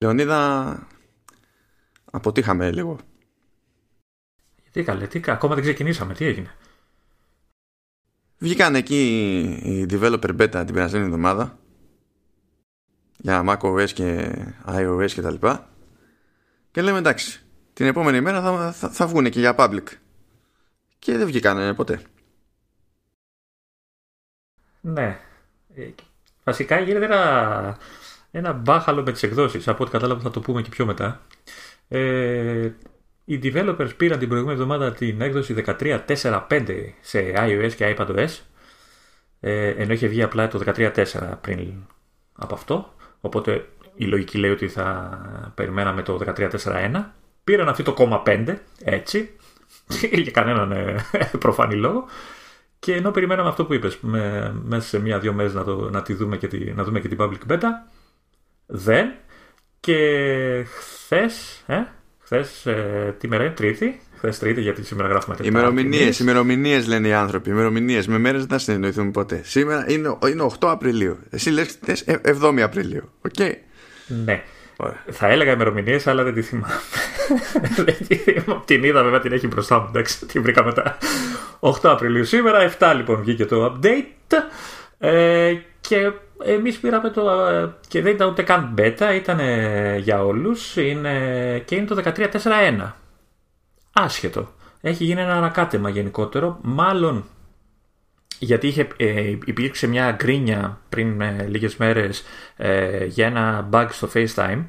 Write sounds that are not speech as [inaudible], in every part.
Λεωνίδα, αποτύχαμε λίγο. Τι καλέ, τι, ακόμα δεν ξεκινήσαμε, τι έγινε; Βγήκαν εκεί οι developer beta την περασμένη εβδομάδα για macOS και iOS και τα λοιπά και λέμε εντάξει την επόμενη μέρα θα, θα, θα βγουν και για public και δεν βγήκαν ποτέ ναι ε, βασικά γίνεται ένα, ένα μπάχαλο με τις εκδόσεις από ό,τι κατάλαβα θα το πούμε και πιο μετά. Ε, οι developers πήραν την προηγούμενη εβδομάδα την έκδοση 13.4.5 σε iOS και iPadOS. Ε, ενώ είχε βγει απλά το 13.4 πριν από αυτό. Οπότε η λογική λέει ότι θα περιμέναμε το 13.4.1 πήραν αυτή το κόμμα 5 έτσι. [laughs] Για κανέναν ε, προφανή λόγο. Και ενώ περιμέναμε αυτό που είπες με, μέσα σε μία-δύο μέρες να, το, να, τη δούμε και τη, να δούμε και την public beta δεν και χθες ε, χθες ε, τι μέρα είναι τρίτη Χθες Τρίτη, γιατί σήμερα γράφουμε Τετάρτη. Ημερομηνίες, ημερομηνίες λένε οι άνθρωποι. Ημερομηνίες. Με μέρες δεν θα συνεννοηθούμε ποτέ. Σήμερα είναι, είναι 8 Απριλίου. Εσύ λες 7 Απριλίου. OK. Okay. Ναι. Θα έλεγα ημερομηνίες, αλλά [laughs] δεν τη θυμάμαι. την είδα, βέβαια την έχει μπροστά μου. Εντάξει, την βρήκα μετά. 8 Απριλίου σήμερα, 7 λοιπόν βγήκε το update. Ε, και εμείς πήραμε το. και δεν ήταν ούτε καν beta, ήταν για όλους. Είναι, και είναι το 13.4.1 άσχετο. Έχει γίνει ένα ανακάτεμα γενικότερο. Μάλλον γιατί είχε, ε, υπήρξε μια γκρίνια πριν ε, λίγες μέρες ε, για ένα bug στο FaceTime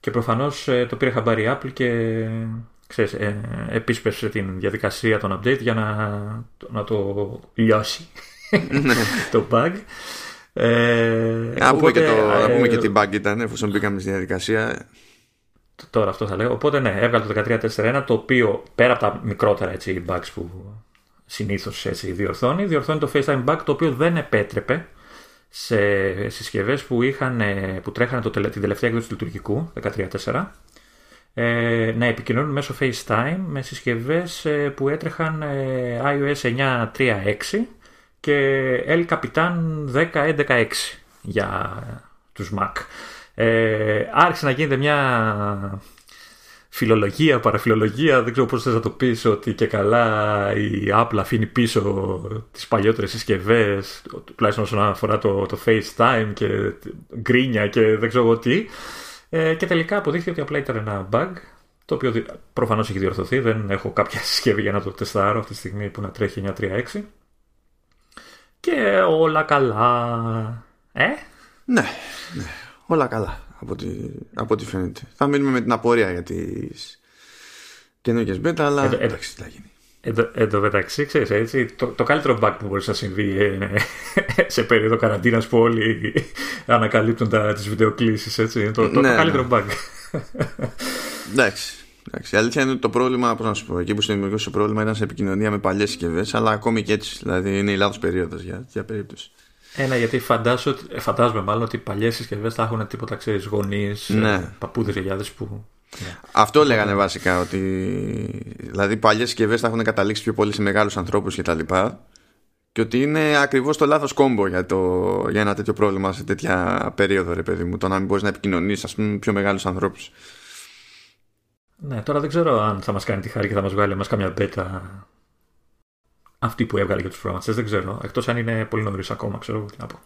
και προφανώς ε, το πήρε χαμπάρι Apple και ξέρεις, ε, επίσπευσε την διαδικασία των update για να, να το λιώσει ναι. [laughs] το bug. Ε, να, πούμε και το, πούμε και τι bug ήταν εφόσον μπήκαμε στη διαδικασία. Τώρα αυτό θα λέω. Οπότε ναι, έβγαλε το 13.4.1 το οποίο πέρα από τα μικρότερα έτσι, bugs που συνήθως διορθώνει, διορθώνει το FaceTime bug το οποίο δεν επέτρεπε σε συσκευές που, είχαν, ε, που τρέχανε το, την τελευταία έκδοση του λειτουργικού 13.4 ε, να επικοινωνούν μέσω FaceTime με συσκευές ε, που έτρεχαν ε, iOS 9.3.6 και El Capitan 10.11.6 για τους Mac ε, άρχισε να γίνεται μια φιλολογία, παραφιλολογία, δεν ξέρω πώς θες να το πεις ότι και καλά η Apple αφήνει πίσω τις παλιότερες συσκευές, τουλάχιστον όσον αφορά το, το FaceTime και γκρίνια και δεν ξέρω εγώ τι. Ε, και τελικά αποδείχθηκε ότι απλά ήταν ένα bug το οποίο προφανώς έχει διορθωθεί, δεν έχω κάποια [laughs] συσκευή για να το τεστάρω αυτή τη στιγμή που να τρέχει 936 και όλα καλά. Ε; Ναι, ναι όλα καλά από ό,τι, από ό,τι φαίνεται. Θα μείνουμε με την απορία για τις καινούργιες μπέτα, αλλά εδώ, εντάξει, τι θα γίνει. Εν τω μεταξύ, ξέρεις έτσι, το, το καλύτερο bug που μπορεί να συμβεί είναι σε περίοδο καραντίνας που όλοι ανακαλύπτουν τις βιντεοκλήσεις. Έτσι, το, το, ναι, το καλύτερο ναι. bug. εντάξει. Εντάξει, η αλήθεια είναι ότι το πρόβλημα, πώς να σου πω, εκεί που δημιουργούσε το πρόβλημα ήταν σε επικοινωνία με παλιές συσκευές, αλλά ακόμη και έτσι. Δηλαδή είναι η λάθος περίοδος για τέτοια περίπτωση. Ένα, γιατί φαντάζω, φαντάζομαι μάλλον ότι οι παλιές συσκευές θα έχουν τίποτα, ξέρεις, γονείς, ναι. παππούδε, γιαγιάδες που. Ναι. Αυτό λέγανε βασικά, ότι δηλαδή οι παλιές συσκευές θα έχουν καταλήξει πιο πολύ σε μεγάλους ανθρώπους κτλ. Και, και ότι είναι ακριβώς το λάθος κόμπο για, το, για ένα τέτοιο πρόβλημα σε τέτοια περίοδο, ρε παιδί μου. Το να μην μπορείς να επικοινωνείς, ας πούμε, πιο μεγάλους ανθρώπους. Ναι, τώρα δεν ξέρω αν θα μας κάνει τη χάρη και θα μας βγάλει μα καμιά μπέτα αυτή που έβγαλε για τους προγραμματιστές. Δεν ξέρω. Εκτός αν είναι πολύ νωρίς ακόμα, ξέρω τι να πω.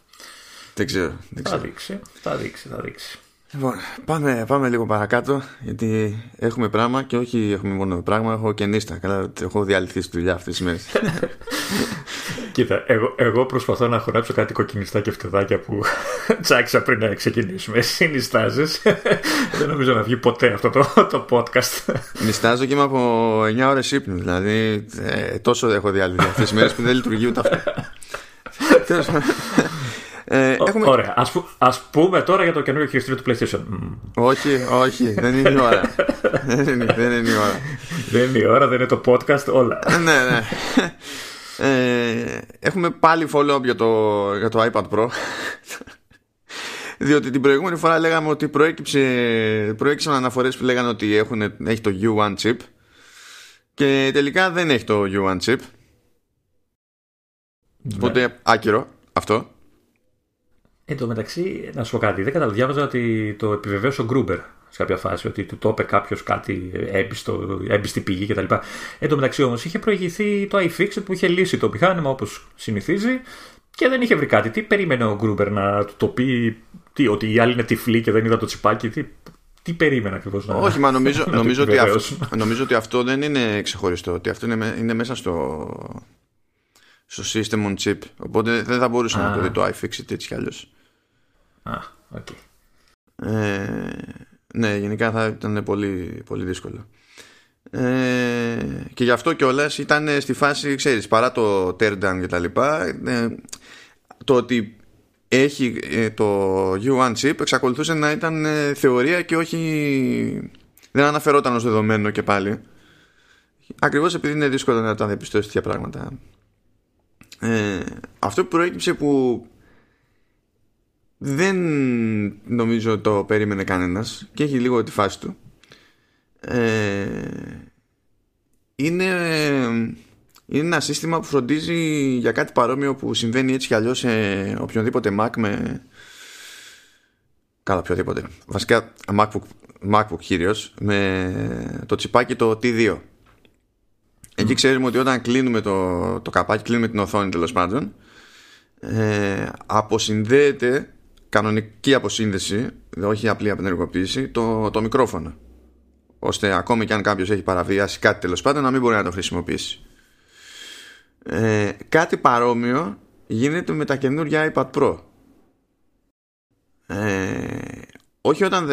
Δεν ξέρω. Δεν ξέρω. Θα δείξει. Θα δείξει. Θα δείξει. Λοιπόν, πάμε, πάμε λίγο παρακάτω γιατί έχουμε πράγμα και όχι έχουμε μόνο πράγμα, έχω και νύστα. Καλά, έχω διαλυθεί στη δουλειά αυτές τις μέρες. [laughs] Κοίτα, εγώ, εγώ προσπαθώ να χωνέψω κάτι κοκκινιστά και φτεδάκια που [laughs] τσάξα πριν να ξεκινήσουμε. Συνιστάζεις. [laughs] Δεν νομίζω να βγει ποτέ αυτό το, το podcast. Νιστάζω και είμαι από 9 ώρες ύπνου. Δηλαδή, ε, τόσο έχω διαλυθεί αυτές τις μέρες που δεν λειτουργεί ούτε αυτό. Ε, έχουμε... Ωραία. Ας, που, ας πούμε τώρα για το καινούργιο χειριστήριο του PlayStation. Όχι, όχι. Δεν είναι η ώρα. δεν, είναι, δεν είναι η ώρα. δεν είναι η ώρα, δεν είναι το podcast, όλα. ναι, ναι. Ε, έχουμε πάλι follow-up για το, για το iPad Pro. Διότι την προηγούμενη φορά λέγαμε ότι προέκυψε, προέκυψαν αναφορές που λέγανε ότι έχουν, έχει το U1 chip και τελικά δεν έχει το U1 chip. Ναι. Οπότε άκυρο αυτό. Εν τω μεταξύ, να σου πω κάτι, δεν κατάλαβα. Διάβαζα ότι το επιβεβαίωσε ο Γκρούμπερ σε κάποια φάση, ότι του το είπε κάποιος κάτι έμπιστο, έμπιστη πηγή κτλ. Εν τω μεταξύ όμως είχε προηγηθεί το iFixit που είχε λύσει το μηχάνημα όπως συνηθίζει και δεν είχε βρει κάτι. Τι περίμενε ο Γκρούμπερ να του το πει, τι, ότι η άλλη είναι τυφλή και δεν είδα το τσιπάκι, τι, τι περίμενε ακριβώς να Όχι, μα νομίζω, [laughs] νομίζω, ότι αυτό, νομίζω ότι αυτό δεν είναι ξεχωριστό. Ότι αυτό είναι, είναι μέσα στο, στο system on chip. Οπότε δεν θα μπορούσε να το δει το iFixit έτσι κι αλλιώς. Α, οκ. Ε, ναι, γενικά θα ήταν πολύ, πολύ δύσκολο. Ε, και γι' αυτό κιόλας ήταν στη φάση, ξέρεις, παρά το teardown και τα λοιπά, ε, το ότι έχει ε, το U1 chip εξακολουθούσε να ήταν ε, θεωρία και όχι δεν αναφερόταν ως δεδομένο και πάλι ακριβώς επειδή είναι δύσκολο να τα διαπιστώσεις τέτοια πράγματα ε, αυτό που προέκυψε που δεν νομίζω το περίμενε κανένας και έχει λίγο τη φάση του. Ε, είναι είναι ένα σύστημα που φροντίζει για κάτι παρόμοιο που συμβαίνει έτσι κι αλλιώς σε οποιονδήποτε Mac με καλά οποιοδήποτε. Βασικά MacBook, MacBook κυρίως με το τσιπάκι το T2 εκεί ξέρουμε ότι όταν κλείνουμε το, το καπάκι κλείνουμε την οθόνη τέλος πάντων ε, αποσυνδέεται κανονική αποσύνδεση όχι απλή απενεργοποίηση το, το μικρόφωνο ώστε ακόμη και αν κάποιος έχει παραβιάσει κάτι τέλος πάντων να μην μπορεί να το χρησιμοποιήσει ε, κάτι παρόμοιο γίνεται με τα καινούργια iPad Pro. Ε, όχι, όταν,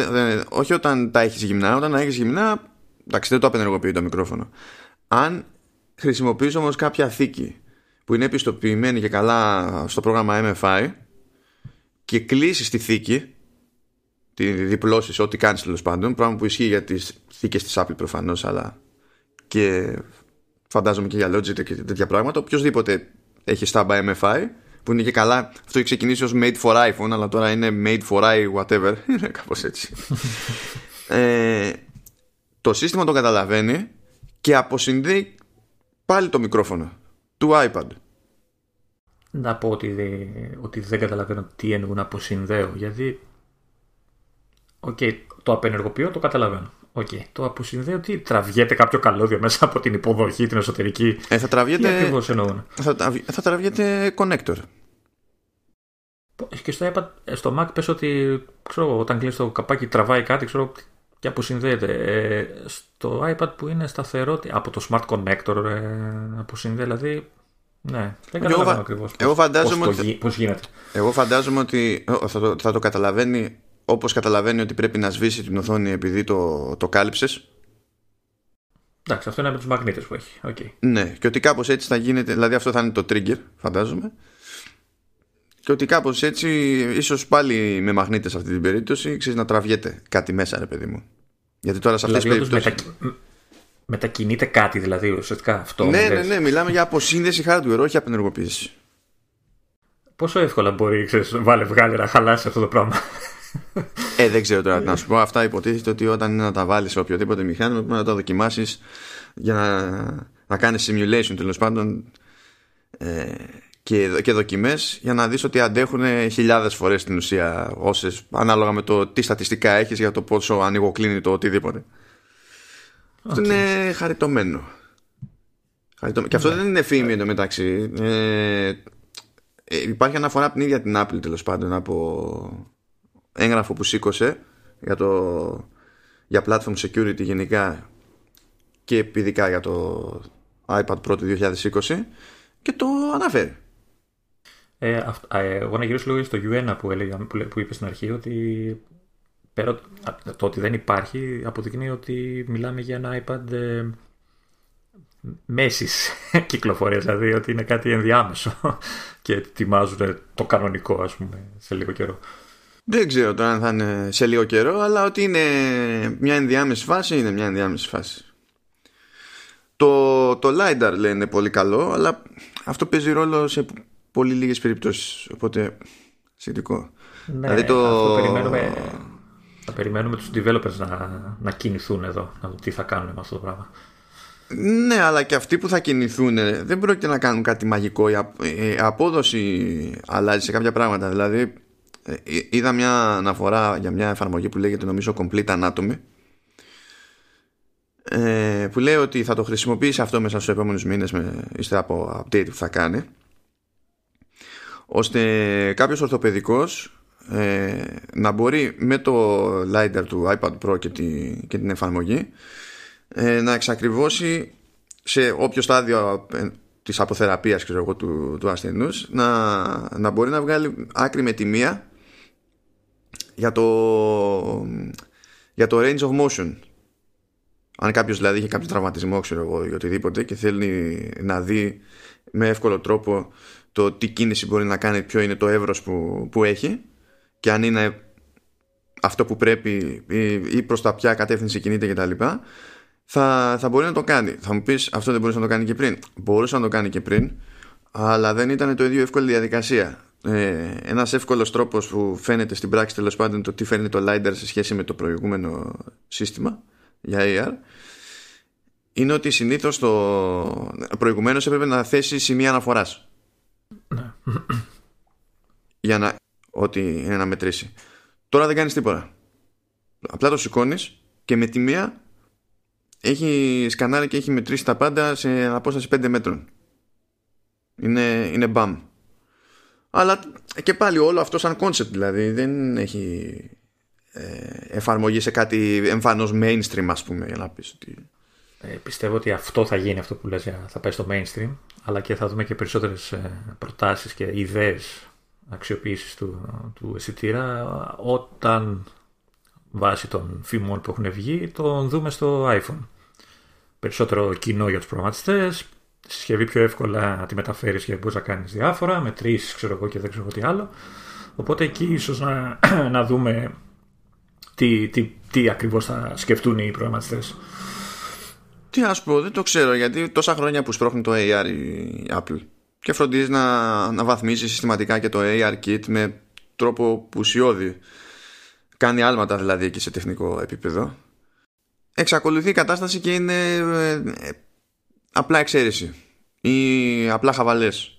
όχι όταν τα έχεις γυμνά, όταν τα έχεις γυμνά, εντάξει δεν το απενεργοποιεί το μικρόφωνο. Αν χρησιμοποιείς όμως κάποια θήκη που είναι επιστοποιημένη και καλά στο πρόγραμμα MFI και κλείσεις τη θήκη, τη διπλώσεις ό,τι κάνεις τέλος πάντων, πράγμα που ισχύει για τις θήκες της Apple προφανώς, αλλά και φαντάζομαι και για Logitech και τέτοια πράγματα. Οποιοδήποτε έχει στάμπα MFi, που είναι και καλά, αυτό έχει ξεκινήσει ως made for iPhone, αλλά τώρα είναι made for i whatever. [laughs] Είναι κάπως έτσι. [laughs] ε, το σύστημα το καταλαβαίνει και αποσυνδέει πάλι το μικρόφωνο του iPad. Να πω ότι, ότι δεν καταλαβαίνω τι εννοούν αποσυνδέω, γιατί OK, okay, το απενεργοποιώ, το καταλαβαίνω. Okay. Το αποσυνδέω τι τραβιέται κάποιο καλώδιο μέσα από την υποδοχή, την εσωτερική. Ε, θα τραβιέται. Τι ακριβώς εννοούν; Θα, θα τραβιέται connector. Και στο, iPad, ε, στο Mac πες ότι ξέρω, όταν κλείσει το καπάκι τραβάει κάτι ξέρω, και αποσυνδέεται. Ε, στο iPad που είναι σταθερό από το Smart Connector ε, αποσυνδέεται. Δηλαδή ναι, δεν καταλαβαίνω ακριβώς πώ γίνεται. Εγώ φαντάζομαι ότι θα το, θα το καταλαβαίνει Όπως καταλαβαίνει ότι πρέπει να σβήσει την οθόνη επειδή το, το κάλυψες. Εντάξει, αυτό είναι από τους μαγνήτες που έχει. Okay. Ναι, και ότι κάπως έτσι θα γίνεται, δηλαδή αυτό θα είναι το trigger, φαντάζομαι. Και ότι κάπως έτσι, ίσως πάλι με μαγνήτες σε αυτή την περίπτωση, ξέρεις να τραβιέται κάτι μέσα, ρε παιδί μου. Γιατί τώρα σε αυτές τις δηλαδή, περιπτώσει. Μετα... Μετακινείται κάτι δηλαδή, ουσιαστικά αυτό. Ναι, ναι, ναι, μιλάμε για αποσύνδεση hardware, όχι απενεργοποίηση. Πόσο εύκολα μπορεί, ξέρεις, βάλε βγάλει να χαλάσει αυτό το πράγμα. Ε, δεν ξέρω τώρα να σου πω. Αυτά υποτίθεται ότι όταν είναι να τα βάλεις σε οποιοδήποτε μηχάνημα πρέπει να τα δοκιμάσεις για να, να κάνεις simulation τέλος πάντων ε, και, και δοκιμές για να δεις ότι αντέχουν χιλιάδες φορές στην ουσία όσες ανάλογα με το τι στατιστικά έχεις για το πόσο ανοιγοκλίνει το οτιδήποτε. Okay. Αυτό είναι χαριτωμένο. χαριτωμένο. Και αυτό ναι. δεν είναι φήμη εντωμεταξύ. Ε, ε, υπάρχει αναφορά από την ίδια την Apple τέλος πάντων από έγγραφο που σήκωσε για, το, για platform security γενικά και ειδικά για το iPad Pro του 2020 και το αναφέρει. Ε, ε, εγώ να γυρίσω λίγο στο U1 που, έλεγα, που, που είπε στην αρχή ότι πέρα το ότι δεν υπάρχει αποδεικνύει ότι μιλάμε για ένα iPad ε, μέσης [laughs] κυκλοφορίας δηλαδή ότι είναι κάτι ενδιάμεσο [laughs] και ετοιμάζουν το κανονικό ας πούμε σε λίγο καιρό. Δεν ξέρω τώρα αν θα είναι σε λίγο καιρό, αλλά ότι είναι μια ενδιάμεση φάση, είναι μια ενδιάμεση φάση. Το, το LiDAR λένε πολύ καλό, αλλά αυτό παίζει ρόλο σε πολύ λίγες περιπτώσεις, οπότε σχετικό. Ναι, δηλαδή το... αυτό περιμένουμε, θα περιμένουμε τους developers να, να κινηθούν εδώ, να δουν τι θα κάνουν με αυτό το πράγμα. Ναι, αλλά και αυτοί που θα κινηθούν δεν πρόκειται να κάνουν κάτι μαγικό. Η απόδοση αλλάζει σε κάποια πράγματα. Δηλαδή, ε, είδα μια αναφορά για μια εφαρμογή που λέγεται νομίζω Complete Anatomy ε, που λέει ότι θα το χρησιμοποιήσει αυτό μέσα στους επόμενους μήνες με, ύστερα από update που θα κάνει ώστε κάποιος ορθοπαιδικός ε, να μπορεί με το LiDAR του iPad Pro και, τη, και την εφαρμογή ε, να εξακριβώσει σε όποιο στάδιο ε, της αποθεραπείας ξέρω εγώ, του, του ασθενούς να, να μπορεί να βγάλει άκρη με τη μία για το, για το range of motion. Αν κάποιος δηλαδή είχε κάποιο τραυματισμό ξέρω εγώ ή οτιδήποτε και θέλει να δει με εύκολο τρόπο το τι κίνηση μπορεί να κάνει ποιο είναι το εύρος που, που έχει και αν είναι αυτό που πρέπει ή, ή προς τα ποια κατεύθυνση κινείται κτλ θα, θα μπορεί να το κάνει. Θα μου πεις αυτό δεν μπορούσε να το κάνει και πριν. Μπορούσε να το κάνει και πριν, αλλά δεν ήταν το ίδιο εύκολη διαδικασία. Ε, Ένας εύκολος τρόπος που φαίνεται στην πράξη τέλος πάντων το τι φέρνει το LiDAR σε σχέση με το προηγούμενο σύστημα για AR είναι ότι συνήθως το προηγουμένως έπρεπε να θέσει σημεία αναφοράς. Ναι. για να, ότι είναι να μετρήσει. Τώρα δεν κάνεις τίποτα. Απλά το σηκώνεις και με τη μία έχει σκανάρει και έχει μετρήσει τα πάντα σε απόσταση 5 μέτρων. Είναι, είναι μπαμ. Αλλά και πάλι όλο αυτό σαν concept δηλαδή δεν έχει ε, εφαρμογή σε κάτι εμφανώς mainstream ας πούμε για να πεις ότι... Ε, πιστεύω ότι αυτό θα γίνει αυτό που λες θα πάει στο mainstream αλλά και θα δούμε και περισσότερες ε, προτάσεις και ιδέες αξιοποίησης του, του αισθητήρα όταν βάσει των φήμων που έχουν βγει τον δούμε στο iPhone περισσότερο κοινό για τους προγραμματιστές, συσκευή πιο εύκολα να τη μεταφέρεις και μπορείς να κάνεις διάφορα, με τρεις ξέρω εγώ και δεν ξέρω τι άλλο. Οπότε εκεί ίσως να, [clears throat] να δούμε τι, τι, τι ακριβώς θα σκεφτούν οι προγραμματιστές. Τι να σου πω, δεν το ξέρω γιατί τόσα χρόνια που σπρώχνει το AR η Apple και φροντίζεις να, να βαθμίσει συστηματικά και το AR kit με τρόπο που ουσιώδη κάνει άλματα δηλαδή εκεί σε τεχνικό επίπεδο εξακολουθεί η κατάσταση και είναι ε, απλά εξαίρεση ή απλά χαβαλές.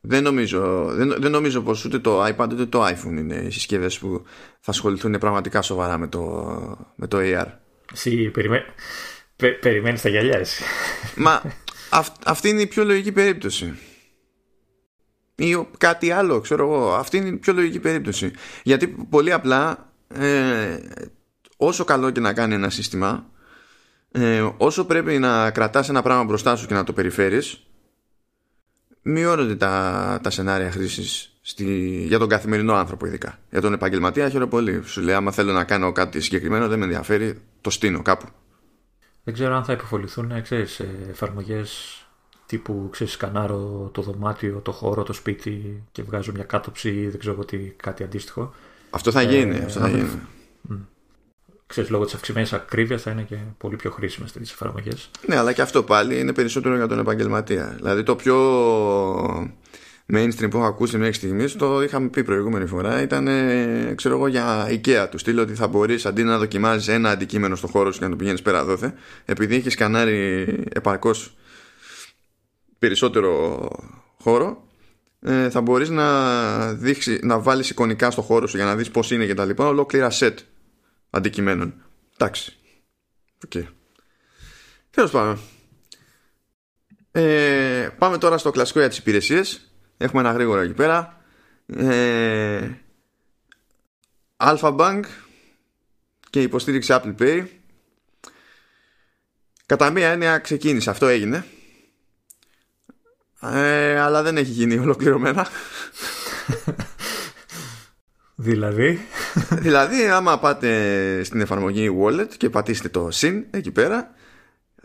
Δεν νομίζω, δεν, δεν νομίζω πως ούτε το iPad ούτε το iPhone είναι οι συσκευές που θα ασχοληθούν πραγματικά σοβαρά με το, με το AR. Εσύ περιμέ... Πε, περιμένεις τα γυαλιά εσύ. Μα αυτή είναι η πιο λογική περίπτωση. Ή κάτι άλλο, ξέρω εγώ. Αυτή είναι η πιο λογική περίπτωση. Γιατί πολύ απλά ε, όσο καλό και να κάνει ένα σύστημα ε, όσο πρέπει να κρατάς ένα πράγμα μπροστά σου και να το περιφέρεις μειώνονται τα, τα σενάρια χρήσης για τον καθημερινό άνθρωπο ειδικά για τον επαγγελματία χαίρομαι πολύ σου λέει άμα θέλω να κάνω κάτι συγκεκριμένο δεν με ενδιαφέρει το στείνω κάπου δεν ξέρω αν θα υποφοληθούν ε, ξέρεις, ε, εφαρμογές τύπου ξέρεις, σκανάρω το δωμάτιο, το χώρο, το σπίτι και βγάζω μια κάτωψη ή δεν ξέρω τι, κάτι αντίστοιχο αυτό θα γίνει, ε, αυτό θα γίνει ξέρεις, λόγω της αυξημένης ακρίβειας θα είναι και πολύ πιο χρήσιμες τέτοιες εφαρμογές. Ναι, αλλά και αυτό πάλι είναι περισσότερο για τον επαγγελματία. Δηλαδή το πιο mainstream που έχω ακούσει μέχρι στιγμής, το είχαμε πει προηγούμενη φορά, ήταν ξέρω εγώ, για IKEA του στείλω ότι θα μπορείς αντί να δοκιμάζεις ένα αντικείμενο στο χώρο σου και να το πηγαίνεις πέρα δόθε, επειδή έχεις σκανάρει επαρκώς περισσότερο χώρο, ε, θα μπορείς να, δείξει, να βάλεις εικονικά στο χώρο σου για να δεις πώς είναι και τα λοιπά ολόκληρα set αντικειμένων. Εντάξει. OK. Okay. Τέλος πάντων. Ε, πάμε τώρα στο κλασικό για τις υπηρεσίες. Έχουμε ένα γρήγορο εκεί πέρα. Ε, Alpha Bank και υποστήριξη Apple Pay. Κατά μία έννοια ξεκίνησε. Αυτό έγινε. Ε, αλλά δεν έχει γίνει ολοκληρωμένα. Δηλαδή; δηλαδή, άμα πάτε στην εφαρμογή Wallet και πατήσετε το SIN εκεί πέρα,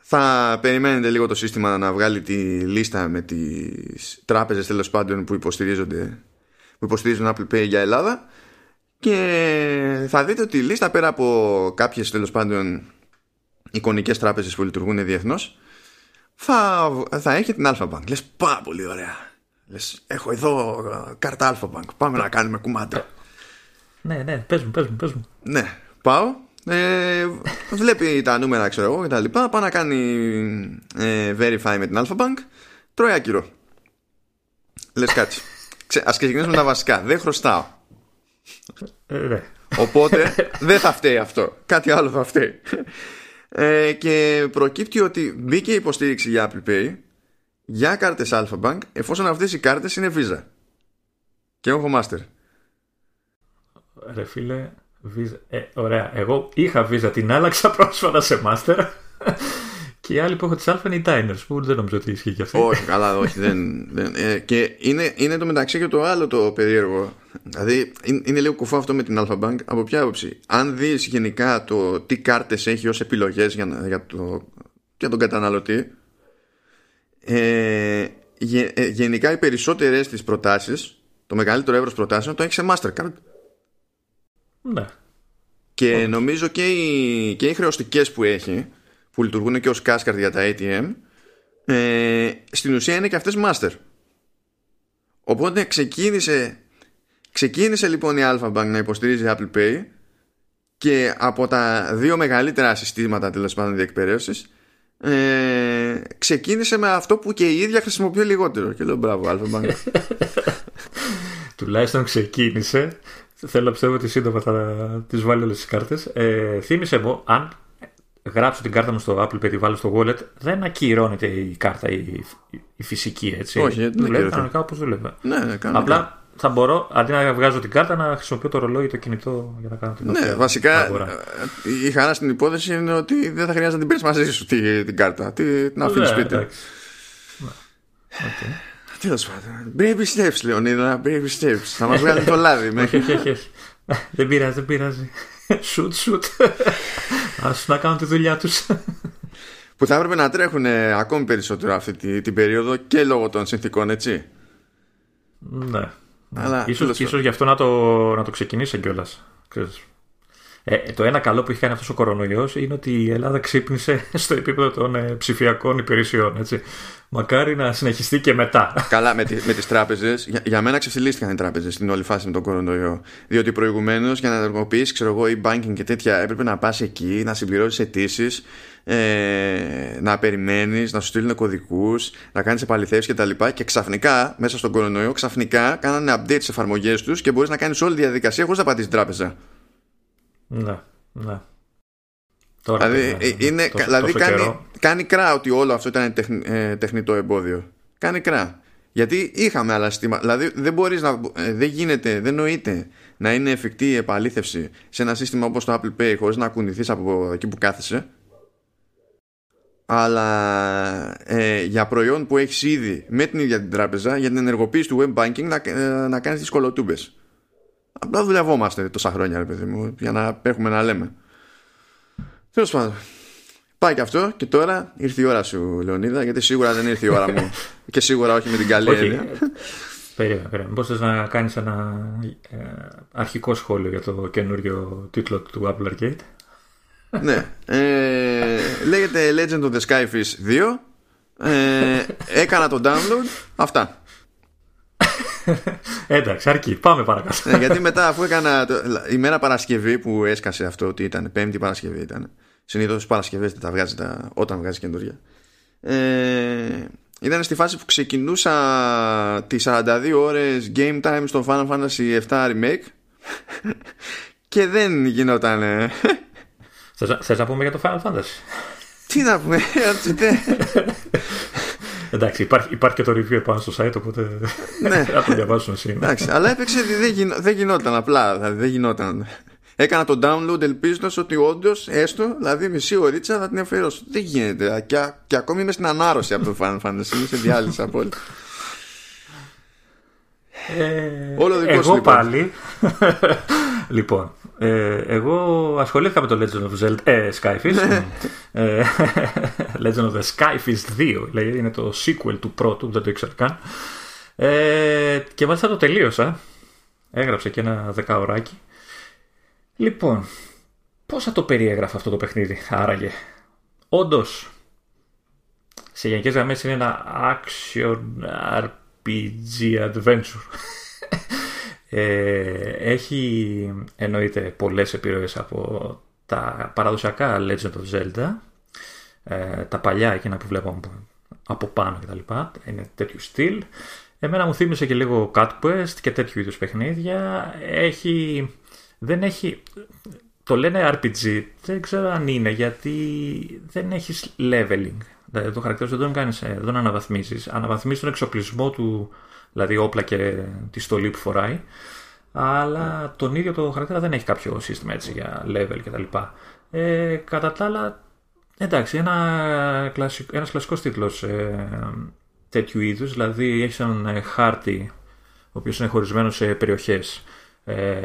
θα περιμένετε λίγο το σύστημα να βγάλει τη λίστα με τις τράπεζες τέλος πάντων που υποστηρίζονται που υποστηρίζουν Apple Pay για Ελλάδα και θα δείτε ότι η λίστα πέρα από κάποιες τέλος πάντων εικονικές τράπεζες που λειτουργούν διεθνώς θα, θα έχει την Alpha Bank. Λες πάρα πολύ ωραία. Λες έχω εδώ κάρτα Alpha Bank. Πάμε να κάνουμε κουμάντα. Ναι, ναι, πες μου, πες μου, πες μου. Ναι, πάω. Ε, βλέπει τα νούμερα, ξέρω εγώ, και τα λοιπά. Πάει να κάνει ε, verify με την Alpha Bank. Τρώει άκυρο. Λες κάτι. Ξε, ας ξεκινήσουμε τα βασικά. Δεν χρωστάω. Ε, ναι. Οπότε [laughs] δεν θα φταίει αυτό. Κάτι άλλο θα φταίει. Ε, και προκύπτει ότι μπήκε υποστήριξη για Apple Pay για κάρτες Alpha Bank εφόσον αυτές οι κάρτες είναι Visa. Και έχω Master. Ρε φίλε, Visa. Ε, ωραία. Εγώ είχα Visa, την άλλαξα [laughs] πρόσφατα σε Master. Και οι άλλοι που έχω τι Α είναι οι Diners, που δεν νομίζω ότι ισχύει και αυτό. Όχι, καλά, όχι. δεν, δεν, ε, και είναι, είναι το μεταξύ και το άλλο το περίεργο. Δηλαδή, είναι, είναι λίγο κουφό αυτό με την Alpha Bank. Από ποια άποψη; Αν δεις γενικά το τι κάρτες έχει ως επιλογές για, για, το, για τον καταναλωτή, ε, γε, ε, γενικά οι περισσότερες τις προτάσεις, το μεγαλύτερο εύρος προτάσεων, το έχει σε Mastercard. Ναι. Και νομίζω και οι, και οι χρεωστικές που έχει που λειτουργούν και ως κάσκαρδ για τα ATM ε, στην ουσία είναι και αυτές master οπότε ξεκίνησε ξεκίνησε λοιπόν η Alpha Bank να υποστηρίζει Apple Pay και από τα δύο μεγαλύτερα συστήματα τέλος πάντων διεκπαιρέωσης ε, ξεκίνησε με αυτό που και η ίδια χρησιμοποιεί λιγότερο. Και λέω μπράβο Alpha Bank [laughs] τουλάχιστον ξεκίνησε. Θέλω να πιστεύω ότι σύντομα θα τις βάλει όλες τις κάρτες. Ε, θύμισε μου αν γράψω την κάρτα μου στο Apple Pay, τη βάλω στο wallet, δεν ακυρώνεται η κάρτα η, η φυσική έτσι. Όχι, δεν δουλεύει κανονικά όπως δουλεύει. Ναι, ναι, Απλά θα μπορώ αντί να βγάζω την κάρτα να χρησιμοποιώ το ρολόι ή το κινητό για να κάνω την Ναι, βασικά αγορά. η χαρά στην υπόθεση είναι ότι δεν θα χρειάζεται να την παίρνει μαζί σου την, την κάρτα. Την αφήνεις ναι, σπίτι. Ναι. Okay. Τέλος πάντων. Baby steps, Λεωνίδα. Baby steps. Θα μας βγάλει το λάδι. Όχι, όχι, όχι. Δεν πειράζει, δεν πειράζει. Σουτ, σουτ. Α να κάνουν τη δουλειά τους. Που θα έπρεπε να τρέχουν ακόμη περισσότερο αυτή την περίοδο και λόγω των συνθήκων, έτσι. Ναι. Αλλά, ίσως, ίσως γι' αυτό να το, να το ξεκινήσει κιόλας. Ε, το ένα καλό που έχει κάνει αυτός ο κορονοϊός είναι ότι η Ελλάδα ξύπνησε [laughs] στο επίπεδο των ε, ψηφιακών υπηρεσιών. Έτσι. Μακάρι να συνεχιστεί και μετά. Καλά, με, με τις τράπεζες. Για, για μένα ξεφυλίστηκαν οι τράπεζες στην όλη φάση με τον κορονοϊό. Διότι προηγουμένως για να ενεργοποιήσεις, ξέρω εγώ, e-banking και τέτοια έπρεπε να πας εκεί, να συμπληρώσεις αιτήσεις, ε, να περιμένεις, να σου στείλουν κωδικούς, να κάνεις επαληθεύσεις κτλ. Και, και ξαφνικά, μέσα στον κορονοϊό, ξαφνικά κάνανε update στι εφαρμογές τους και μπορείς να κάνεις όλη τη διαδικασία χωρίς να πατήσεις τράπεζα. Ναι, ναι. Τώρα, δηλαδή, ναι, είναι, τόσο, δηλαδή τόσο κάνει, κάνει κρά ότι όλο αυτό ήταν ε, τεχνητό εμπόδιο. Κάνει κρά. Γιατί είχαμε άλλα συστήματα. Δηλαδή δεν μπορείς να. Ε, δεν γίνεται, δεν νοείται να είναι εφικτή η επαλήθευση σε ένα σύστημα όπως το Apple Pay χωρίς να κουνηθείς από εκεί που κάθεσαι. Αλλά ε, για προϊόν που έχεις ήδη με την ίδια την τράπεζα για την ενεργοποίηση του web banking να, ε, να κάνεις τις κολοτούμπες. Απλά δουλευόμαστε τόσα χρόνια, ρε παιδί μου, για να έχουμε να λέμε. Τέλος πάντων. Πάει και αυτό και τώρα ήρθε η ώρα σου, Λεωνίδα, γιατί σίγουρα δεν ήρθε η ώρα μου. [laughs] και σίγουρα όχι με την καλή έννοια. Περίμενα, περίμενα. Πώς θες να κάνεις ένα ε, αρχικό σχόλιο για το καινούριο τίτλο του Apple Arcade; ναι. Ε, λέγεται Legend of the Skyfish 2. Ε, έκανα το download. Αυτά. Εντάξει, αρκεί. Πάμε παρακάτω. ναι, γιατί μετά, αφού έκανα. Το, η μέρα Παρασκευή που έσκασε αυτό, ότι ήταν Πέμπτη Παρασκευή ήταν. Συνήθως Παρασκευές δεν τα βγάζει τα, όταν βγάζει καινούργια. Ε, ήταν στη φάση που ξεκινούσα τις 42 ώρες game time στο Final Fantasy 7 Remake [laughs] και δεν γινόταν. Θες να πούμε για το Final Fantasy? Τι να πούμε, [laughs] Εντάξει, υπάρχει, υπάρχει και το review πάνω στο site, οπότε ναι. [laughs] θα το διαβάσουν εσύ. Εντάξει, αλλά έπαιξε δεν, γινό, δεν γινόταν απλά. Δηλαδή δεν γινόταν. Έκανα το download ελπίζοντας ότι όντως έστω, δηλαδή μισή ωρίτσα θα την αφιερώσω. Δεν γίνεται. Και, και ακόμη είμαι στην ανάρρωση από το Final Fantasy. Είμαι σε διάλυση απόλυτα. Ε, Όλο δικό εγώ λοιπόν. πάλι. [laughs] λοιπόν, ε, εγώ ασχολήθηκα με το Legend of Zelda, ε, Skyfish. Ναι. ε, [laughs] Legend of the Skyfish 2, δηλαδή είναι το sequel του πρώτου, δεν το ήξερα καν. Ε, και μάλιστα το τελείωσα. Έγραψε και ένα δεκαωράκι. Λοιπόν, πώς θα το περιέγραφα αυτό το παιχνίδι, άραγε. Όντως, σε γενικές γραμμές είναι ένα action RPG adventure. Ε, έχει εννοείται πολλές επιρροές από τα παραδοσιακά Legend of Zelda ε, τα παλιά εκείνα που βλέπω από πάνω κτλ. Είναι τέτοιου στυλ. Εμένα μου θύμισε και λίγο Cat Quest και τέτοιου είδους παιχνίδια. Έχει... Δεν έχει... Το λένε RPG, δεν ξέρω αν είναι γιατί δεν έχεις leveling. Δηλαδή το χαρακτήρα δεν τον κάνεις, ε, δεν αναβαθμίζεις. Αναβαθμίζεις τον εξοπλισμό του, δηλαδή όπλα και τη στολή που φοράει. Αλλά τον ίδιο το χαρακτήρα δεν έχει κάποιο σύστημα έτσι για level κτλ. Ε, κατά τα άλλα, εντάξει, ένα κλασικό, ένας κλασικός τίτλος ε, τέτοιου είδους, δηλαδή έχει έναν ε, χάρτη ο οποίος είναι χωρισμένος σε περιοχές ε,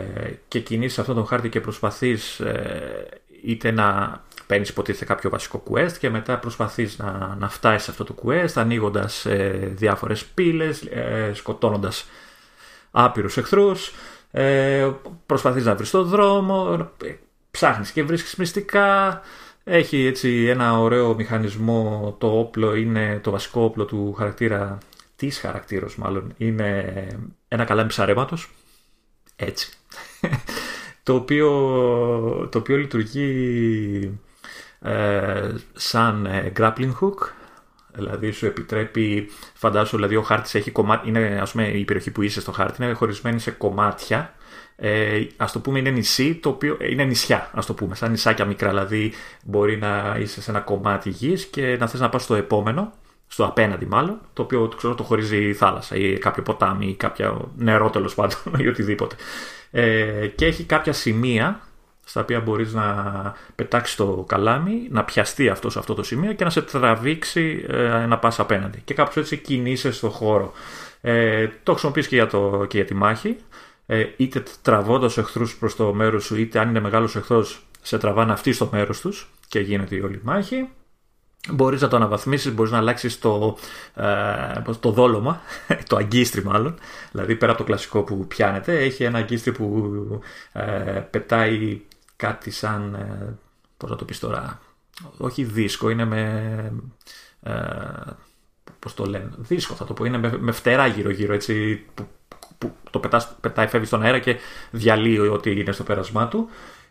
και κινείς αυτόν τον χάρτη και προσπαθείς ε, είτε να παίρνεις υποτίθεται κάποιο βασικό quest και μετά προσπαθείς να, να φτάσεις σε αυτό το quest ανοίγοντας ε, διάφορες πύλες, ε, σκοτώνοντας άπειρους εχθρούς, ε, προσπαθείς να βρεις το δρόμο, ε, ψάχνεις και βρίσκεις μυστικά, έχει έτσι ένα ωραίο μηχανισμό, το όπλο είναι το βασικό όπλο του χαρακτήρα, της χαρακτήρος μάλλον, είναι ένα καλάμι ψαρέματος, έτσι, [laughs] το οποίο, το οποίο λειτουργεί ε, σαν ε, grappling hook, δηλαδή σου επιτρέπει, φαντάσου, δηλαδή ο χάρτης έχει κομμάτι, είναι ας πούμε η περιοχή που είσαι στο χάρτη, είναι χωρισμένη σε κομμάτια, ε, ας το πούμε είναι νησί, το οποίο είναι νησιά, ας το πούμε, σαν νησάκια μικρά, δηλαδή μπορεί να είσαι σε ένα κομμάτι γης και να θες να πας στο επόμενο, στο απέναντι μάλλον, το οποίο ξέρω, το χωρίζει η θάλασσα ή κάποιο ποτάμι ή κάποιο νερό τέλος πάντων [laughs] ή οτιδήποτε. Ε, και έχει κάποια σημεία στα οποία μπορείς να πετάξεις το καλάμι, να πιαστεί αυτός σε αυτό το σημείο και να σε τραβήξει ε, να πας απέναντι. Και κάπως έτσι κινείσαι στο χώρο. Ε, το χρησιμοποιείς και για, το, και για τη μάχη, ε, είτε τραβώντας εχθρούς προς το μέρος σου, είτε αν είναι μεγάλος εχθρός σε τραβάνε αυτοί στο μέρος τους και γίνεται η όλη μάχη. Μπορείς να το αναβαθμίσεις, μπορείς να αλλάξεις το, ε, το δόλωμα, [laughs] το αγκίστρι μάλλον, δηλαδή πέρα από το κλασικό που πιάνεται, έχει ένα αγκίστρι που ε, πετάει κάτι σαν, ε, πώς να το πεις τώρα, όχι δίσκο, είναι με, ε, πώς το λένε, δίσκο θα το πω, είναι με, με φτερά γύρω-γύρω, έτσι, που, που το πετάς, πετάει, φεύγεις στον αέρα και διαλύει ό,τι είναι στο πέρασμά του.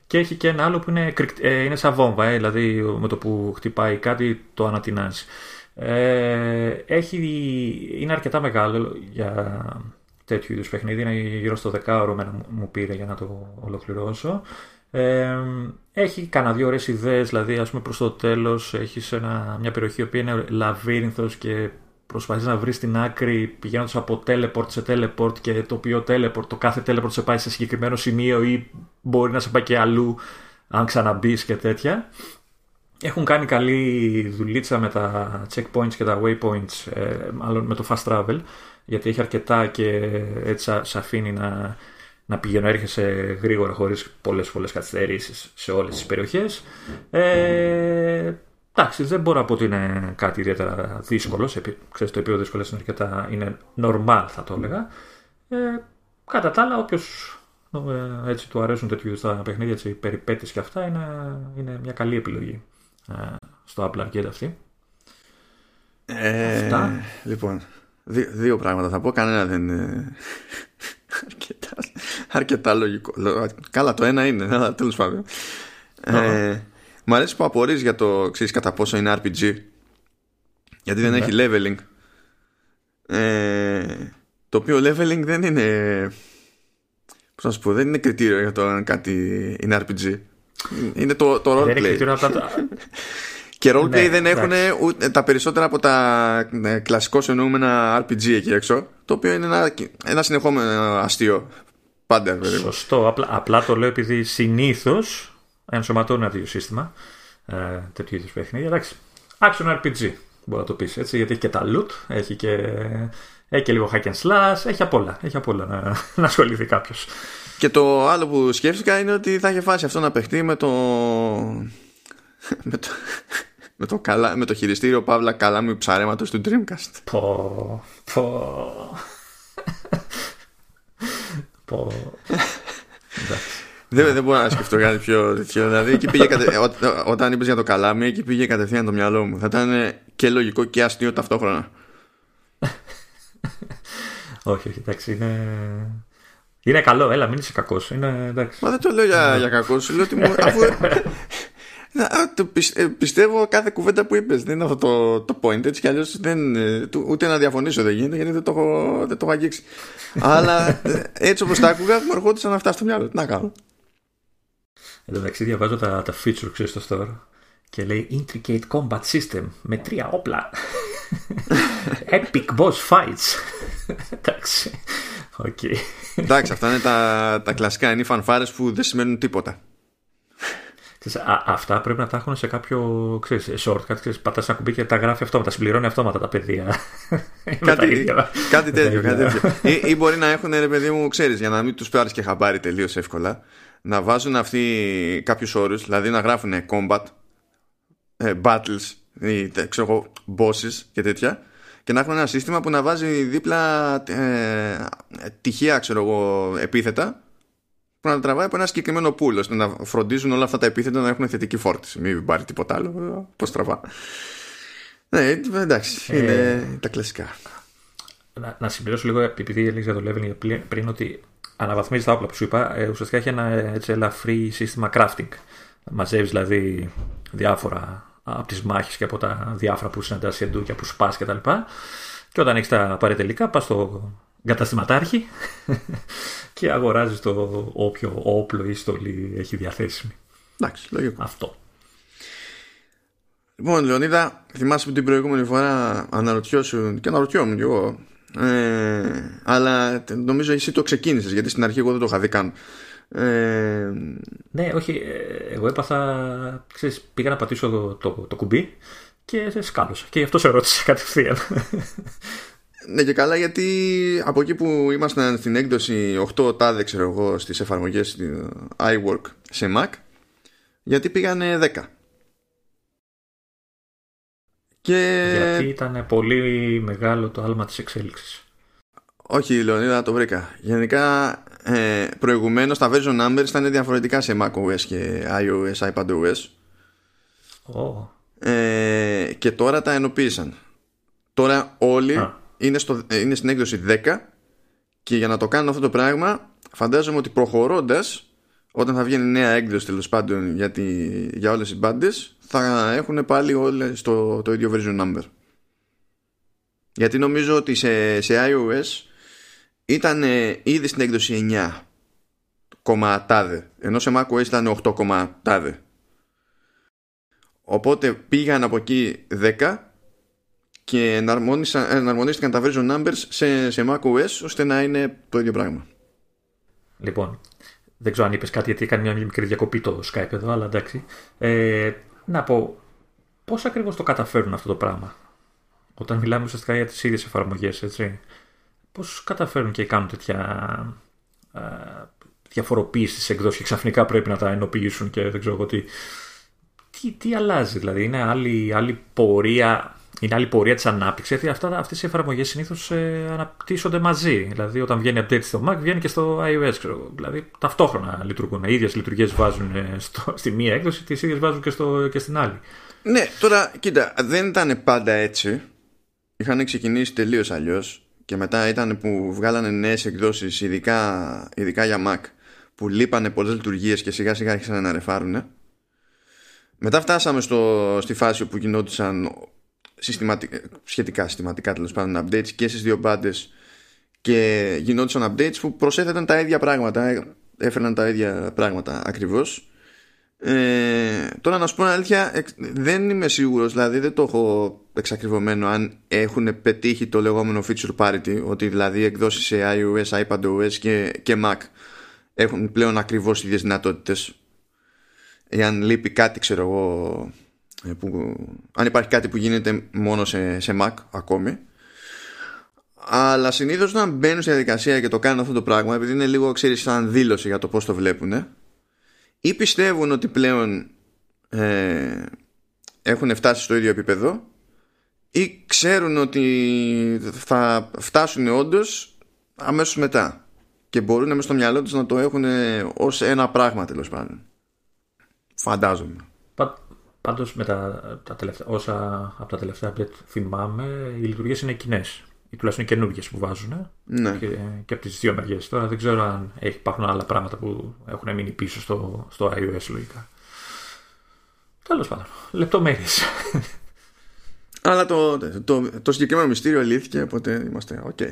Και έχει και ένα άλλο που είναι, ε, είναι σαν βόμβα, ε, δηλαδή με το που χτυπάει κάτι το ανατινάζει. Ε, έχει, είναι αρκετά μεγάλο για τέτοιου είδους παιχνίδι. Είναι γύρω στο δεκάωρο μου πήρε για να το ολοκληρώσω. Ε, έχει κανένα δύο ωραίες ιδέες, δηλαδή ας πούμε προς το τέλος έχεις μια περιοχή που είναι λαβύρινθος και προσπαθείς να βρεις την άκρη πηγαίνοντας από teleport σε teleport και το οποίο teleport, το κάθε teleport σε πάει σε συγκεκριμένο σημείο ή μπορεί να σε πάει και αλλού αν ξαναμπείς και τέτοια. Έχουν κάνει καλή δουλίτσα με τα checkpoints και τα waypoints, ε, μάλλον με το fast travel, γιατί έχει αρκετά και έτσι σε αφήνει να να πηγαίνω έρχεσαι γρήγορα χωρίς πολλές πολλές καθυστερήσεις σε όλες τις περιοχές. Ε, εντάξει, δεν μπορώ να πω ότι είναι κάτι ιδιαίτερα δύσκολο. Ξέρεις, το επίπεδο δυσκολίας είναι αρκετά είναι normal θα το έλεγα. Ε, κατά τα άλλα, όποιος ε, έτσι του αρέσουν τέτοιου είδους τα παιχνίδια, έτσι, περιπέτειες και αυτά, είναι, είναι μια καλή επιλογή ε, στο Apple Arcade αυτή. Ε, αυτά. Λοιπόν, δύο, πράγματα θα πω. Κανένα δεν είναι [laughs] αρκετά, αρκετά λογικό. Καλά, το ένα είναι, αλλά τέλος πάντων. Ε, μου αρέσει που απορρεί για το ξέρεις κατά πόσο είναι RPG. Γιατί δεν ναι. έχει leveling. Ε, το οποίο leveling δεν είναι. Πώς να σου πω, δεν είναι κριτήριο για το αν κάτι είναι RPG. Είναι το, το roleplay. [laughs] Και roleplay ναι, δεν έχουν τα περισσότερα από τα ναι, κλασικώς εννοούμενα RPG εκεί έξω. Το οποίο είναι ένα, ένα συνεχόμενο αστείο. Πάντα, βέβαια. Σωστό. Απλά, απλά το λέω επειδή συνήθως ενσωματώνει ένα τέτοιο σύστημα. Ε, τέτοιου είδους παιχνίδια. Εντάξει. Action RPG μπορεί να το πεις έτσι. Γιατί έχει και τα loot, έχει και, έχει και λίγο hack and slash, έχει απ' όλα. Έχει απ όλα να, [laughs] να ασχοληθεί κάποιος. Και το άλλο που σκέφτηκα είναι ότι θα είχε φάσει αυτό να παιχτεί με το. με το, με το, καλά, με το χειριστήριο Παύλα Καλάμι ψαρέματος του Dreamcast. Πω, πω. Πω. [laughs] Δεν, δεν μπορώ να σκεφτώ κάτι πιο τέτοιο. Δηλαδή, εκεί πήγε κατε... Ό, όταν είπες για το καλάμι, εκεί πήγε κατευθείαν το μυαλό μου. Θα ήταν και λογικό και αστείο ταυτόχρονα. [laughs] όχι, όχι, εντάξει, είναι. Είναι καλό, έλα, μην είσαι κακός. Είναι... Μα δεν το λέω για, για κακός, σου λέω ότι μου, [laughs] αφού ε, πιστεύω κάθε κουβέντα που είπες. Δεν είναι αυτό το, το point. Έτσι κι αλλιώς δεν, ε, ούτε να διαφωνήσω δεν γίνεται γιατί δεν το έχω, δεν το έχω αγγίξει. Αλλά έτσι όπως τα άκουγα μου ερχόντουσαν αυτά στο μυαλό. Τι να κάνω. Εν τω μεταξύ διαβάζω τα, τα feature ξέρεις στο store και λέει Intricate Combat System με τρία όπλα [laughs] Epic Boss Fights. Εντάξει. Okay. Εντάξει αυτά είναι τα, τα κλασικά. Είναι οι φανφάρες που δεν σημαίνουν τίποτα Α, αυτά πρέπει να τα έχουν σε κάποιο ξέρεις, shortcut. Ξέρεις, πατάς ένα κουμπί και τα γράφει αυτόματα, συμπληρώνει αυτόματα τα παιδεία. [laughs] κάτι, [laughs] κάτι τέτοιο. κάτι τέτοιο. ή, ή, μπορεί να έχουν, ρε παιδί μου, ξέρεις, για να μην τους πάρεις και χαμπάρι τελείως εύκολα, να βάζουν αυτοί κάποιους όρους, δηλαδή να γράφουν combat, ε, battles, ή, ξέρω εγώ, bosses και τέτοια, και να έχουν ένα σύστημα που να βάζει δίπλα ε, τυχαία, ξέρω εγώ, επίθετα που να τραβάει από ένα συγκεκριμένο pool ώστε να φροντίζουν όλα αυτά τα επίθετα να έχουν θετική φόρτιση. Μην πάρει τίποτα άλλο. Πώς τραβά. Ναι, εντάξει, ε, είναι τα κλασικά. Να, να συμπληρώσω λίγο, επειδή έλεγες για το leveling πριν, ότι αναβαθμίζεις τα όπλα που σου είπα. Ε, ουσιαστικά έχει ένα έτσι, ελαφρύ σύστημα crafting. Μαζεύεις δηλαδή διάφορα από τις μάχες και από τα διάφορα που συναντάς εντού και που σπάς κτλ. Και, και όταν έχεις τα παρετελικά, πας στο καταστηματάρχη [laughs] και αγοράζει το όποιο όπλο ή στολή έχει διαθέσιμη. Εντάξει, λογικό. Αυτό. Λοιπόν, Λεωνίδα, θυμάσαι που την προηγούμενη φορά αναρωτιώσουν και αναρωτιόμουν κι εγώ. Ε, αλλά νομίζω εσύ το ξεκίνησες γιατί στην αρχή εγώ δεν το είχα δει καν. Ε, ναι, όχι. Ε, εγώ έπαθα. Ξέρεις, πήγα να πατήσω το, το, το κουμπί και σκάλωσα. Και γι' αυτό σε ρώτησα [laughs] κατευθείαν. Ναι και καλά γιατί από εκεί που ήμασταν στην έκδοση 8 τάδε ξέρω εγώ στις εφαρμογές iWork σε Mac γιατί πήγανε 10 και... Γιατί ήταν πολύ μεγάλο το άλμα της εξέλιξης. Όχι Λεωνίδα το βρήκα. Γενικά ε, προηγουμένως τα version numbers ήταν διαφορετικά σε macOS και iOS, iPadOS oh. ε, Και τώρα τα ενοποίησαν. Τώρα όλοι είναι, στο, είναι στην έκδοση 10 και για να το κάνουν αυτό το πράγμα φαντάζομαι ότι προχωρώντας όταν θα βγαίνει νέα έκδοση τέλος πάντων για, τη, για όλες τις μπάντες, θα έχουν πάλι όλες το, το ίδιο version number. Γιατί νομίζω ότι σε, σε iOS ήταν ήδη στην έκδοση 9 κομματάδε ενώ σε macOS ήταν 8 κομματάδε. Οπότε πήγαν από εκεί 10 και εναρμονίστηκαν τα version numbers σε, σε macOS ώστε να είναι το ίδιο πράγμα. Λοιπόν, δεν ξέρω αν είπες κάτι γιατί έκανε μια μικρή διακοπή το Skype εδώ, αλλά εντάξει. Ε, να πω, πώς ακριβώς το καταφέρουν αυτό το πράγμα, όταν μιλάμε ουσιαστικά για τις ίδιες εφαρμογές, έτσι. Πώς καταφέρουν και κάνουν τέτοια α, διαφοροποίηση στι εκδόσει και ξαφνικά πρέπει να τα ενοποιήσουν και δεν ξέρω εγώ τι. Τι, τι αλλάζει, δηλαδή, είναι άλλη, άλλη πορεία είναι άλλη πορεία της ανάπτυξης, γιατί αυτές οι εφαρμογές συνήθως ε, αναπτύσσονται μαζί. Δηλαδή, όταν βγαίνει update στο Mac, βγαίνει και στο iOS. Ξέρω. Δηλαδή, ταυτόχρονα λειτουργούν. Οι ίδιες λειτουργίες βάζουν ε, στο, [laughs] στη μία έκδοση, τις ίδιες βάζουν και, στο, και στην άλλη. Ναι, τώρα κοίτα, δεν ήταν πάντα έτσι. Είχαν ξεκινήσει τελείως αλλιώς. Και μετά ήταν που βγάλανε νέες εκδόσεις, ειδικά, ειδικά για Mac, που λείπανε πολλές λειτουργίες και σιγά σιγά άρχισαν να ρεφάρουν. Μετά φτάσαμε στο, στη φάση που γινόντουσαν συστηματικά, σχετικά συστηματικά τέλος πάντων updates και στις δύο μπάντες και γινόντουσαν updates που προσέθεταν τα ίδια πράγματα, έφεραν τα ίδια πράγματα ακριβώς. Ε, τώρα να σου πω αλήθεια δεν είμαι σίγουρος δηλαδή δεν το έχω εξακριβωμένο αν έχουν πετύχει το λεγόμενο feature parity ότι δηλαδή εκδόσεις σε iOS, iPadOS και, και Mac έχουν πλέον ακριβώς ίδιες δυνατότητες εάν λείπει κάτι ξέρω εγώ ε, που, αν υπάρχει κάτι που γίνεται μόνο σε, σε Mac ακόμη. Αλλά συνήθως όταν μπαίνουν στη διαδικασία και το κάνουν αυτό το πράγμα επειδή είναι λίγο ξέρεις σαν δήλωση για το πώς το βλέπουν ή πιστεύουν ότι πλέον ε, έχουν φτάσει στο ίδιο επίπεδο ή ξέρουν ότι θα φτάσουν όντως αμέσως μετά και μπορούν μέσα στο μυαλό τους να το έχουν ως ένα πράγμα τέλος πάντων. Φαντάζομαι Πάντως με τα, τα τελευταία, όσα από τα τελευταία update θυμάμαι, οι λειτουργίες είναι κοινές. Ή τουλάχιστον καινούργιες που βάζουν. Ναι. Και, και από τις δύο μεριές. Τώρα δεν ξέρω αν υπάρχουν άλλα πράγματα που έχουν μείνει πίσω στο, στο iOS λογικά. Τέλος πάντων. Λεπτομέρειες. Αλλά το, το, το, συγκεκριμένο μυστήριο λύθηκε, οπότε είμαστε OK. Okay.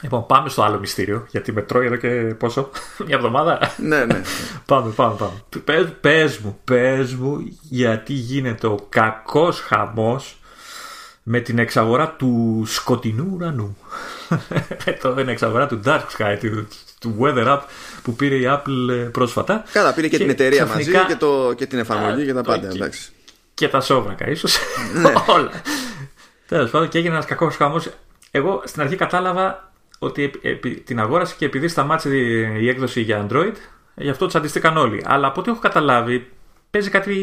Λοιπόν, πάμε στο άλλο μυστήριο, γιατί με τρώει εδώ και πόσο, [laughs] μια εβδομάδα. ναι, ναι. [laughs] πάμε, πάμε, πάμε. Πες, πες μου, πες μου, γιατί γίνεται ο κακός χαμός με την εξαγορά του σκοτεινού ουρανού. [laughs] το είναι εξαγορά του Dark Sky, του, του Weather App που πήρε η Apple ε, πρόσφατα. Καλά, πήρε και, την εταιρεία ξαφνικά... μαζί και, το, και την εφαρμογή και τα πάντα. Και, εντάξει. και τα σόβρακα, ίσως. Ναι. Όλα. Τέλος πάντων, και έγινε ένας κακός χαμός. Εγώ στην αρχή κατάλαβα ότι την αγόρασε και επειδή σταμάτησε η έκδοση για Android, γι' αυτό του αντιστήκαν όλοι. Αλλά από ό,τι έχω καταλάβει, παίζει κάτι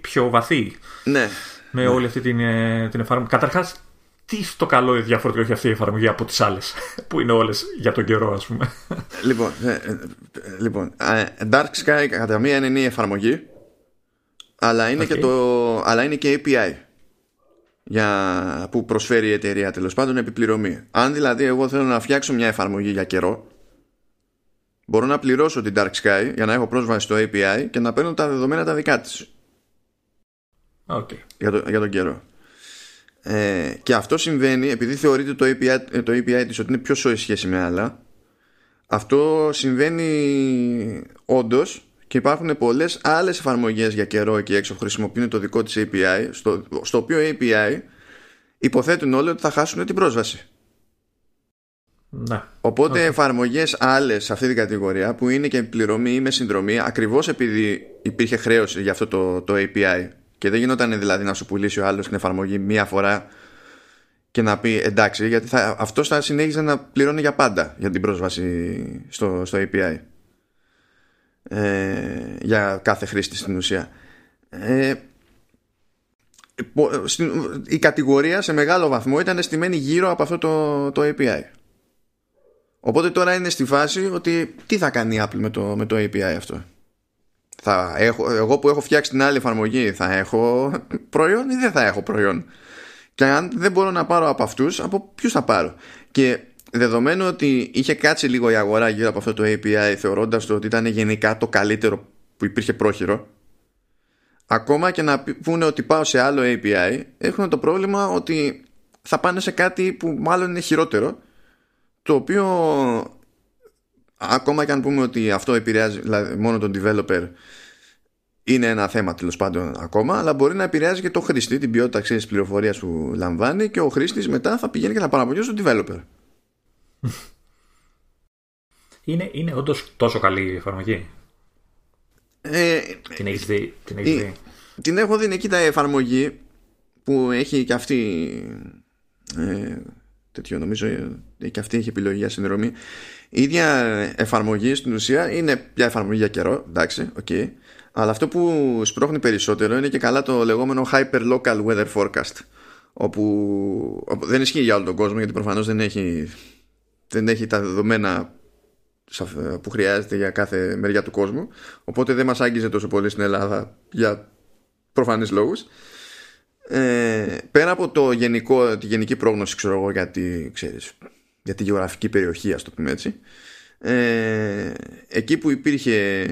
πιο βαθύ. Ναι. Με ναι. όλη αυτή την, ε, την εφαρμογή. Καταρχάς, τι στο καλό διαφορετικό έχει αυτή η εφαρμογή από τις άλλες, [laughs] που είναι όλες για τον καιρό, ας πούμε. Λοιπόν, ε, ε, λοιπόν Dark Sky κατά μία είναι η εφαρμογή, αλλά είναι, και, το, αλλά είναι και API για, που προσφέρει η εταιρεία τέλος πάντων επιπληρωμή. Αν δηλαδή εγώ θέλω να φτιάξω μια εφαρμογή για καιρό, μπορώ να πληρώσω την Dark Sky για να έχω πρόσβαση στο API και να παίρνω τα δεδομένα τα δικά της. Okay. Για, το, για τον καιρό. Ε, και αυτό συμβαίνει επειδή θεωρείται το API, ε, το API της ότι είναι πιο σοή σχέση με άλλα. Αυτό συμβαίνει όντως και υπάρχουν πολλές άλλες εφαρμογές για καιρό εκεί έξω που χρησιμοποιούν το δικό της API στο, στο οποίο API υποθέτουν όλοι ότι θα χάσουν την πρόσβαση. Ναι. Οπότε okay. εφαρμογές άλλες σε αυτή την κατηγορία που είναι και πληρωμή ή με συνδρομή ακριβώς επειδή υπήρχε χρέωση για αυτό το, το API και δεν γινόταν δηλαδή να σου πουλήσει ο άλλος την εφαρμογή μία φορά και να πει εντάξει, γιατί θα, αυτό θα συνέχιζε να πληρώνει για πάντα για την πρόσβαση στο, στο API. Ε, για κάθε χρήστη στην ουσία. Ε, η κατηγορία σε μεγάλο βαθμό ήταν στημένη γύρω από αυτό το, το API. Οπότε τώρα είναι στη φάση ότι τι θα κάνει η Apple με το, με το API αυτό; Θα έχω, εγώ που έχω φτιάξει την άλλη εφαρμογή θα έχω προϊόν ή δεν θα έχω προϊόν; Και αν δεν μπορώ να πάρω από αυτούς, από ποιους θα πάρω; Και δεδομένου ότι είχε κάτσει λίγο η αγορά γύρω από αυτό το API θεωρώντας το ότι ήταν γενικά το καλύτερο που υπήρχε πρόχειρο ακόμα και να πούνε ότι πάω σε άλλο API έχουν το πρόβλημα ότι θα πάνε σε κάτι που μάλλον είναι χειρότερο το οποίο ακόμα και αν πούμε ότι αυτό επηρεάζει δηλαδή μόνο τον developer είναι ένα θέμα τέλος πάντων ακόμα, αλλά μπορεί να επηρεάζει και το χρήστη, την ποιότητα της πληροφορίας που λαμβάνει και ο χρήστης μετά θα πηγαίνει και θα παραπονιώσει στον developer. [laughs] Είναι, είναι όντως τόσο καλή η εφαρμογή. Ε, την έχεις δει, την, έχεις δει; την έχω δει, είναι εκεί τα εφαρμογή που έχει και αυτή ε, τέτοιο νομίζω ε, και αυτή έχει επιλογή για συνδρομή η ίδια εφαρμογή στην ουσία είναι μια εφαρμογή για καιρό εντάξει, okay. αλλά αυτό που σπρώχνει περισσότερο είναι και καλά το λεγόμενο Hyper Local Weather Forecast όπου, όπου δεν ισχύει για όλο τον κόσμο γιατί προφανώς δεν έχει, δεν έχει τα δεδομένα που χρειάζεται για κάθε μεριά του κόσμου. Οπότε δεν μας άγγιζε τόσο πολύ στην Ελλάδα για προφανείς λόγους. Ε, πέρα από το γενικό, τη γενική πρόγνωση ξέρω εγώ για τη, ξέρεις, για τη γεωγραφική περιοχή ας το πούμε έτσι ε, εκεί που υπήρχε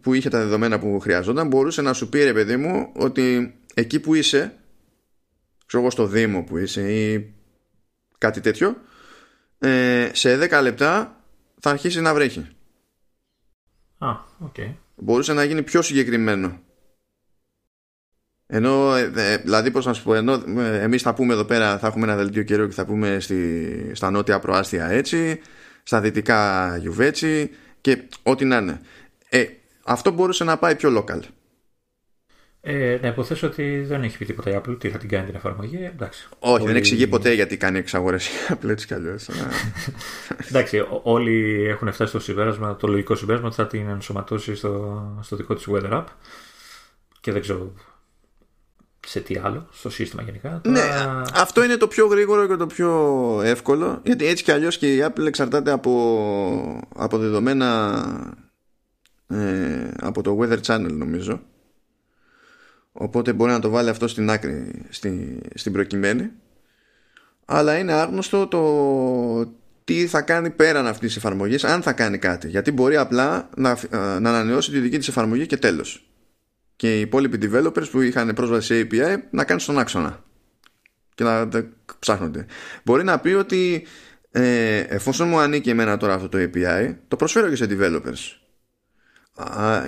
που είχε τα δεδομένα που χρειαζόταν μπορούσε να σου πει ρε παιδί μου ότι εκεί που είσαι ξέρω εγώ στο Δήμο που είσαι ή κάτι τέτοιο ε, σε 10 λεπτά θα αρχίσει να βρέχει Α, okay. μπορούσε να γίνει πιο συγκεκριμένο ενώ, ε, ε, δηλαδή, πώς να σου πω, ενώ ε, εμείς θα πούμε εδώ πέρα, θα έχουμε ένα δελτίο καιρό και θα πούμε στη, στα νότια προάστια έτσι, στα δυτικά γιουβέτσι και ό,τι να είναι. Ε, αυτό μπορούσε να πάει πιο local. Ε, να υποθέσω ότι δεν έχει πει τίποτα η Apple, τι θα την κάνει την εφαρμογή. Εντάξει. Όχι, δεν εξηγεί ποτέ γιατί κάνει εξαγορές η Apple έτσι κι αλλιώς. [laughs] Εντάξει, όλοι έχουν φτάσει στο συμπέρασμα, το λογικό συμπέρασμα ότι θα την ενσωματώσει στο, στο δικό της Weather App. Και δεν ξέρω σε τι άλλο, στο σύστημα γενικά. Ναι, αυτό είναι το πιο γρήγορο και το πιο εύκολο γιατί έτσι κι αλλιώς και η Apple εξαρτάται από, από δεδομένα ε, από το Weather Channel νομίζω οπότε μπορεί να το βάλει αυτό στην άκρη στη, στην προκειμένη αλλά είναι άγνωστο το τι θα κάνει πέραν αυτής της εφαρμογής αν θα κάνει κάτι γιατί μπορεί απλά να, να ανανεώσει τη δική της εφαρμογή και τέλος και οι υπόλοιποι developers που είχαν πρόσβαση σε API να κάνουν στον άξονα και να ψάχνονται. Μπορεί να πει ότι ε, εφόσον μου ανήκει εμένα τώρα αυτό το API, το προσφέρω και σε developers.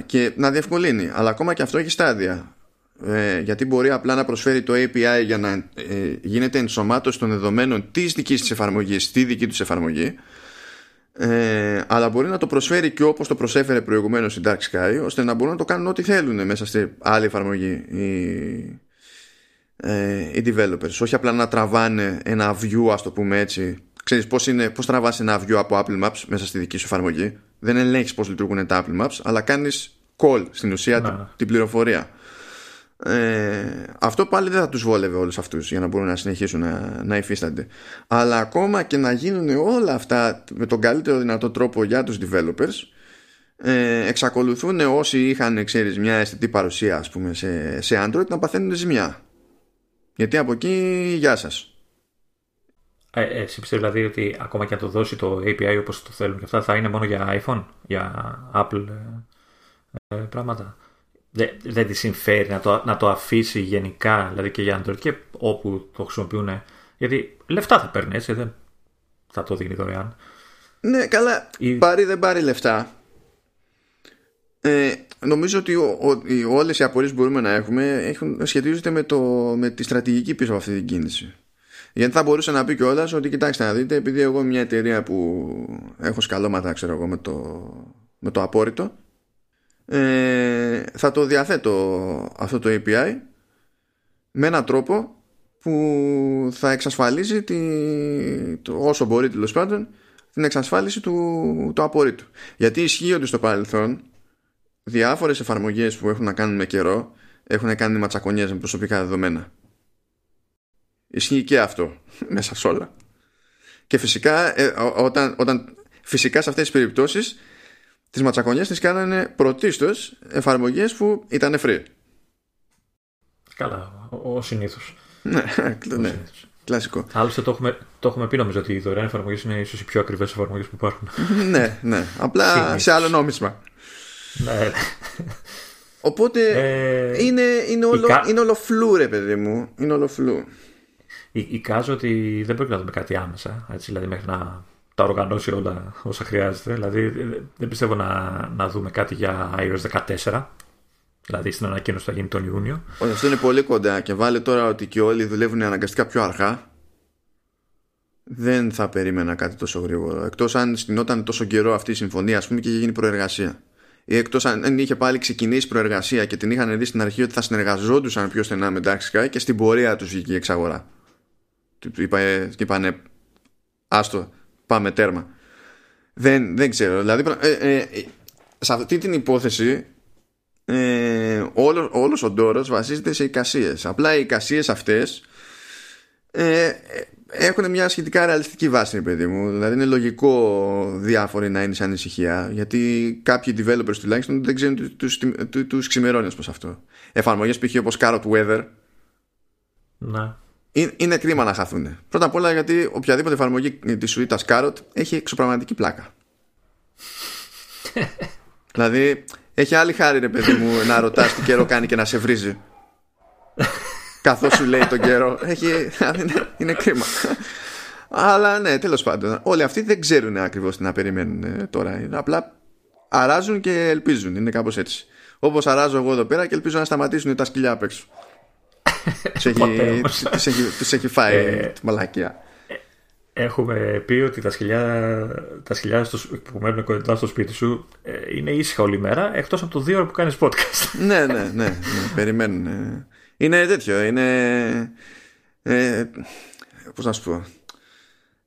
και να διευκολύνει. Αλλά ακόμα και αυτό έχει στάδια. Ε, γιατί μπορεί απλά να προσφέρει το API για να ε, γίνεται ενσωμάτωση των δεδομένων της δικής της εφαρμογής στη δική τους εφαρμογή. Ε, αλλά μπορεί να το προσφέρει και όπως το προσέφερε προηγουμένως η Dark Sky ώστε να μπορούν να το κάνουν ό,τι θέλουν μέσα σε άλλη εφαρμογή οι, ε, οι developers. Όχι απλά να τραβάνε ένα view ας το πούμε έτσι. Ξέρεις πώς, είναι, πώς τραβάς ένα view από Apple Maps μέσα στη δική σου εφαρμογή. Δεν ελέγχεις πώς λειτουργούν τα Apple Maps αλλά κάνεις call στην ουσία την, την πληροφορία ε, αυτό πάλι δεν θα τους βόλευε όλους αυτούς για να μπορούν να συνεχίσουν να, να υφίστανται. Αλλά ακόμα και να γίνουν όλα αυτά με τον καλύτερο δυνατό τρόπο για τους developers ε, εξακολουθούν όσοι είχαν ξέρεις, μια αισθητή παρουσία ας πούμε, σε, σε Android να παθαίνουν ζημιά. Γιατί από εκεί γεια σας. Ε, ε εσύ πιστεύεις δηλαδή ότι ακόμα και αν το δώσει το API όπως το θέλουν και αυτά θα είναι μόνο για iPhone, για Apple ε, ε πράγματα; Δεν, δεν τη συμφέρει να το, να το αφήσει γενικά, δηλαδή και για Android και όπου το χρησιμοποιούν. Γιατί λεφτά θα παίρνει έτσι, δεν θα το δίνει δωρεάν. Ναι, καλά. Ή... Πάρει δεν πάρει λεφτά. Ε, νομίζω ότι ο, ο, όλες οι απορίες που μπορούμε να έχουμε έχουν, σχετίζονται με, το, με τη στρατηγική πίσω από αυτή την κίνηση. Γιατί θα μπορούσε να πει κιόλας ότι κοιτάξτε να δείτε, επειδή εγώ μια εταιρεία που έχω σκαλώματα, ξέρω εγώ, με το, με το απόρριτο, ε, θα το διαθέτω αυτό το API με έναν τρόπο που θα εξασφαλίζει τη, το, όσο μπορεί τέλος πάντων την εξασφάλιση του, του απορρίτου. Γιατί ισχύει ότι στο παρελθόν διάφορες εφαρμογές που έχουν να κάνουν με καιρό έχουν κάνει ματσακονιές με προσωπικά δεδομένα. Ισχύει και αυτό [laughs] μέσα σε όλα. Και φυσικά, ε, όταν, όταν, φυσικά σε αυτές τις περιπτώσεις τις ματσακονιές τις κάνανε πρωτίστως εφαρμογές που ήταν free. Καλά, ο, ο συνήθως. ναι, ναι. Κλασικό. Άλλωστε το έχουμε, το έχουμε πει νομίζω ότι οι δωρεάν εφαρμογές είναι ίσως οι πιο ακριβές εφαρμογές που υπάρχουν. ναι, ναι. Απλά σε άλλο νόμισμα. ναι. Οπότε ε, είναι, είναι, όλο, είναι όλο φλού, ρε παιδί μου. Είναι όλο φλού. Εικάζω ότι δεν πρέπει να δούμε κάτι άμεσα. Έτσι, δηλαδή μέχρι να τα οργανώσει όλα όσα χρειάζεται. Δηλαδή δεν πιστεύω να, να δούμε κάτι για iOS 14. Δηλαδή στην ανακοίνωση που θα γίνει τον Ιούνιο. Όχι, αυτό είναι πολύ κοντά και βάλε τώρα ότι και όλοι δουλεύουν αναγκαστικά πιο αργά. Δεν θα περίμενα κάτι τόσο γρήγορο. Εκτός αν στυνόταν τόσο καιρό αυτή η συμφωνία, ας πούμε, και είχε γίνει προεργασία. Ή εκτός αν είχε πάλι ξεκινήσει προεργασία και την είχαν δει στην αρχή ότι θα συνεργαζόντουσαν πιο στενά με Dark και στην πορεία τους βγήκε η εξαγορά. Είπανε, άστο, πάμε τέρμα. Δεν, δεν ξέρω. Δηλαδή, ε, ε, σε αυτή την υπόθεση ε, όλο, όλος ο ντόρος βασίζεται σε εικασίες. Απλά οι εικασίες αυτές ε, έχουν μια σχετικά ρεαλιστική βάση, παιδί μου. Δηλαδή είναι λογικό διάφοροι να είναι σε ανησυχία, γιατί κάποιοι developers τουλάχιστον δεν ξέρουν τους, τους, τους ξημερώνες προς αυτό. Εφαρμογές π.χ. όπως Carrot Weather, να είναι κρίμα να χαθούν. Πρώτα απ' όλα γιατί οποιαδήποτε εφαρμογή της σουίτα Carrot έχει εξωπραγματική πλάκα. [laughs] δηλαδή έχει άλλη χάρη ρε παιδί μου να ρωτάς τι καιρό κάνει και να σε βρίζει. Καθώς σου λέει τον καιρό. Έχει, είναι, είναι κρίμα. Αλλά ναι, τέλος πάντων. Όλοι αυτοί δεν ξέρουν ακριβώς τι να περιμένουν ε, τώρα. Απλά αράζουν και ελπίζουν. Είναι κάπως έτσι. Όπως αράζω εγώ εδώ πέρα και ελπίζω να σταματήσουν τα σκυλιά απ' έξω. Τους έχει φάει ε, τη μαλακία. Έχουμε πει ότι τα σκυλιά, τα σκυλιά που μένουν κοντά στο σπίτι σου ε, είναι ήσυχα όλη μέρα εκτός από το δύο ώρα που κάνεις podcast. ναι, ναι, ναι, περιμένουν. Είναι τέτοιο, είναι... Ε, πώς να σου πω...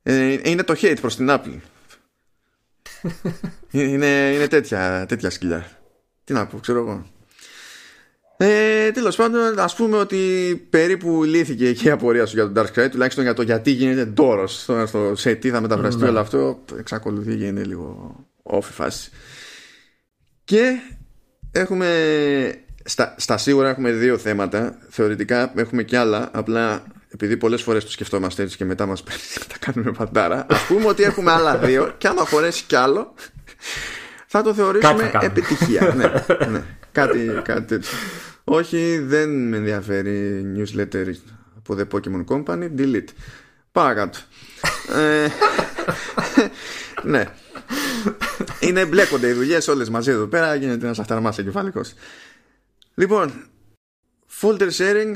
Ε, είναι το hate προς την Apple. [laughs] είναι, είναι τέτοια, τέτοια σκυλιά. Τι να πω, ξέρω εγώ. Ε, Τέλος πάντων, ας πούμε ότι περίπου λύθηκε και η απορία σου για τον Dark Side, τουλάχιστον για το γιατί γίνεται ντόρος. Στο, σε τι θα μεταφραστεί ναι. όλο αυτό, εξακολουθεί και είναι λίγο off φάση. Και έχουμε. Στα, στα σίγουρα έχουμε δύο θέματα. Θεωρητικά έχουμε και άλλα. Απλά επειδή πολλές φορές το σκεφτόμαστε έτσι και μετά μας παίρνει τα κάνουμε παντάρα. Α πούμε ότι έχουμε άλλα δύο και άμα χωρέσει κι άλλο, θα το θεωρήσουμε επιτυχία. ναι, ναι. Κάτι, κάτι τέτοιο. Όχι, δεν με ενδιαφέρει newsletter από The Pokemon Company. Delete. Παρακάτω. ε, ναι. Είναι μπλέκονται οι δουλειές όλες μαζί εδώ πέρα. Γίνεται ένας αχταρμά εγκεφαλικός. Λοιπόν, folder sharing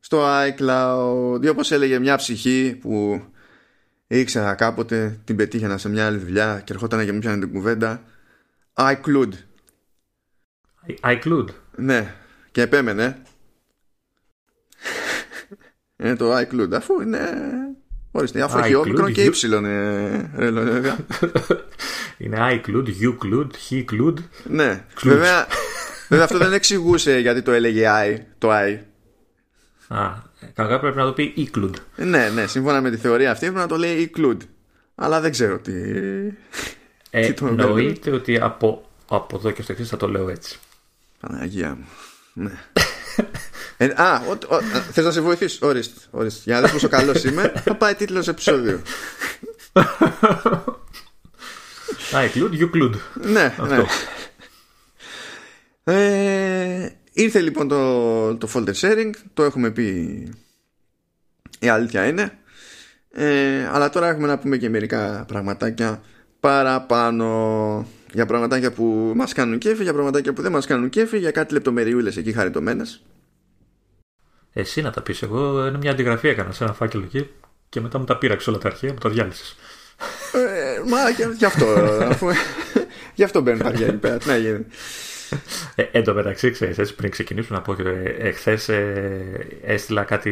στο iCloud. Όπως έλεγε μια ψυχή που ήξερα κάποτε την πετύχαινα σε μια άλλη δουλειά και ερχόταν και μου πιάνε την κουβέντα. iCloud. iCloud. Ναι, και επέμενε. Είναι το iCloud, αφού είναι. Ορίστε, αφού έχει όμικρον και ύψιλον. Ε, είναι iCloud, uCloud, HeCloud. Ναι, βέβαια, βέβαια αυτό δεν εξηγούσε γιατί το έλεγε I, το I. Α, κανονικά πρέπει να το πει eCloud. Ναι, ναι, σύμφωνα με τη θεωρία αυτή πρέπει να το λέει eCloud. Αλλά δεν ξέρω τι. Ε, εννοείται ότι από, από εδώ και στο εξής θα το λέω έτσι. Παναγία μου. Ναι. ε, α, θες να σε βοηθήσει. Ορίστε, ορίστε. Για να δεις πόσο καλός είμαι, θα πάει τίτλος επεισόδιο. Α, include, you include. Ναι, ναι. Ε, ήρθε λοιπόν το, το folder sharing, το έχουμε πει η αλήθεια είναι. Ε, αλλά τώρα έχουμε να πούμε και μερικά πραγματάκια παραπάνω για πραγματάκια που μας κάνουν κέφι, για πραγματάκια που δεν μας κάνουν κέφι, για κάτι λεπτομεριούλες εκεί χαριτωμένες. Εσύ να τα πεις, εγώ είναι μια αντιγραφή έκανα σε ένα φάκελο εκεί και μετά μου τα πήραξε όλα τα αρχεία, μου τα διάλυσες. Ε, μα γι' αυτό, αφού, γι' αυτό μπαίνουν τα αρχεία εκεί πέρα, τι να γίνει. Ε, εν τω μεταξύ, ξέρεις, έτσι, πριν ξεκινήσουμε να πω ότι εχθέ ε, έστειλα κάτι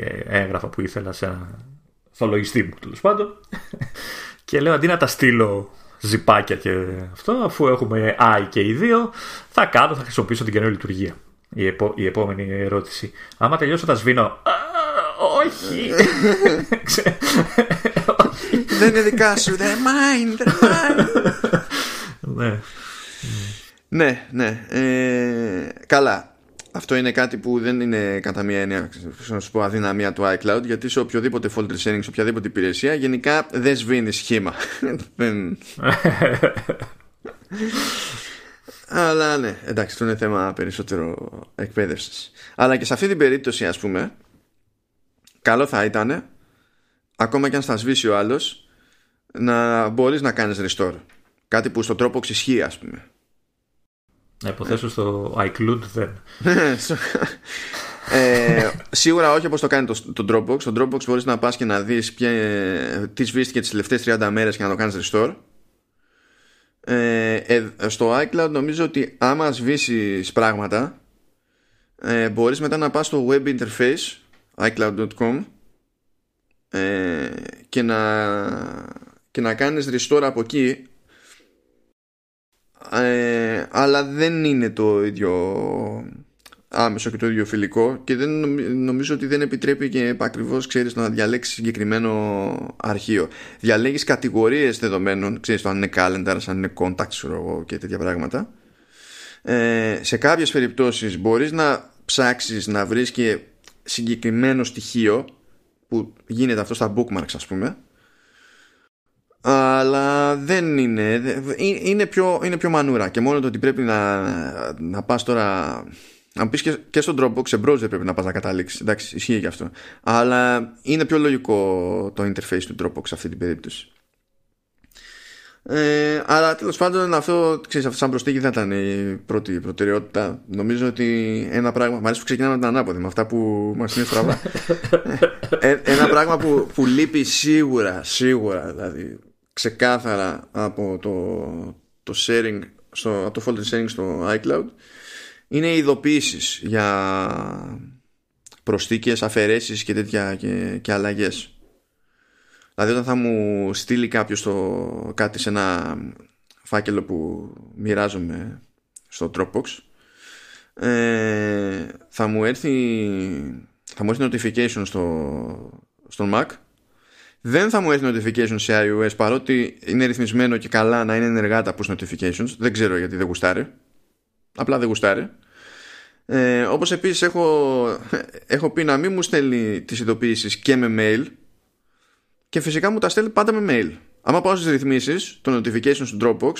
ε, έγγραφα που ήθελα σε ένα στο λογιστή μου, τέλος πάντων. και λέω αντί να τα στείλω ζυπάκια και αυτό, αφού έχουμε I και οι δύο, θα κάνω, θα χρησιμοποιήσω την καινούργια λειτουργία. Η, επο, η επόμενη ερώτηση. Άμα τελειώσω, θα σβήνω. Όχι. [laughs] [laughs] Δεν είναι δικά σου. Δεν mine. [laughs] Ναι. Ναι, ναι. Ε, καλά. Αυτό είναι κάτι που δεν είναι κατά μία έννοια να σου πω αδυναμία του iCloud γιατί σε οποιοδήποτε folder sharing, σε οποιαδήποτε υπηρεσία γενικά δεν σβήνει σχήμα. [laughs] Αλλά ναι, εντάξει, αυτό είναι θέμα περισσότερο εκπαίδευσης. Αλλά και σε αυτή την περίπτωση, ας πούμε, καλό θα ήταν, ακόμα και αν στα σβήσει ο άλλος, να μπορείς να κάνεις restore. Κάτι που στο τρόπο ισχύει, ας πούμε. Να υποθέσω στο iCloud δεν. ε, σίγουρα όχι όπως το κάνει το, το Dropbox. Στο Dropbox μπορείς να πας και να δεις ποια, τι σβήστηκε τις τελευταίες 30 μέρες και να το κάνεις restore. Ε, ε, στο iCloud νομίζω ότι άμα σβήσεις πράγματα ε, μπορείς μετά να πας στο web interface iCloud.com ε, και να και να κάνεις restore από εκεί ε, αλλά δεν είναι το ίδιο άμεσο και το ίδιο φιλικό και δεν νομίζω ότι δεν επιτρέπει και ακριβώ ξέρεις να διαλέξεις συγκεκριμένο αρχείο. Διαλέγεις κατηγορίες δεδομένων ξέρεις το αν είναι calendar, αν είναι contact και τέτοια πράγματα. Ε, σε κάποιες περιπτώσεις μπορείς να ψάξεις να βρεις και συγκεκριμένο στοιχείο που γίνεται αυτό στα bookmarks ας πούμε αλλά δεν είναι ε, είναι πιο, είναι πιο μανούρα και μόνο το ότι πρέπει να, να πας τώρα αν πεις και, και στον Dropbox σε browser πρέπει να πας να καταλήξεις εντάξει ισχύει και αυτό αλλά είναι πιο λογικό το interface του Dropbox σε αυτή την περίπτωση ε, αλλά τέλος πάντων αυτό, ξέρεις, αυτό σαν προστίκη δεν ήταν η πρώτη προτεραιότητα. Νομίζω ότι ένα πράγμα. Μ' αρέσει που ξεκινάμε με την ανάποδη, με αυτά που μας είναι στραβά. [laughs] ε, ένα πράγμα που, που λείπει σίγουρα, σίγουρα δηλαδή ξεκάθαρα από το, το sharing στο, το folder sharing στο iCloud είναι οι ειδοποιήσεις για προσθήκες, αφαιρέσεις και τέτοια και, και αλλαγές. Δηλαδή όταν θα μου στείλει κάποιος το, κάτι σε ένα φάκελο που μοιράζομαι στο Dropbox ε, θα μου έρθει θα μου έρθει notification στο, στο Mac δεν θα μου έρθει notifications σε iOS παρότι είναι ρυθμισμένο και καλά να είναι ενεργά τα push notifications. Δεν ξέρω γιατί δεν γουστάρει. Απλά δεν γουστάρει. Ε, όπως επίσης έχω, έχω πει να μην μου στέλνει τις ειδοποιήσεις και με mail και φυσικά μου τα στέλνει πάντα με mail. Άμα πάω στις ρυθμίσεις, το notifications του Dropbox,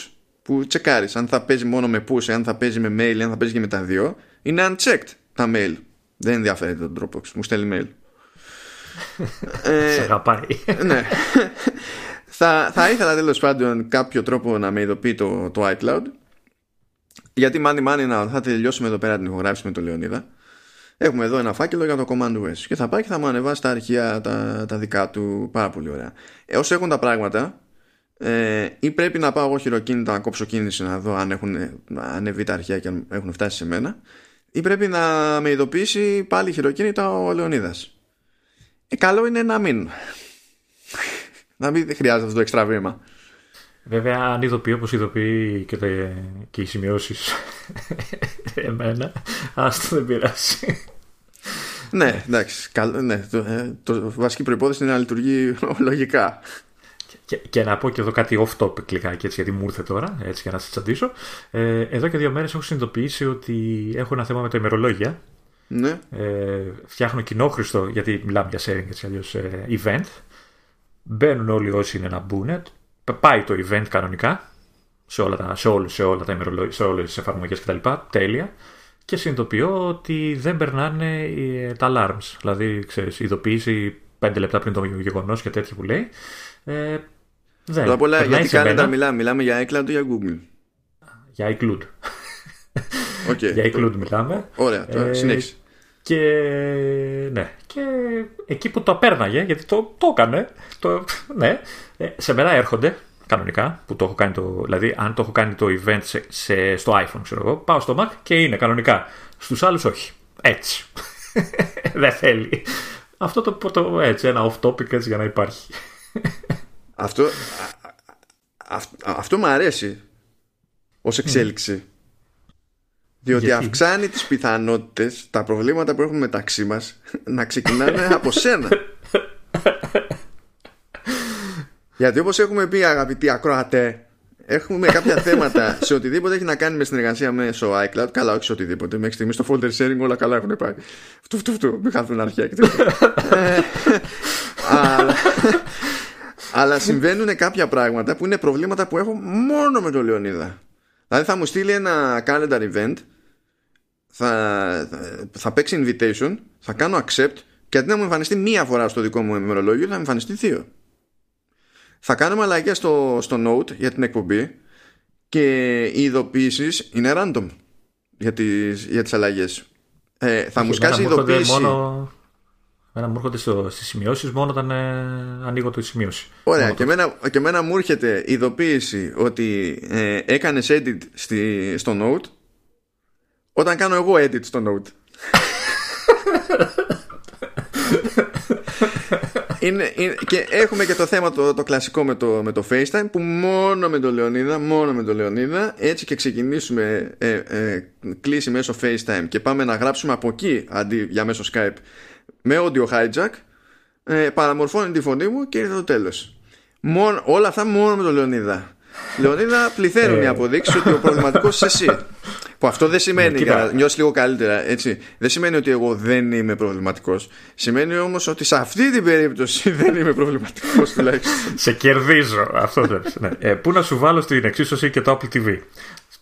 που τσεκάρεις αν θα παίζει μόνο με push, αν θα παίζει με mail, αν θα παίζει και με τα δύο, είναι unchecked τα mail. Δεν ενδιαφέρει το Dropbox, μου στέλνει mail. Ε, [laughs] Σε αγαπάει. ναι. θα, θα ήθελα τέλος πάντων κάποιο τρόπο να με ειδοποιεί το, το iCloud. Γιατί μάνι μάνι να θα τελειώσουμε εδώ πέρα την ηχογράφηση με τον Λεωνίδα. Έχουμε εδώ ένα φάκελο για το Command OS και θα πάει και θα μου ανεβάσει τα αρχεία τα, τα δικά του πάρα πολύ ωραία. Ε, όσο έχουν τα πράγματα, ε, ή πρέπει να πάω εγώ χειροκίνητα να κόψω κίνηση να δω αν έχουν ανεβεί τα αρχεία και αν έχουν φτάσει σε μένα, ή πρέπει να με ειδοποιήσει πάλι χειροκίνητα ο Λεωνίδας. Ε, καλό είναι να μην. να μην χρειάζεται αυτό το εξτρά βήμα. Βέβαια, αν ειδοποιεί όπως ειδοποιεί και, και οι σημειώσεις [laughs] εμένα, άστο δεν πειράζει. ναι, εντάξει. ναι, το, ε, το βασική προπόθεση είναι να λειτουργεί [laughs] λογικά. Και, και, να πω και εδώ κάτι off topic λιγάκι έτσι, γιατί μου ήρθε τώρα, έτσι για να σας τσαντήσω. Ε, εδώ και δύο μέρες έχω συνειδητοποιήσει ότι έχω ένα θέμα με τα ημερολόγια. Ναι. Ε, φτιάχνω κοινόχρηστο, γιατί μιλάμε για sharing έτσι αλλιώς ε, event. Μπαίνουν όλοι όσοι είναι να μπουν. Πάει το event κανονικά σε όλα τα, σε όλους, σε όλα τα ημερολόγια, σε όλες τις εφαρμογές κτλ. Τέλεια. Και συνειδητοποιώ ότι δεν περνάνε ε, τα alarms. Δηλαδή, ξέρεις, ειδοποίηση 5 λεπτά πριν το γεγονός και τέτοια που λέει. Ε, δεν. Πρώτα απ' όλα, γιατί κάνετε μιλάμε, μιλάμε για iCloud ή για Google; Για iCloud. Okay. για iCloud μιλάμε. Ωραία, ε, συνέχισε. Και ναι, και εκεί που το απέρναγε, γιατί το, το έκανε, το, ναι, ε, σε μένα έρχονται κανονικά, που το έχω κάνει το, δηλαδή αν το έχω κάνει το event σε, σε, στο iPhone, ξέρω εγώ, πάω στο Mac και είναι κανονικά. Στους άλλους όχι. Έτσι. [laughs] Δεν θέλει. Αυτό το, το έτσι, ένα off topic έτσι για να υπάρχει. αυτό, α, αυτό μου αρέσει ως εξέλιξη. Διότι Γιατί; αυξάνει τις πιθανότητες τα προβλήματα που έχουμε μεταξύ μας να ξεκινάνε από σένα. [laughs] Γιατί όπως έχουμε πει αγαπητοί ακροατέ Έχουμε κάποια θέματα [laughs] σε οτιδήποτε έχει να κάνει με συνεργασία με στο iCloud. Καλά, όχι σε οτιδήποτε. Μέχρι στιγμής στο folder sharing όλα καλά έχουν πάει. Φτου, φτου, φτου. Μην χαθούν αρχαία και τέτοια. [laughs] αλλά, αλλά συμβαίνουν κάποια πράγματα που είναι προβλήματα που έχω μόνο με τον Λεωνίδα. Δηλαδή θα μου στείλει ένα calendar event, θα, θα, θα παίξει invitation, θα κάνω accept και αντί να μου εμφανιστεί μία φορά στο δικό μου ημερολόγιο, θα εμφανιστεί δύο. Θα κάνουμε αλλαγές στο, στο note για την εκπομπή και οι ειδοποιήσεις είναι random για τις, για τις αλλαγές. Ε, θα μου σκάσει ειδοποίηση. Μόνο... Εμένα μου έρχονται στο, στις σημειώσεις μόνο όταν ε, ανοίγω το σημείωση. Ωραία και εμένα, και εμένα μου έρχεται ειδοποίηση ότι ε, έκανες edit στη, στο note όταν κάνω εγώ edit στο note. [laughs] είναι, είναι, και έχουμε και το θέμα το, το κλασικό με το, με το FaceTime που μόνο με το Λεωνίδα, μόνο με το Λεωνίδα έτσι και ξεκινήσουμε ε, ε, κλίση μέσω FaceTime και πάμε να γράψουμε από εκεί αντί για μέσω Skype με audio hijack ε, παραμορφώνει τη φωνή μου και ήρθε το τέλος. Μόνο, όλα αυτά μόνο με το Λεωνίδα. Λεωνίδα, πληθαίνουν οι ε. αποδείξεις ότι ο προβληματικός [laughs] είσαι εσύ. Που αυτό δεν σημαίνει, για να νιώσεις λίγο καλύτερα, έτσι. Δεν σημαίνει ότι εγώ δεν είμαι προβληματικός. Σημαίνει όμως ότι σε αυτή την περίπτωση [laughs] δεν είμαι προβληματικός τουλάχιστον. σε κερδίζω. Αυτό δεν ναι. ε, Πού να σου βάλω στην εξίσωση και το Apple TV.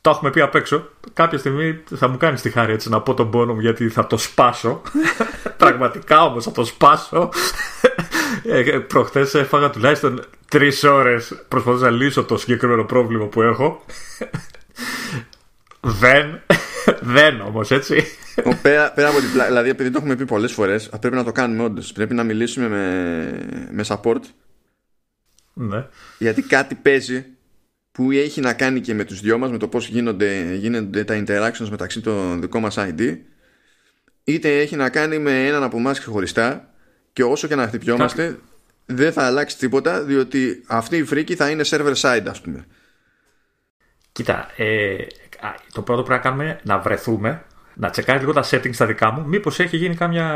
Το έχουμε πει απ' έξω. Κάποια στιγμή θα μου κάνεις τη χάρη έτσι να πω τον πόνο μου γιατί θα το σπάσω. [laughs] Πραγματικά όμως θα το σπάσω. Ε, Προχθές έφαγα τουλάχιστον τρεις ώρες προσπαθούσα να λύσω το συγκεκριμένο πρόβλημα που έχω. Δεν. Δεν όμως, έτσι. Πέρα, πέρα από την πλάκα, δηλαδή επειδή το έχουμε πει πολλές φορές, πρέπει να το κάνουμε όντως. Πρέπει να μιλήσουμε με, με support. Ναι. Γιατί κάτι παίζει που έχει να κάνει και με τους δυο μας με το πώς γίνονται, γίνονται τα interactions μεταξύ των δικών μας ID είτε έχει να κάνει με έναν από εμάς ξεχωριστά και όσο και να χτυπιόμαστε δεν θα αλλάξει τίποτα διότι αυτή η φρίκη θα είναι server side ας πούμε. Κοίτα, ε, το πρώτο που πρέπει να κάνουμε είναι να βρεθούμε να τσεκάρει λίγο τα settings στα δικά μου. Μήπως έχει γίνει κάμια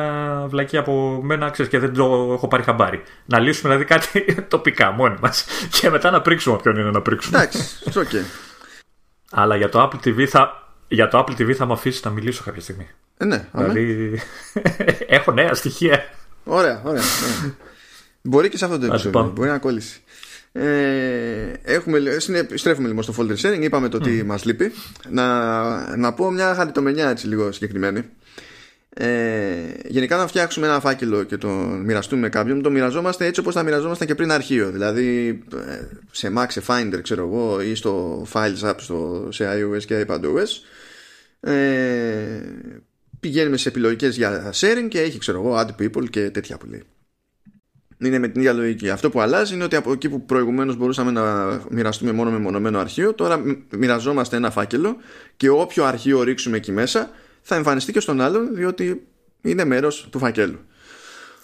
βλακή από μένα, ξέρεις και δεν το έχω πάρει χαμπάρι. Να λύσουμε δηλαδή κάτι [laughs] τοπικά μόνοι μας. Και μετά να πρίξουμε όποιον είναι να πρίξουμε. Εντάξει, okay. Αλλά για το Apple TV θα, για το Apple TV θα μου αφήσει να μιλήσω κάποια στιγμή. Ε, ναι, δηλαδή [laughs] έχω νέα στοιχεία. Ωραία, ωραία. ωραία. Μπορεί και σε αυτό το επεισόδιο. Μπορεί να κόλλησει. Ε, έχουμε, στρέφουμε λίγο στο folder sharing, είπαμε το τι mm. μας λείπει. Να, να πω μια χαριτομενιά έτσι λίγο συγκεκριμένη. Ε, γενικά να φτιάξουμε ένα φάκελο και το μοιραστούμε με κάποιον το μοιραζόμαστε έτσι όπως θα μοιραζόμασταν και πριν αρχείο δηλαδή ε, σε Mac, σε Finder ξέρω εγώ ή στο Files App στο, σε iOS και iPadOS ε, πηγαίνουμε σε επιλογικές για sharing και έχει ξέρω εγώ add people και τέτοια που λέει είναι με την ίδια λογική. Αυτό που αλλάζει είναι ότι από εκεί που προηγουμένως μπορούσαμε να μοιραστούμε μόνο με μονομένο αρχείο, τώρα μοιραζόμαστε ένα φάκελο και όποιο αρχείο ρίξουμε εκεί μέσα θα εμφανιστεί και στον άλλον διότι είναι μέρος του φακέλου.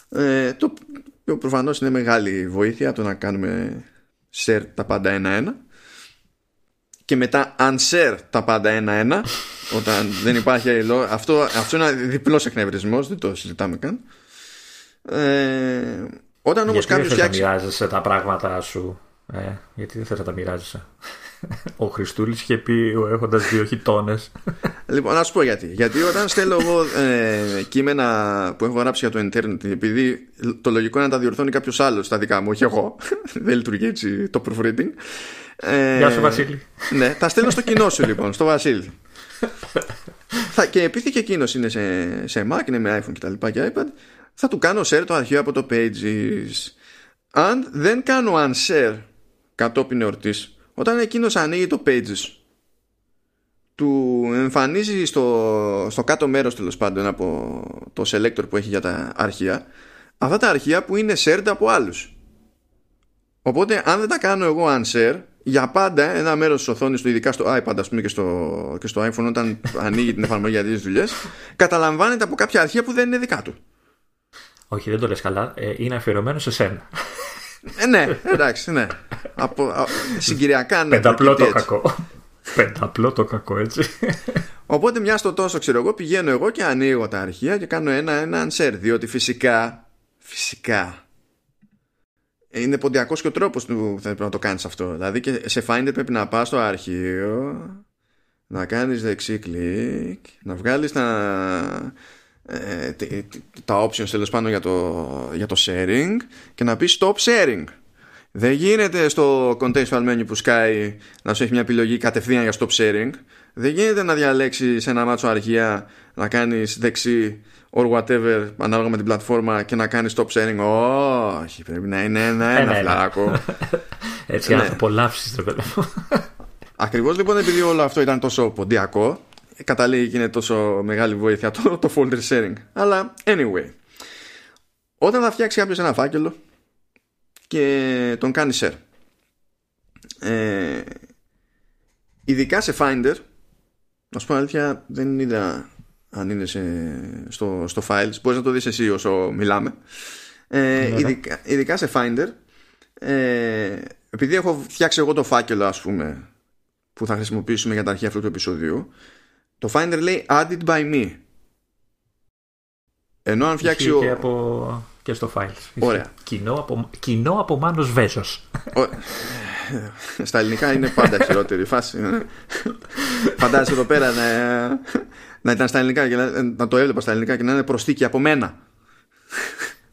Ε, το προφανώς είναι μεγάλη βοήθεια το να κάνουμε share τα πάντα ένα-ένα και μετά unshare τα πάντα ένα-ένα [laughs] όταν δεν υπάρχει αυτό, αυτό είναι ένα διπλός εκνευρισμός δεν το συζητάμε καν ε, όταν όμως γιατί κάποιος φτιάξει... δεν μοιράζεσαι τα πράγματα σου; Ε, γιατί δεν θες να τα μοιράζεσαι; Ο Χριστούλης είχε πει ο έχοντας δύο χιτώνες. Λοιπόν, να σου πω γιατί. Γιατί όταν στέλνω εγώ ε, κείμενα που έχω γράψει για το Internet, επειδή το λογικό είναι να τα διορθώνει κάποιος άλλος στα δικά μου, όχι εγώ. [laughs] Δεν λειτουργεί έτσι το proofreading. Ε, Γεια σου, Βασίλη. Ναι, τα στέλνω στο κοινό σου λοιπόν, στο Βασίλη. [laughs] θα, και επειδή και εκείνος είναι σε, σε Mac, είναι με iPhone κτλ. Και, και iPad, θα του κάνω share το αρχείο από το Pages. Αν δεν κάνω unshare κατόπιν εορτής όταν εκείνος ανοίγει το pages του εμφανίζει στο, στο κάτω μέρος τέλος πάντων από το selector που έχει για τα αρχεία αυτά τα αρχεία που είναι shared από άλλους οπότε αν δεν τα κάνω εγώ unshare για πάντα ένα μέρος της οθόνης του ειδικά στο iPad ας πούμε και στο, και στο iPhone όταν [laughs] ανοίγει την εφαρμογή για τις δουλειές καταλαμβάνεται από κάποια αρχεία που δεν είναι δικά του όχι δεν το λες καλά ε, είναι αφιερωμένο σε σένα ε, ναι, εντάξει, ναι. Από, α, συγκυριακά ναι. Πενταπλό το κακό. Πενταπλό το κακό, έτσι. Οπότε μια στο τόσο ξέρω εγώ πηγαίνω εγώ και ανοίγω τα αρχεία και κάνω ένα ένα share. Διότι φυσικά, φυσικά είναι ποντιακός και ο τρόπος που θα πρέπει να το κάνεις αυτό. Δηλαδή και σε Finder πρέπει να πας στο αρχείο, να κάνεις δεξί κλικ, να βγάλεις τα, ε, τα options τέλος πάνω για το, για το sharing και να πεις stop sharing. Δεν γίνεται στο contextual menu που σκάει να σου έχει μια επιλογή κατευθείαν για stop sharing. Δεν γίνεται να διαλέξεις ένα μάτσο αρχεία να κάνεις δεξί or whatever ανάλογα με την πλατφόρμα και να κάνεις stop sharing. Όχι, πρέπει να είναι ένα-ένα φλαράκο. Έτσι, ναι. απολαύσεις το Ακριβώς λοιπόν επειδή όλο αυτό ήταν τόσο ποντιακό, καταλήγει και είναι τόσο μεγάλη βοήθεια το, το folder sharing. Αλλά anyway, όταν θα φτιάξει κάποιος ένα φάκελο και τον κάνει share, ε, ειδικά σε Finder, να σου πω αλήθεια, δεν είδα αν είναι σε, στο, στο files, μπορείς να το δεις εσύ όσο μιλάμε. Ε, ειδικά, ειδικά, σε Finder, ε, επειδή έχω φτιάξει εγώ το φάκελο ας πούμε που θα χρησιμοποιήσουμε για τα αρχεία αυτού του επεισοδίου το Finder λέει added by me. Ενώ αν φτιάξει. Και, από... και στο Files. Ωραία. Κοινό από, κοινό από Μάνος Βέζος. Στα ελληνικά είναι πάντα χειρότερη φάση. Φαντάζεσαι εδώ πέρα να, να ήταν στα ελληνικά και να, να το έβλεπα στα ελληνικά και να είναι προστίκη από μένα.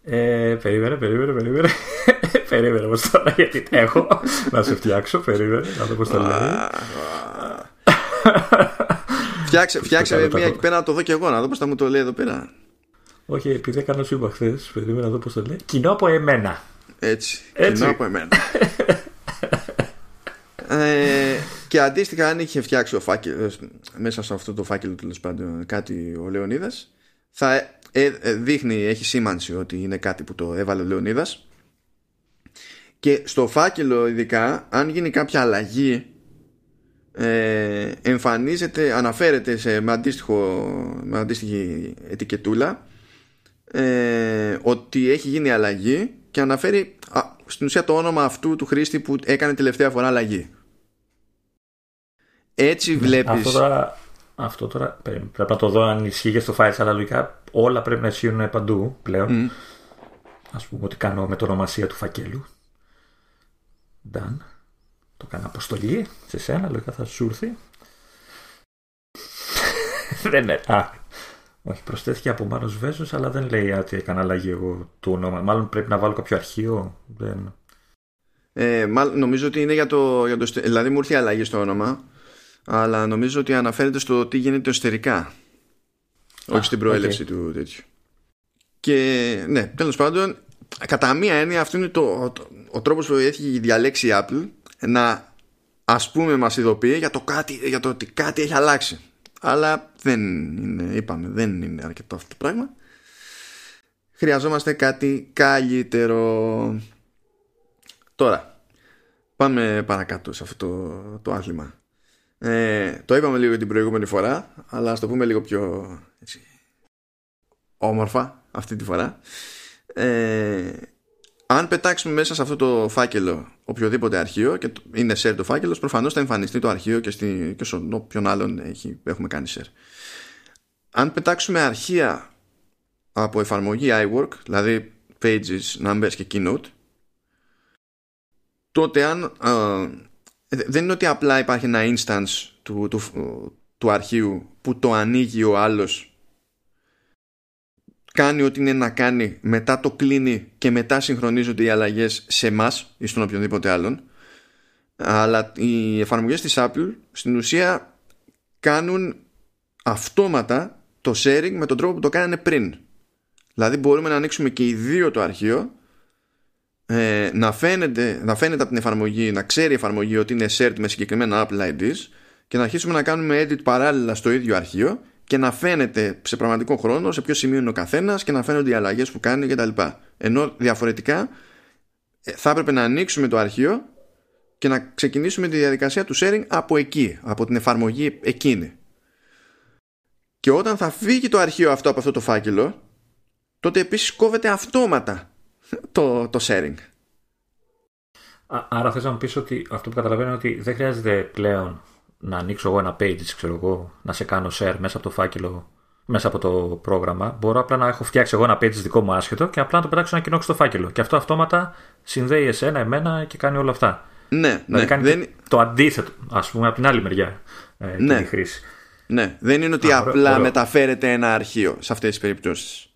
Ε, περίμενε, περίμενε, περίμενε. περίμενε όμως τώρα γιατί έχω να σε φτιάξω. Περίμενε, να δω πώς το λέει. Φτιάξε, φτιάξε μία εκεί πέρα να το δω και εγώ, να δω πώς θα μου το λέει εδώ πέρα. Όχι, επειδή έκανα σου χθες, περίμενα να δω πώς το λέει. Κοινό από εμένα. Έτσι. Έτσι. Κοινό από εμένα. [laughs] ε, και αντίστοιχα, αν είχε φτιάξει ο φάκελο, μέσα σε αυτό το φάκελο τέλος πάντων κάτι ο Λεωνίδας, θα ε, ε, δείχνει, έχει σήμανση ότι είναι κάτι που το έβαλε ο Λεωνίδας. Και στο φάκελο, ειδικά, αν γίνει κάποια αλλαγή ε, εμφανίζεται, αναφέρεται σε, με, με αντίστοιχη ετικετούλα ε, ότι έχει γίνει αλλαγή και αναφέρει α, στην ουσία το όνομα αυτού του χρήστη που έκανε τελευταία φορά αλλαγή. Έτσι ναι, βλέπεις... Αυτό τώρα, αυτό τώρα πρέπει να το δω αν ισχύει και στο file, αλλά λογικά όλα πρέπει να ισχύουν παντού πλέον. Mm. Ας πούμε ότι κάνω με το ονομασία του φακέλου. Done. Το κάνω αποστολή σε σένα, λογικά θα σου έρθει. [laughs] δεν είναι. Α, όχι, προσθέθηκε από Μάνος Βέζος, αλλά δεν λέει ότι έκανα αλλαγή εγώ το όνομα. Μάλλον πρέπει να βάλω κάποιο αρχείο. Δεν... Ε, νομίζω ότι είναι για το, για το. Δηλαδή μου ήρθε η αλλαγή στο όνομα, αλλά νομίζω ότι αναφέρεται στο τι γίνεται εσωτερικά. όχι στην προέλευση του τέτοιου. Και ναι, τέλος πάντων, κατά μία έννοια αυτό είναι το, το ο τρόπος που έχει διαλέξει η Apple να ας πούμε μας ειδοποιεί για το, κάτι, για το ότι κάτι έχει αλλάξει. Αλλά δεν είναι, είπαμε, δεν είναι αρκετό αυτό το πράγμα. Χρειαζόμαστε κάτι καλύτερο. Τώρα, πάμε παρακάτω σε αυτό το, το άθλημα. Ε, το είπαμε λίγο την προηγούμενη φορά, αλλά ας το πούμε λίγο πιο έτσι, όμορφα αυτή τη φορά. Ε, αν πετάξουμε μέσα σε αυτό το φάκελο οποιοδήποτε αρχείο και είναι share το φάκελος, προφανώς θα εμφανιστεί το αρχείο και, στη, και σε όποιον άλλον έχει, έχουμε κάνει share. Αν πετάξουμε αρχεία από εφαρμογή iWork, δηλαδή Pages, Numbers και Keynote, τότε αν δεν είναι ότι απλά υπάρχει ένα instance του, του, του αρχείου που το ανοίγει ο άλλος κάνει ό,τι είναι να κάνει, μετά το κλείνει και μετά συγχρονίζονται οι αλλαγές σε εμάς ή στον οποιονδήποτε άλλον. Αλλά οι εφαρμογές της Apple στην ουσία κάνουν αυτόματα το sharing με τον τρόπο που το κάνανε πριν. Δηλαδή μπορούμε να ανοίξουμε και οι δύο το αρχείο ε, να, φαίνεται, να φαίνεται από την εφαρμογή, να ξέρει η εφαρμογή ότι είναι shared με συγκεκριμένα Apple IDs και να αρχίσουμε να κάνουμε edit παράλληλα στο ίδιο αρχείο και να φαίνεται σε πραγματικό χρόνο σε ποιο σημείο είναι ο καθένας και να φαίνονται οι αλλαγές που κάνει κτλ. Ενώ διαφορετικά ε, θα έπρεπε να ανοίξουμε το αρχείο και να ξεκινήσουμε τη διαδικασία του sharing από εκεί, από την εφαρμογή εκείνη. Και όταν θα φύγει το αρχείο αυτό από αυτό το φάκελο, τότε επίσης κόβεται αυτόματα το, το sharing. Άρα θες να μου πεις ότι αυτό που καταλαβαίνω είναι ότι δεν χρειάζεται πλέον να ανοίξω εγώ ένα page, ξέρω εγώ, να σε κάνω share μέσα από το φάκελο, μέσα από το πρόγραμμα. Μπορώ απλά να έχω φτιάξει εγώ ένα page δικό μου άσχετο και απλά να το πετάξω να κοινώξω στο φάκελο. Και αυτό αυτόματα συνδέει εσένα, εμένα και κάνει όλα αυτά. Ναι, δηλαδή ναι. κάνει δεν... το αντίθετο, ας πούμε, από την άλλη μεριά ε, ναι. τη χρήση. Ναι, δεν είναι ότι απλά μεταφέρεται ένα αρχείο σε αυτές τις περιπτώσεις.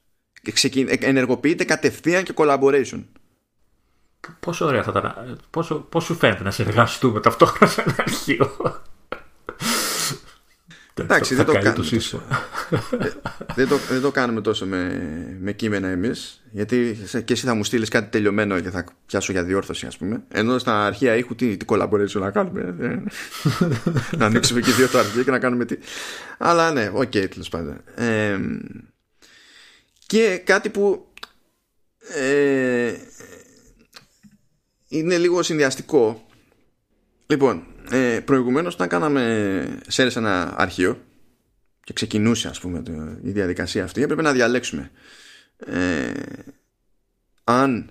Ξεκιν... Ενεργοποιείται κατευθείαν και collaboration. Πόσο ωραία θα ήταν. Πόσο, πώς σου φαίνεται να συνεργαστούμε ταυτόχρονα σε ένα αρχείο. Εντάξει, δεν το, κάνουμε τόσο. δεν, το, δεν το κάνουμε τόσο με, με κείμενα εμείς. Γιατί και εσύ θα μου στείλεις κάτι τελειωμένο και θα πιάσω για διόρθωση, ας πούμε. Ενώ στα αρχεία ήχου τι, τι collaboration να κάνουμε. Ε, να ανοίξουμε και δύο το αρχείο και να κάνουμε τι. Αλλά ναι, OK, okay, τέλος πάντων. Ε, και κάτι που ε, είναι λίγο συνδυαστικό. Λοιπόν, ε, προηγουμένως όταν κάναμε σε ένα αρχείο και ξεκινούσε ας πούμε η διαδικασία αυτή έπρεπε να διαλέξουμε ε, αν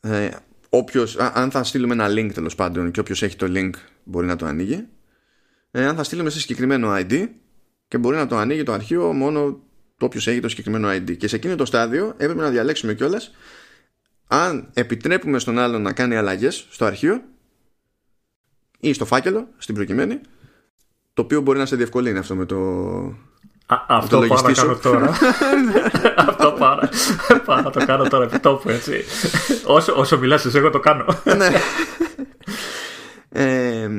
ε, όποιος, αν θα στείλουμε ένα link τέλος πάντων και όποιος έχει το link μπορεί να το ανοίγει ε, αν θα στείλουμε σε συγκεκριμένο ID και μπορεί να το ανοίγει το αρχείο μόνο το όποιος έχει το συγκεκριμένο ID και σε εκείνο το στάδιο έπρεπε να διαλέξουμε κιόλας αν επιτρέπουμε στον άλλον να κάνει αλλαγές στο αρχείο ή στο φάκελο, στην προκειμένη, το οποίο μπορεί να σε διευκολύνει αυτό με το. Α, αυτό το πάω να κάνω τώρα. [laughs] αυτό πάω, πάω να το κάνω τώρα επί τόπου, έτσι. όσο, όσο μιλάς εσύ, εγώ το κάνω. ναι. Ε,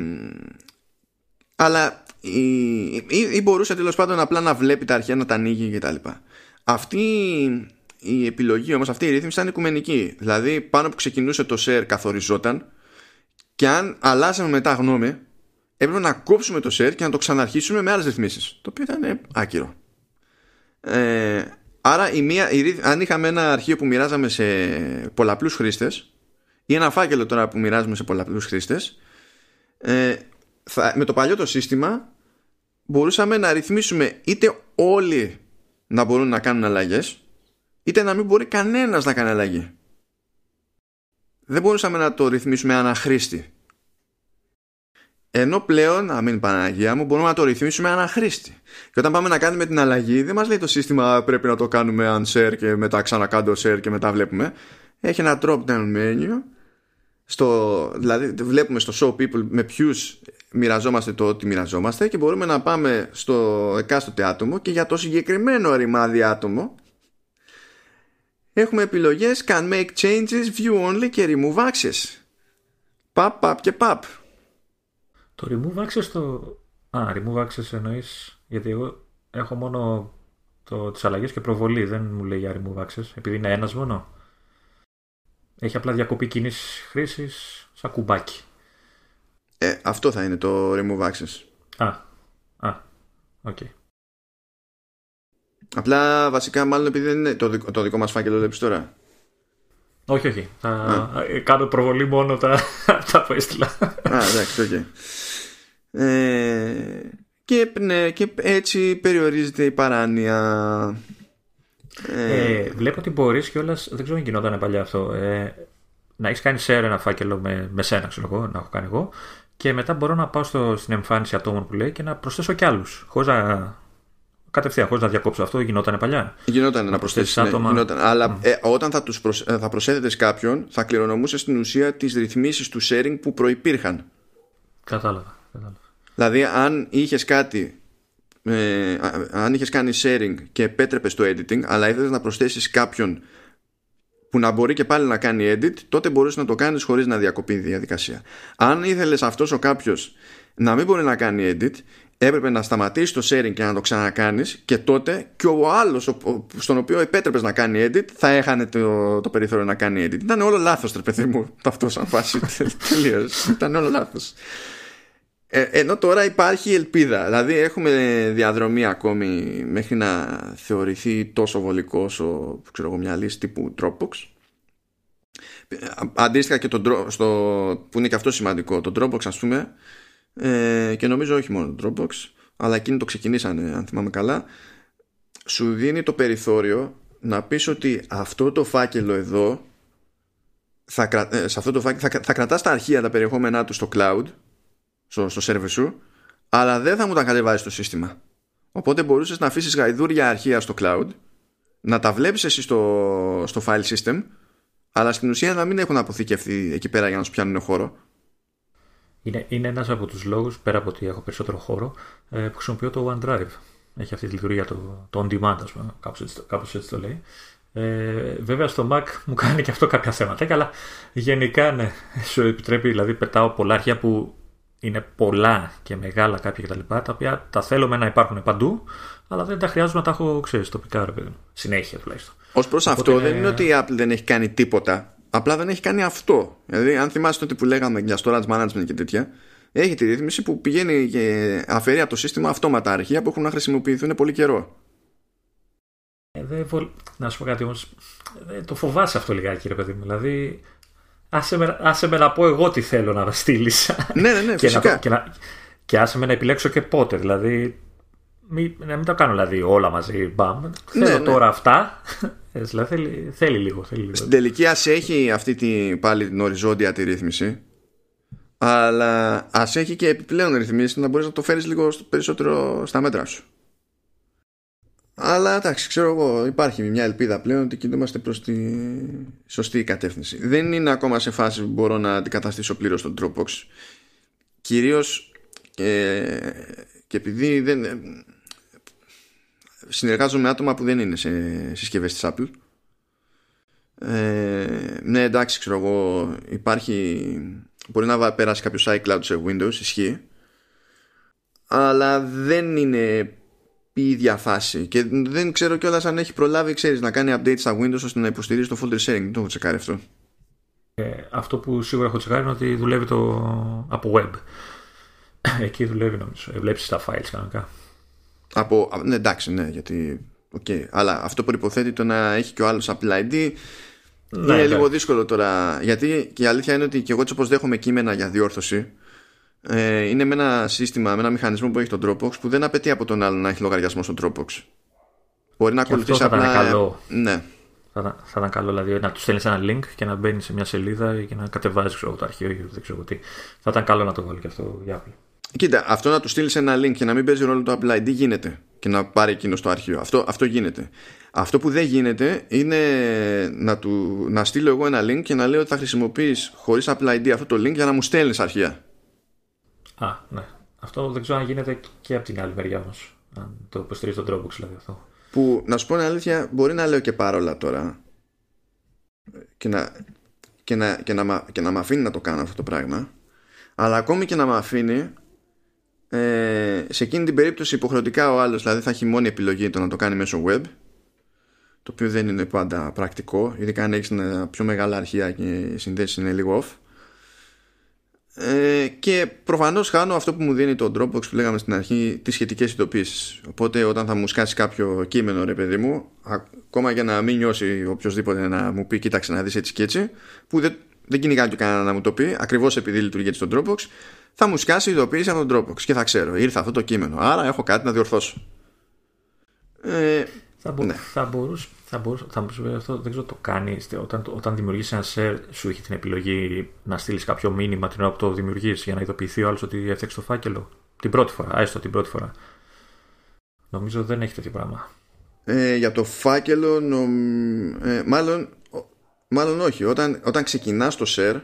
αλλά ή, ή, ή μπορούσε τέλος πάντων απλά να βλέπει τα αρχαία να τα ανοίγει κτλ. Αυτή η επιλογή όμως, αυτή η ρύθμιση ήταν οικουμενική. Δηλαδή πάνω που ξεκινούσε το share καθοριζόταν και αν αλλάσαμε μετά γνώμη, έπρεπε να κόψουμε το share και να το ξαναρχίσουμε με άλλες ρυθμίσεις. Το οποίο ήταν άκυρο. Ε, άρα, η μία, η, αν είχαμε ένα αρχείο που μοιράζαμε σε πολλαπλούς χρήστες, ή ένα φάκελο τώρα που μοιράζουμε σε πολλαπλούς χρήστες, ε, με το παλιό το σύστημα μπορούσαμε να ρυθμίσουμε είτε όλοι να μπορούν να κάνουν αλλαγές, είτε να μην μπορεί κανένας να κάνει αλλαγή δεν μπορούσαμε να το ρυθμίσουμε αναχρήστη. Ενώ πλέον, αμήν Παναγία μου, μπορούμε να το ρυθμίσουμε αναχρήστη. Και όταν πάμε να κάνουμε την αλλαγή, δεν μας λέει το σύστημα πρέπει να το κάνουμε unshare και μετά ξανακάνω share και μετά βλέπουμε. Έχει ένα drop down menu. Στο, δηλαδή, βλέπουμε στο show people με ποιους μοιραζόμαστε το ότι μοιραζόμαστε και μπορούμε να πάμε στο εκάστοτε άτομο και για το συγκεκριμένο ρημάδι άτομο έχουμε επιλογές can make changes, view only και remove access. Παπ, παπ και παπ. Το remove access το... Α, remove access εννοείς, γιατί εγώ έχω μόνο το, τις αλλαγές και προβολή, δεν μου λέει για remove access, επειδή είναι ένας μόνο. Έχει απλά διακοπή κοινή χρήσης σαν κουμπάκι. Ε, αυτό θα είναι το remove access. Α, α, OK. Okay. Απλά βασικά μάλλον επειδή δεν είναι το δικό, το δικό μας φάκελο βλέπεις τώρα. Όχι, όχι. Θα κάνω προβολή μόνο τα, [laughs] τα που έστειλα. Α, εντάξει, OK. Okay. Ε, και, ναι, και έτσι περιορίζεται η παράνοια. Ε, ε, βλέπω ότι μπορείς κιόλας, δεν ξέρω αν γινόταν παλιά αυτό, ε, να έχεις κάνει share ένα φάκελο με, με σένα, ξέρω εγώ, να έχω κάνει εγώ, και μετά μπορώ να πάω στο, στην εμφάνιση ατόμων που λέει και να προσθέσω κι άλλους. Χωρίς να. Κατευθείαν, χωρίς να διακόψω αυτό, γινόταν παλιά. Γινόταν να προσθέσεις ναι, άτομα. Γινόταν. Αλλά ε, όταν θα, τους προσ... θα προσέθετε κάποιον, θα κληρονομούσε στην ουσία τις ρυθμίσεις του sharing που προπήρχαν. Κατάλαβα. κατάλαβα. Δηλαδή, αν είχες κάτι ε, αν είχες κάνει sharing και επέτρεπες το editing, αλλά ήθελες να προσθέσεις κάποιον που να μπορεί και πάλι να κάνει edit, τότε μπορούσες να το κάνεις χωρίς να διακοπεί η διαδικασία. Αν ήθελες αυτός ο κάποιος να μην μπορεί να κάνει edit, έπρεπε να σταματήσει το sharing και να το ξανακάνεις και τότε και ο άλλος στον οποίο επέτρεπες να κάνει edit θα έχανε το, το περιθώριο να κάνει edit. Ήταν όλο λάθος, τρε παιδί μου, αυτό σαν φάση. [laughs] Τελείως. Ήταν όλο λάθος. Ε, ενώ τώρα υπάρχει ελπίδα. Δηλαδή έχουμε διαδρομή ακόμη μέχρι να θεωρηθεί τόσο βολικός όσο ξέρω εγώ, μια λύση τύπου Dropbox. Αντίστοιχα και το, στο, που είναι και αυτό σημαντικό, το Dropbox ας πούμε ε, και νομίζω όχι μόνο το Dropbox αλλά εκείνοι το ξεκινήσανε αν θυμάμαι καλά σου δίνει το περιθώριο να πεις ότι αυτό το φάκελο εδώ θα, ε, σε αυτό το φάκελο, θα, θα κρατάς τα αρχεία τα περιεχόμενά του στο cloud στο, στο server σου, αλλά δεν θα μου τα κατεβάζει στο σύστημα. Οπότε μπορούσες να αφήσεις γαϊδούρια αρχεία στο cloud, να τα βλέπεις εσύ στο, στο file system, αλλά στην ουσία να μην έχουν αποθηκευτεί εκεί πέρα για να σου πιάνουν χώρο. Είναι, είναι ένας από τους λόγους, πέρα από ότι έχω περισσότερο χώρο, ε, που χρησιμοποιώ το OneDrive. Έχει αυτή τη λειτουργία το, το on demand, ας πούμε, κάπως έτσι, κάπως έτσι το λέει. Ε, βέβαια στο Mac μου κάνει και αυτό κάποια θέματα, αλλά γενικά ναι, σου επιτρέπει, δηλαδή πετάω πολλά αρχεία που είναι πολλά και μεγάλα κάποια κτλ. Τα, τα οποία τα θέλουμε να υπάρχουν παντού, αλλά δεν τα χρειάζομαι να τα έχω ξέρεις τοπικά, ρε παιδί Συνέχεια τουλάχιστον. Ω προς αυτό, δεν είναι ότι η Apple δεν έχει κάνει τίποτα. Απλά δεν έχει κάνει αυτό. Δηλαδή, αν θυμάστε ότι που λέγαμε για storage management και τέτοια, έχει τη ρύθμιση που πηγαίνει και αφαιρεί από το σύστημα αυτόματα αρχεία που έχουν να χρησιμοποιηθούν πολύ καιρό. Ε, δεν Να σου πω κάτι όμως. Το φοβάσαι αυτό λιγάκι, ρε παιδί μου. Δηλαδή, άσε με, άσε με να πω εγώ τι θέλω να στείλεις. Ναι, ναι, ναι, φυσικά. και, να, και, να, και άσε με να επιλέξω και πότε. Δηλαδή, μην, να μην τα κάνω δηλαδή όλα μαζί. Μπαμ. Ναι, θέλω ναι. τώρα αυτά. Ε, δηλαδή, θέλει, θέλει λίγο. Θέλει λίγο. Στην τελική ας έχει αυτή τη, πάλι την οριζόντια τη ρύθμιση. Αλλά ας έχει και επιπλέον ρυθμίσεις να μπορείς να το φέρεις λίγο περισσότερο στα μέτρα σου. Αλλά εντάξει, ξέρω εγώ, υπάρχει μια ελπίδα πλέον ότι κινούμαστε προς τη σωστή κατεύθυνση. Δεν είναι ακόμα σε φάση που μπορώ να αντικαταστήσω πλήρως τον Dropbox. Κυρίως ε, και επειδή δεν, συνεργάζομαι με άτομα που δεν είναι σε συσκευές της Apple. Ε, ναι, εντάξει, ξέρω εγώ, υπάρχει. Μπορεί να περάσει κάποιος iCloud σε Windows, ισχύει. Αλλά δεν είναι η ίδια φάση. Και δεν ξέρω κιόλας αν έχει προλάβει, ξέρεις, να κάνει update στα Windows ώστε να υποστηρίζει το folder sharing. Δεν το έχω τσεκάρει αυτό. Ε, αυτό που σίγουρα έχω τσεκάρει είναι ότι δουλεύει το από web. Εκεί δουλεύει νομίζω. Ε, Βλέπεις τα files κανονικά. Από, ναι, εντάξει, ναι, γιατί. Okay. Αλλά αυτό προποθέτει το να έχει και ο άλλος Apple ID. Ναι, είναι λίγο δύσκολο τώρα. Γιατί και η αλήθεια είναι ότι και εγώ έτσι όπω δέχομαι κείμενα για διόρθωση, ε, είναι με ένα σύστημα, με ένα μηχανισμό που έχει το Dropbox που δεν απαιτεί από τον άλλο να έχει λογαριασμό στο Dropbox. Μπορεί να ακολουθήσει απλά. Θα καλό. Ναι. Θα, θα ήταν καλό δηλαδή να τους στέλνεις ένα link και να μπαίνει σε μια σελίδα και να κατεβάζεις το αρχείο ή δεν ξέρω τι. Θα ήταν καλό να το βάλει και αυτό για Apple. Κοίτα, αυτό να του στείλεις ένα link και να μην παίζει ρόλο το Apple ID γίνεται; Και να πάρει εκείνος στο αρχείο. Αυτό, αυτό γίνεται. Αυτό που δεν γίνεται είναι να, του, να στείλω εγώ ένα link και να λέω ότι θα χρησιμοποιείς χωρίς Apple ID αυτό το link για να μου στέλνεις αρχεία. Α, ναι. Αυτό δεν ξέρω αν γίνεται και από την άλλη μεριά όμως. Αν το υποστηρίζει τον Dropbox δηλαδή αυτό. Που να σου πω την αλήθεια, μπορεί να λέω και παρόλα τώρα. Και να. και να, και, να, και να με αφήνει να το κάνω αυτό το πράγμα αλλά ακόμη και να με αφήνει ε, σε εκείνη την περίπτωση υποχρεωτικά ο άλλος δηλαδή θα έχει μόνη επιλογή το να το κάνει μέσω web το οποίο δεν είναι πάντα πρακτικό ειδικά αν έχεις πιο μεγάλα αρχεία και οι συνδέσεις είναι λίγο off. Ε, και προφανώς χάνω αυτό που μου δίνει το Dropbox που λέγαμε στην αρχή τις σχετικές ειδοποίησεις. Οπότε όταν θα μου σκάσει κάποιο κείμενο ρε παιδί μου ακόμα για να μην νιώσει οποιοδήποτε να μου πει κοίταξε να δεις έτσι και έτσι που δεν, δεν κυνηγάει και κανένα να μου το πει ακριβώς επειδή λειτουργεί έτσι στο Dropbox θα μου σκάσει ειδοποίηση από τον Dropbox και θα ξέρω ήρθε αυτό το κείμενο άρα έχω κάτι να διορθώσω ε, θα, μπο, ναι. θα μπορούσε θα μπορούσε, θα μπορούσε αυτό, δεν ξέρω το κάνεις. Όταν, όταν δημιουργήσει ένα share, σου έχει την επιλογή να στείλεις κάποιο μήνυμα την ώρα που το δημιουργείς για να ειδοποιηθεί ο άλλος ότι έφτιαξε το φάκελο; Την πρώτη φορά, έστω την πρώτη φορά. Νομίζω δεν έχει τέτοιο πράγμα. Ε, για το φάκελο, ε, μάλλον, μάλλον όχι. Όταν, όταν ξεκινάς το share,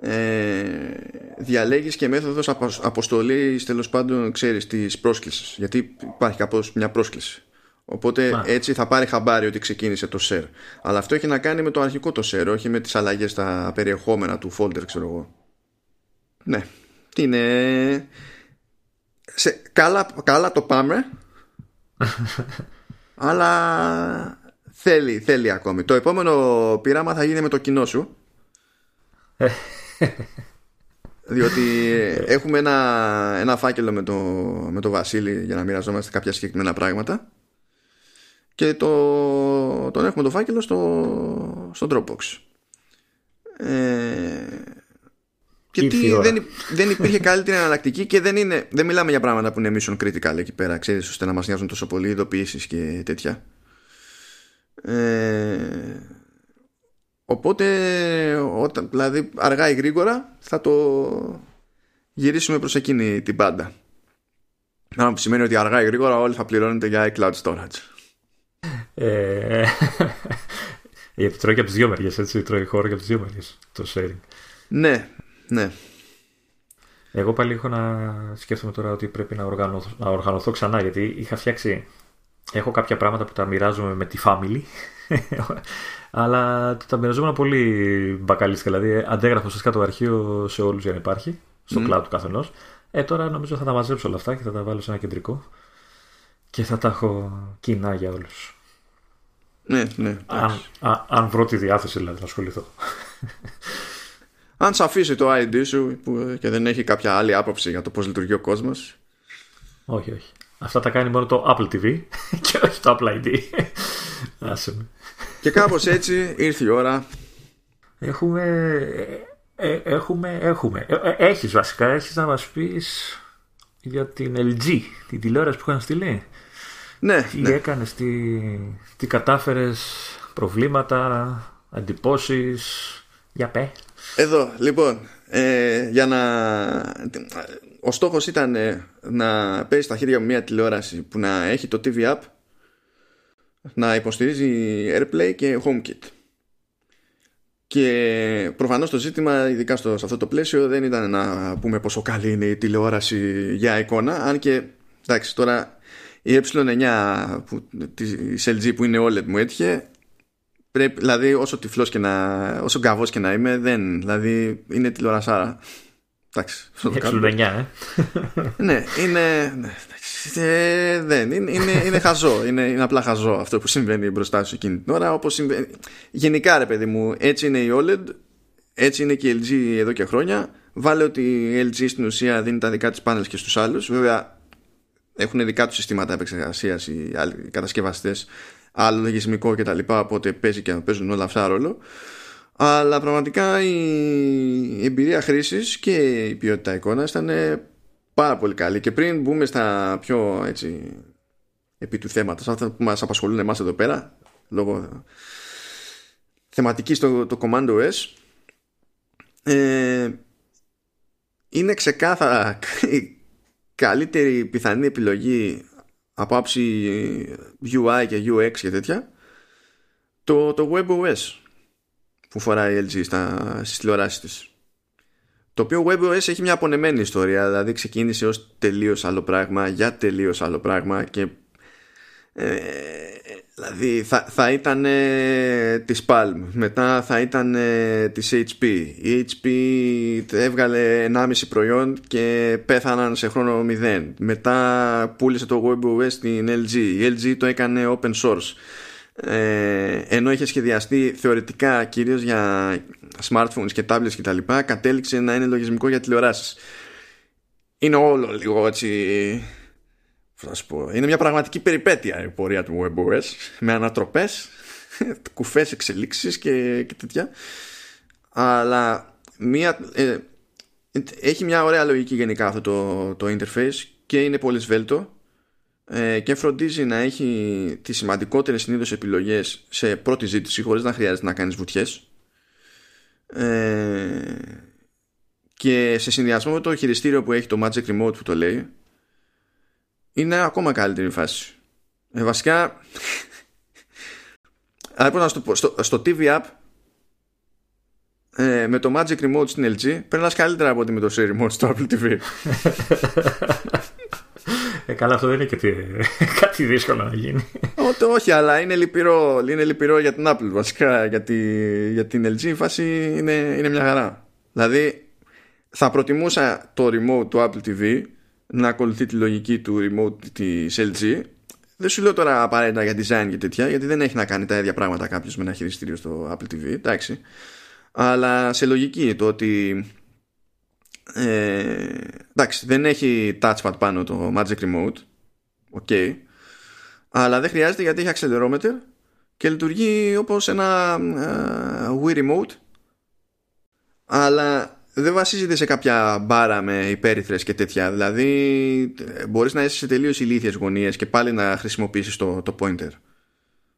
ε, διαλέγεις και μέθοδος αποστολής τέλος πάντων ξέρεις της πρόσκλησης γιατί υπάρχει κάπως μια πρόσκληση Οπότε έτσι θα πάρει χαμπάρι ότι ξεκίνησε το share. Αλλά αυτό έχει να κάνει με το αρχικό το share, όχι με τις αλλαγές στα περιεχόμενα του folder, ξέρω εγώ. Ναι. Τι είναι... Σε... Καλά, καλά το πάμε. [laughs] αλλά θέλει, θέλει ακόμη. Το επόμενο πείραμα θα γίνει με το κοινό σου. [laughs] διότι έχουμε ένα, ένα φάκελο με το, με το Βασίλη για να μοιραζόμαστε κάποια συγκεκριμένα πράγματα και το, τον έχουμε το φάκελο στο, στο Dropbox. Ε, και τι, δεν, δεν υπήρχε καλύτερη εναλλακτική και δεν, είναι, δεν μιλάμε για πράγματα που είναι mission critical εκεί πέρα, ξέρεις, ώστε να μας νοιάζουν τόσο πολύ ειδοποιήσεις και τέτοια. Ε, οπότε, όταν, δηλαδή αργά ή γρήγορα θα το γυρίσουμε προς εκείνη την πάντα. Να που σημαίνει ότι αργά ή γρήγορα όλοι θα πληρώνετε για iCloud storage. Ε, γιατί τρώει και από τις δύο μεριές, έτσι. Τρώει χώρο και από τις δύο μεριές το sharing. Ναι, ναι. Εγώ πάλι έχω να σκέφτομαι τώρα ότι πρέπει να οργανωθώ, να οργανωθώ ξανά γιατί είχα φτιάξει. Έχω κάποια πράγματα που τα μοιράζομαι με τη family. [laughs] αλλά τα μοιραζόμουν πολύ μπακαλίστικα. Δηλαδή αντέγραφα ουσιαστικά το αρχείο σε όλους για να υπάρχει. Στο mm. cloud του καθενός. Ε, τώρα νομίζω θα τα μαζέψω όλα αυτά και θα τα βάλω σε ένα κεντρικό. Και θα τα έχω κοινά για όλους. Ναι, ναι. Αν, α, αν βρω τη διάθεση δηλαδή να ασχοληθώ. [laughs] Αν σε αφήσει το ID σου που, και δεν έχει κάποια άλλη άποψη για το πώς λειτουργεί ο κόσμος. Όχι, όχι. Αυτά τα κάνει μόνο το Apple TV [laughs] και όχι το Apple ID. Άσε με. Και κάπως έτσι ήρθε η ώρα. Έχουμε... Ε, ε έχουμε, έχουμε. Ε, ε, έχεις βασικά, έχεις να μας πεις για την LG, την τηλεόραση που είχαν στείλει. Ναι, τι ναι. έκανες, τι, τι κατάφερες, προβλήματα, αντιπώσεις, για πέ. Εδώ, λοιπόν, ε, για να... Ο στόχος ήταν ε, να παίζει στα χέρια μου μια τηλεόραση που να έχει το TV App, να υποστηρίζει AirPlay και HomeKit. Και προφανώς το ζήτημα, ειδικά στο, σε αυτό το πλαίσιο, δεν ήταν να πούμε πόσο καλή είναι η τηλεόραση για εικόνα, αν και εντάξει τώρα η ε9 που, της LG που είναι OLED μου έτυχε πρέπει, δηλαδή όσο τυφλός και να όσο γκαβός και να είμαι δεν, δηλαδή είναι τηλεορασάρα εντάξει ε9 ε ναι είναι ναι, ε, δεν, είναι, είναι, είναι χαζό είναι, είναι απλά χαζό αυτό που συμβαίνει μπροστά σου εκείνη την ώρα όπως συμβαίνει, γενικά ρε παιδί μου έτσι είναι η OLED έτσι είναι και η LG εδώ και χρόνια βάλε ότι η LG στην ουσία δίνει τα δικά της πάνελ και στους άλλους βέβαια έχουν δικά τους συστήματα επεξεργασίας οι άλλοι κατασκευαστές, άλλο λογισμικό κτλ. Οπότε παίζει και παίζουν όλα αυτά ρόλο. Αλλά πραγματικά η εμπειρία χρήσης και η ποιότητα εικόνας ήταν πάρα πολύ καλή. Και πριν μπούμε στα πιο έτσι, επί του θέματος, αυτά που μας απασχολούν εμάς εδώ πέρα, λόγω θεματική στο το Command OS, ε, είναι ξεκάθαρα [laughs] καλύτερη πιθανή επιλογή από άψη UI και UX και τέτοια το, το WebOS που φοράει η LG στα, στις τηλεοράσεις της. Το οποίο WebOS έχει μια απονεμένη ιστορία, δηλαδή ξεκίνησε ως τελείως άλλο πράγμα, για τελείως άλλο πράγμα και ε, Δηλαδή θα, θα ήταν ε, της Palm, μετά θα ήταν ε, της HP. Η HP έβγαλε 1,5 προϊόν και πέθαναν σε χρόνο 0. Μετά πούλησε το WebOS στην LG. Η LG το έκανε open source. Ε, ενώ είχε σχεδιαστεί θεωρητικά κυρίως για smartphones και tablets και τα λοιπά κατέληξε να είναι λογισμικό για τηλεοράσεις είναι όλο λίγο έτσι θα σου πω, είναι μια πραγματική περιπέτεια η πορεία του WebOS με ανατροπές, [laughs] κουφές εξελίξεις και, και τέτοια. Αλλά μια, ε, έχει μια ωραία λογική γενικά αυτό το, το interface και είναι πολύ σβέλτο ε, και φροντίζει να έχει τις σημαντικότερες συνήθως επιλογές σε πρώτη ζήτηση χωρίς να χρειάζεται να κάνεις βουτιές. Ε, και σε συνδυασμό με το χειριστήριο που έχει το Magic Remote που το λέει είναι ακόμα καλύτερη φάση. Ε, βασικά, [laughs] να στο, στο, στο TV App ε, με το Magic Remote στην LG περνάς καλύτερα από ότι με το Share Remote στο Apple TV. [laughs] Ε, καλά, αυτό δεν είναι και [laughs] κάτι δύσκολο να γίνει. Ό, όχι, αλλά είναι λυπηρό, είναι λυπηρό για την Apple βασικά. Γιατί για την LG η φάση είναι, είναι μια χαρά. Δηλαδή, θα προτιμούσα το remote του Apple TV να ακολουθεί τη λογική του remote της LG δεν σου λέω τώρα απαραίτητα για design και τέτοια γιατί δεν έχει να κάνει τα ίδια πράγματα κάποιος με ένα χειριστήριο στο Apple TV εντάξει αλλά σε λογική το ότι ε, εντάξει δεν έχει touchpad πάνω το Magic Remote ok αλλά δεν χρειάζεται γιατί έχει accelerometer και λειτουργεί όπως ένα ε, Wii Remote αλλά δεν βασίζεται σε κάποια μπάρα με υπέρυθρες και τέτοια. Δηλαδή μπορείς να είσαι σε τελείως ηλίθιες γωνίες και πάλι να χρησιμοποιήσεις το, το pointer.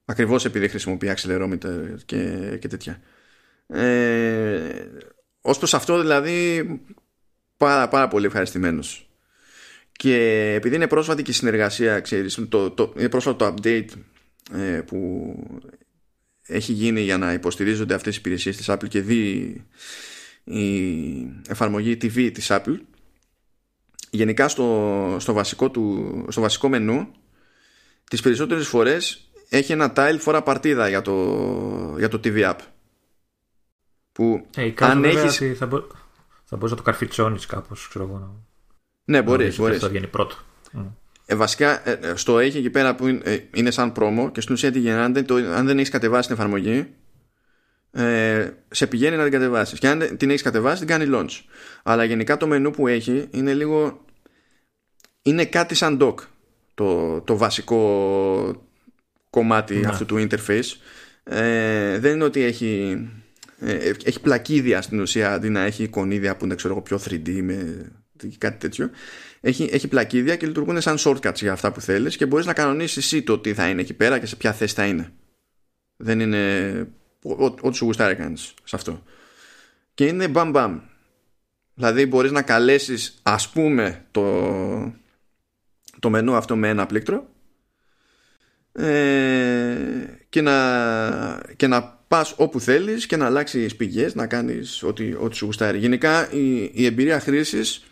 Ακριβώς επειδή χρησιμοποιεί accelerometer και, και τέτοια. Ε, ως προς αυτό δηλαδή πάρα, πάρα πολύ ευχαριστημένος. Και επειδή είναι πρόσφατη και η συνεργασία, ξέρεις, το, το, είναι πρόσφατο το update ε, που έχει γίνει για να υποστηρίζονται αυτές οι υπηρεσίες της Apple και δει η εφαρμογή TV της Apple γενικά στο, στο, βασικό, του, στο βασικό μενού τις περισσότερες φορές έχει ένα tile φορά παρτίδα για το, για το TV App που hey, ε, αν έχεις θα, μπο... θα μπορείς να το καρφιτσώνεις κάπως ξέρω εγώ ναι μπορείς, μπορείς. θα βγαίνει πρώτο ε, βασικά ε, στο έχει εκεί πέρα που είναι, είναι σαν πρόμο και στην ουσία τι γίνεται αν δεν έχεις κατεβάσει την εφαρμογή ε, σε πηγαίνει να την κατεβάσεις. Και αν την έχεις κατεβάσει, την κάνει launch. Αλλά γενικά το μενού που έχει είναι λίγο. είναι κάτι σαν dock. Το, το βασικό κομμάτι ναι. αυτού του interface. Ε, δεν είναι ότι έχει. Ε, έχει πλακίδια στην ουσία αντί να έχει εικονίδια που είναι ξέρω εγώ πιο 3D με κάτι τέτοιο. Έχει, έχει πλακίδια και λειτουργούν σαν shortcuts για αυτά που θέλεις και μπορείς να κανονίσεις εσύ το τι θα είναι εκεί πέρα και σε ποια θέση θα είναι. Δεν είναι ό,τι σου γουστάρει κάνεις σε αυτό και είναι μπαμ μπαμ δηλαδή μπορείς να καλέσεις ας πούμε το, το μενού αυτό με ένα πλήκτρο ε, και, να, και να πας όπου θέλεις και να αλλάξεις πηγές να κάνεις ό,τι, ό,τι σου γουστάρει γενικά η, η εμπειρία χρήσης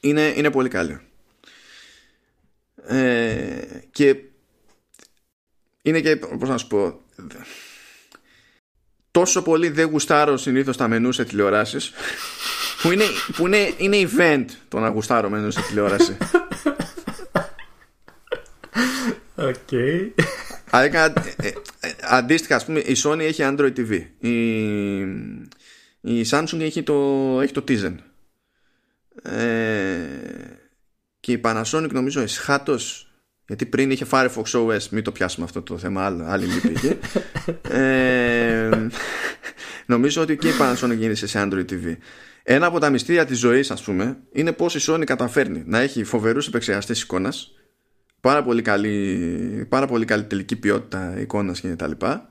είναι, είναι πολύ καλή ε, και είναι και πώς να σου πω τόσο πολύ δεν γουστάρω συνήθως τα μενού σε τηλεοράσεις. που είναι, που είναι, είναι event το να γουστάρω μενού σε τηλεόραση. [laughs] Οκ. Okay. Ε, ε, αντίστοιχα, ας πούμε, η Sony έχει Android TV. Η, η Samsung έχει το, έχει το Tizen. Ε, και η Panasonic νομίζω εσχάτως γιατί πριν είχε Firefox OS, μην το πιάσουμε αυτό το θέμα, άλλη λύπη είχε. ε, νομίζω ότι και η Panasonic γίνησε σε Android TV. Ένα από τα μυστήρια της ζωής, ας πούμε, είναι πώς η Sony καταφέρνει να έχει φοβερούς επεξεργαστές εικόνας, πάρα πολύ καλή, πάρα πολύ καλή τελική ποιότητα εικόνας και τα λοιπά.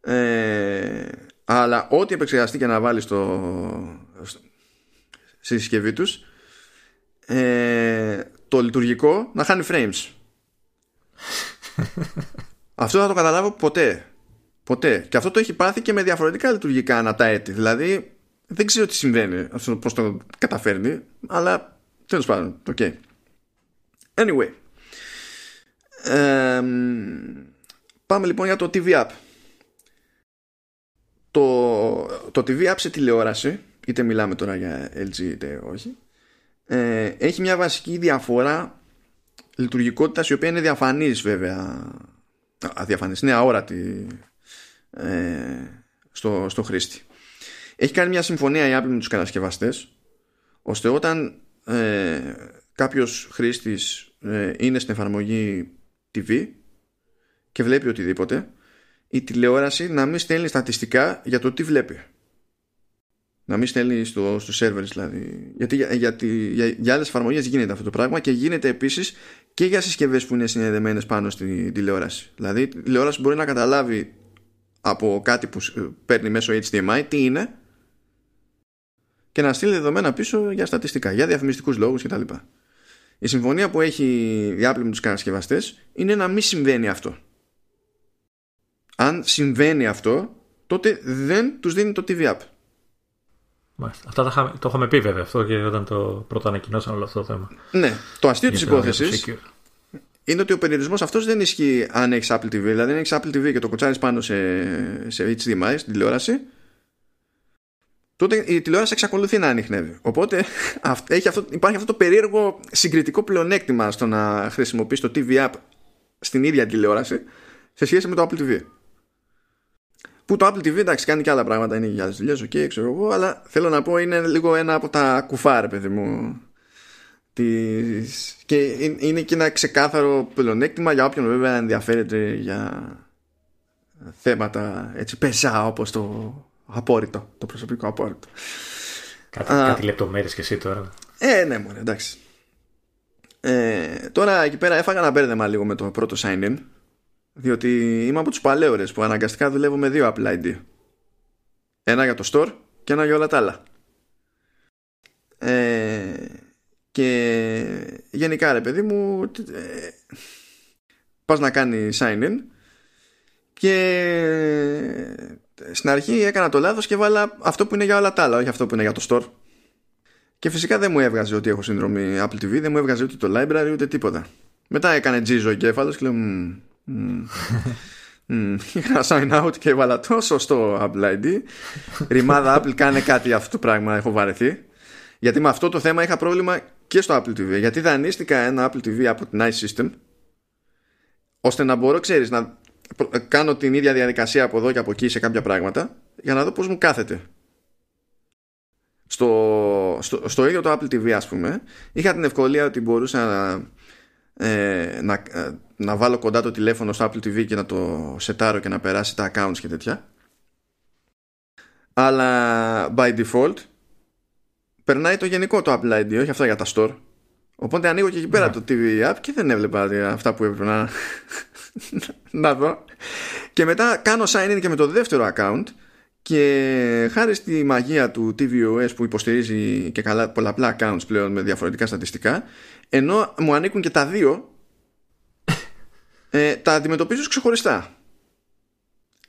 Ε, αλλά ό,τι επεξεργαστεί και να βάλει στο, στη συσκευή τους, ε, το λειτουργικό να χάνει frames. [laughs] αυτό θα το καταλάβω ποτέ. Ποτέ. Και αυτό το έχει πάθει και με διαφορετικά λειτουργικά ανά τα έτη. Δηλαδή δεν ξέρω τι συμβαίνει, αυτό πώς το καταφέρνει, αλλά τέλος πάντων. Okay. Anyway. Ε, πάμε λοιπόν για το TV App. Το, το TV App σε τηλεόραση, είτε μιλάμε τώρα για LG είτε όχι, ε, έχει μια βασική διαφορά λειτουργικότητας η οποία είναι διαφανής βέβαια αδιαφανής, είναι αόρατη ε, στο, στο χρήστη. Έχει κάνει μια συμφωνία η Apple με τους κατασκευαστές ώστε όταν ε, κάποιος χρήστης ε, είναι στην εφαρμογή TV και βλέπει οτιδήποτε η τηλεόραση να μην στέλνει στατιστικά για το τι βλέπει. Να μην στέλνει στο, στο server δηλαδή. Γιατί για, για, για, για άλλες εφαρμογές γίνεται αυτό το πράγμα και γίνεται επίσης και για συσκευές που είναι συνδεδεμένες πάνω στη τηλεόραση. Δηλαδή η τηλεόραση μπορεί να καταλάβει από κάτι που παίρνει μέσω HDMI τι είναι και να στείλει δεδομένα πίσω για στατιστικά, για διαφημιστικούς λόγους κτλ. Η συμφωνία που έχει η Apple με τους κατασκευαστές είναι να μην συμβαίνει αυτό. Αν συμβαίνει αυτό, τότε δεν τους δίνει το TV App. Μάλιστα. Αυτά τα, το είχαμε πει βέβαια αυτό και όταν το πρώτο ανακοινώσαν όλο αυτό το θέμα. Ναι. Το αστείο της υπόθεσης είναι ότι ο περιορισμός αυτός δεν ισχύει αν έχεις Apple TV. Δηλαδή, αν έχεις Apple TV και το κοτσάρει πάνω σε, σε HDMI, στην τηλεόραση, τότε η τηλεόραση εξακολουθεί να ανοιχνεύει. Οπότε [laughs] έχει αυτό, υπάρχει αυτό το περίεργο συγκριτικό πλεονέκτημα στο να χρησιμοποιείς το TV App στην ίδια τηλεόραση σε σχέση με το Apple TV. Που το Apple TV εντάξει κάνει και άλλα πράγματα, είναι για άλλε δουλειές, ok, ξέρω εγώ, αλλά θέλω να πω είναι λίγο ένα από τα κουφάρ, παιδί μου. Της... Και είναι και ένα ξεκάθαρο πλεονέκτημα για όποιον βέβαια ενδιαφέρεται για θέματα έτσι πεζά όπως το απόρριτο, το προσωπικό απόρριτο. Κάτι, Α, κάτι λεπτομέρειες και εσύ τώρα. Ε, ναι, μωρέ, εντάξει. Ε, τώρα εκεί πέρα έφαγα ένα μπέρδεμα λίγο με το πρώτο sign-in διότι είμαι από τους παλαιόρες που αναγκαστικά δουλεύω με δύο Apple ID. Ένα για το store και ένα για όλα τα άλλα. Ε, και γενικά ρε παιδί μου ε, πας να κάνει sign in και στην αρχή έκανα το λάθος και βάλα αυτό που είναι για όλα τα άλλα όχι αυτό που είναι για το store και φυσικά δεν μου έβγαζε ότι έχω σύνδρομη Apple TV δεν μου έβγαζε ούτε το library ούτε τίποτα μετά έκανε τζίζο ο κέφαλος και λέω Είχα sign out και έβαλα το σωστό Apple ID. Ρημάδα Apple κάνε κάτι αυτό το πράγμα. Έχω βαρεθεί. Γιατί με αυτό το θέμα είχα πρόβλημα και στο Apple TV. Γιατί δανείστηκα ένα Apple TV από την iSystem ώστε να μπορώ, ξέρεις, να κάνω την ίδια διαδικασία από εδώ και από εκεί σε κάποια πράγματα για να δω πώς μου κάθεται. Στο, στο, στο ίδιο το Apple TV ας πούμε είχα την ευκολία ότι μπορούσα να ε, να, ε, να βάλω κοντά το τηλέφωνο στο Apple TV και να το σετάρω και να περάσει τα accounts και τέτοια αλλά by default περνάει το γενικό το Apple ID όχι αυτά για τα store οπότε ανοίγω και εκεί πέρα ναι. το TV app και δεν έβλεπα αυτά που έπρεπε να, να δω. Και μετά κάνω sign in και με το δεύτερο account και χάρη στη μαγεία του tvOS που υποστηρίζει και καλά πολλαπλά accounts πλέον με διαφορετικά στατιστικά ενώ μου ανήκουν και τα δύο ε, τα αντιμετωπίζω ξεχωριστά.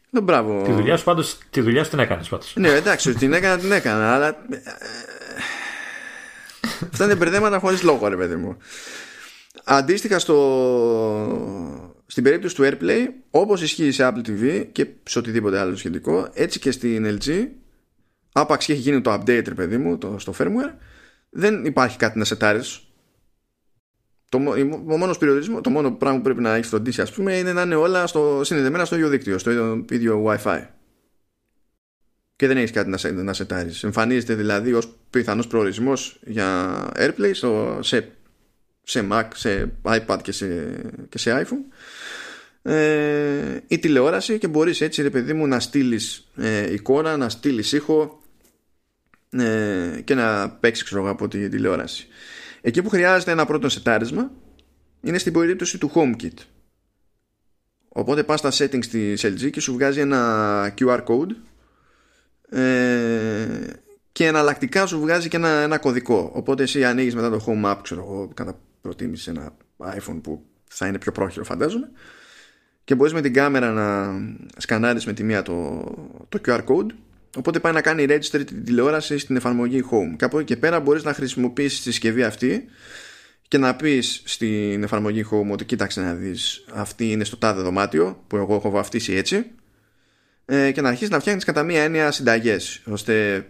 Λέω μπράβο. Τη δουλειά σου πάντως τη δουλειά σου την έκανες πάντως. Ναι εντάξει την έκανα την έκανα αλλά ε, Αυτά είναι μπερδέματα χωρίς λόγο ρε παιδί μου. Αντίστοιχα στο στην περίπτωση του AirPlay όπως ισχύει σε Apple TV και σε οτιδήποτε άλλο σχετικό έτσι και στην LG άπαξ και έχει γίνει το update ρε παιδί μου το, στο firmware δεν υπάρχει κάτι να σετάρεις. Το, ο μόνος περιορισμός, το μόνο πράγμα που πρέπει να έχεις φροντίσει ας πούμε είναι να είναι όλα στο, συνδεδεμένα στο ίδιο δίκτυο στο ίδιο, ίδιο Wi-Fi και δεν έχεις κάτι να, σε, να σετάρεις εμφανίζεται δηλαδή ως πιθανός προορισμός για AirPlay στο, σε σε Mac, σε iPad και σε, και σε iPhone ε, η τηλεόραση και μπορείς έτσι ρε παιδί μου να στείλεις ε, εικόνα, να στείλεις ήχο ε, και να παίξεις ξέρω από τη τηλεόραση. Εκεί που χρειάζεται ένα πρώτο σετάρισμα είναι στην περίπτωση του HomeKit. Οπότε πας στα settings της LG και σου βγάζει ένα QR code ε, και εναλλακτικά σου βγάζει και ένα, ένα κωδικό. Οπότε εσύ ανοίγεις μετά το Home App, ξέρω εγώ, κατά προτίμηση ένα iPhone που θα είναι πιο πρόχειρο φαντάζομαι. Και μπορείς με την κάμερα να σκανάρεις με τη μία το, το QR code. Οπότε πάει να κάνει register την τηλεόραση στην εφαρμογή Home. Και από εκεί και πέρα μπορείς να χρησιμοποιήσεις τη συσκευή αυτή και να πεις στην εφαρμογή Home ότι κοίταξε να δεις αυτή είναι στο τάδε δωμάτιο που εγώ έχω βαφτίσει έτσι ε, και να αρχίσεις να φτιάχνεις κατά μία έννοια συνταγές ώστε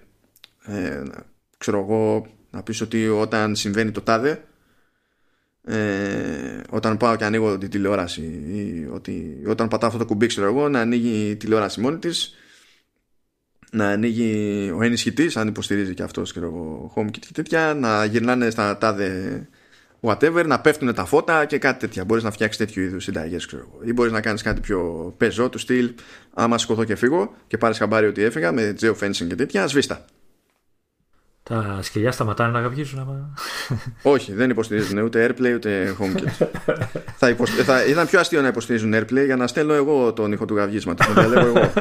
ε, ξέρω εγώ να πεις ότι όταν συμβαίνει το τάδε ε, όταν πάω και ανοίγω τη τηλεόραση ή ότι όταν πατάω αυτό το κουμπί ξέρω εγώ να ανοίγει η τηλεόραση μόνη της να ανοίγει ο ενισχυτής, αν υποστηρίζει και αυτός και εγώ HomeKit και τέτοια, να γυρνάνε στα τάδε whatever, να πέφτουν τα φώτα και κάτι τέτοια. Μπορείς να φτιάξεις τέτοιου είδους συνταγές, ξέρω εγώ. Ή μπορείς να κάνεις κάτι πιο πεζό του στυλ, άμα σηκωθώ και φύγω και πάρεις χαμπάρι ότι έφυγα με geofencing και τέτοια, σβήστα. Τα σκυλιά σταματάνε να γαυγίζουν άμα... Όχι, δεν υποστηρίζουν ούτε AirPlay ούτε HomeKit. [laughs] θα, υποστε... θα ήταν πιο αστείο να υποστηρίζουν AirPlay για να στέλνω εγώ τον ήχο του γαυγίσματος. Να εγώ. [laughs]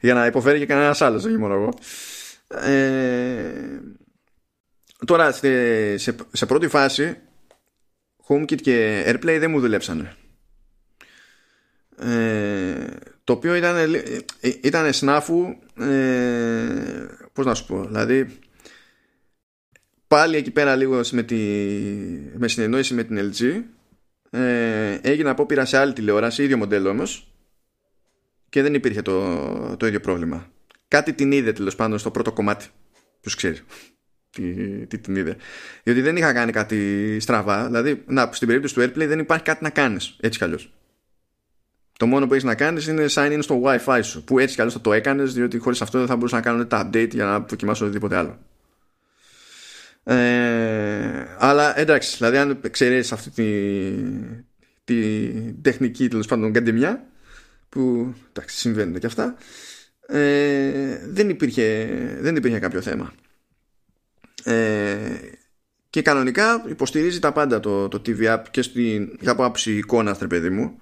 για να υποφέρει και κανένας άλλος, όχι μόνο εγώ. Ε, τώρα, σε, σε, πρώτη φάση, HomeKit και AirPlay δεν μου δουλέψανε. Ε, το οποίο ήταν, ε, ήταν σνάφου ε, πώς να σου πω δηλαδή πάλι εκεί πέρα λίγο με, τη, με συνεννόηση με την LG ε, έγινε απόπειρα σε άλλη τηλεόραση ίδιο μοντέλο όμως και δεν υπήρχε το, το ίδιο πρόβλημα. Κάτι την είδε τέλος πάντων στο πρώτο κομμάτι. Ποιος ξέρει τι, τι την είδε. Διότι δεν είχα κάνει κάτι στραβά. Δηλαδή, να, στην περίπτωση του AirPlay δεν υπάρχει κάτι να κάνεις έτσι κι αλλιώς. Το μόνο που έχεις να κάνεις είναι sign in στο WiFi σου. Που έτσι κι αλλιώς θα το έκανες, διότι χωρίς αυτό δεν θα μπορούσα να κάνω τα update για να δοκιμάσω οτιδήποτε άλλο. Ε, αλλά εντάξει, δηλαδή, αν ξέρει αυτή τη, τη τεχνική τέλος πάντων καντεμιά, που εντάξει συμβαίνουν και αυτά ε, δεν, υπήρχε, δεν υπήρχε κάποιο θέμα ε, και κανονικά υποστηρίζει τα πάντα το, το TV App και στην, από άψη εικόνα παιδί μου.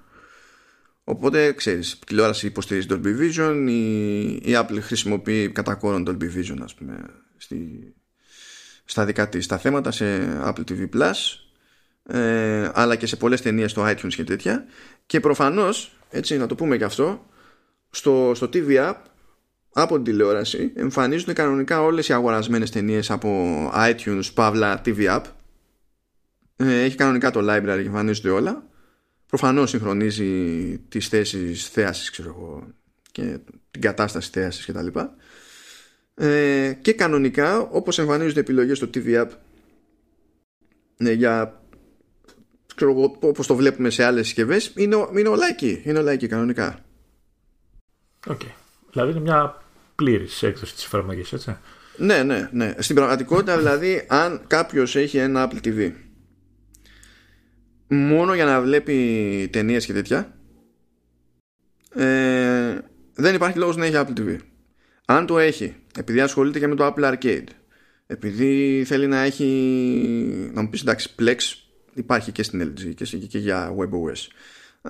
Οπότε ξέρεις τηλεόραση υποστηρίζει Dolby Vision η, η Apple χρησιμοποιεί κατά κόρον Dolby Vision ας πούμε στη, στα δικά της τα θέματα σε Apple TV Plus ε, αλλά και σε πολλές ταινίες στο iTunes και τέτοια. Και προφανώς έτσι να το πούμε και αυτό στο, στο TV App από την τηλεόραση εμφανίζονται κανονικά όλες οι αγορασμένες ταινίες από iTunes, Pavla, TV App ε, έχει κανονικά το library και εμφανίζονται όλα προφανώς συγχρονίζει τις θέσεις θέασης ξέρω εγώ και την κατάσταση θέασης και τα λοιπά ε, και κανονικά όπως εμφανίζονται επιλογές στο TV App ε, για ξέρω εγώ, όπως το βλέπουμε σε άλλες συσκευές, είναι, είναι όλα εκεί. Είναι όλα εκεί κανονικά. OK. Okay. Δηλαδή είναι μια πλήρης έκδοση της εφαρμογής, έτσι. Ναι, ναι, ναι. Στην πραγματικότητα, δηλαδή, αν κάποιος έχει ένα Apple TV μόνο για να βλέπει ταινίες και τέτοια, ε, δεν υπάρχει λόγος να έχει Apple TV. Αν το έχει, επειδή ασχολείται και με το Apple Arcade, επειδή θέλει να έχει, να μου πεις εντάξει, Plex υπάρχει και στην LG και, και για WebOS.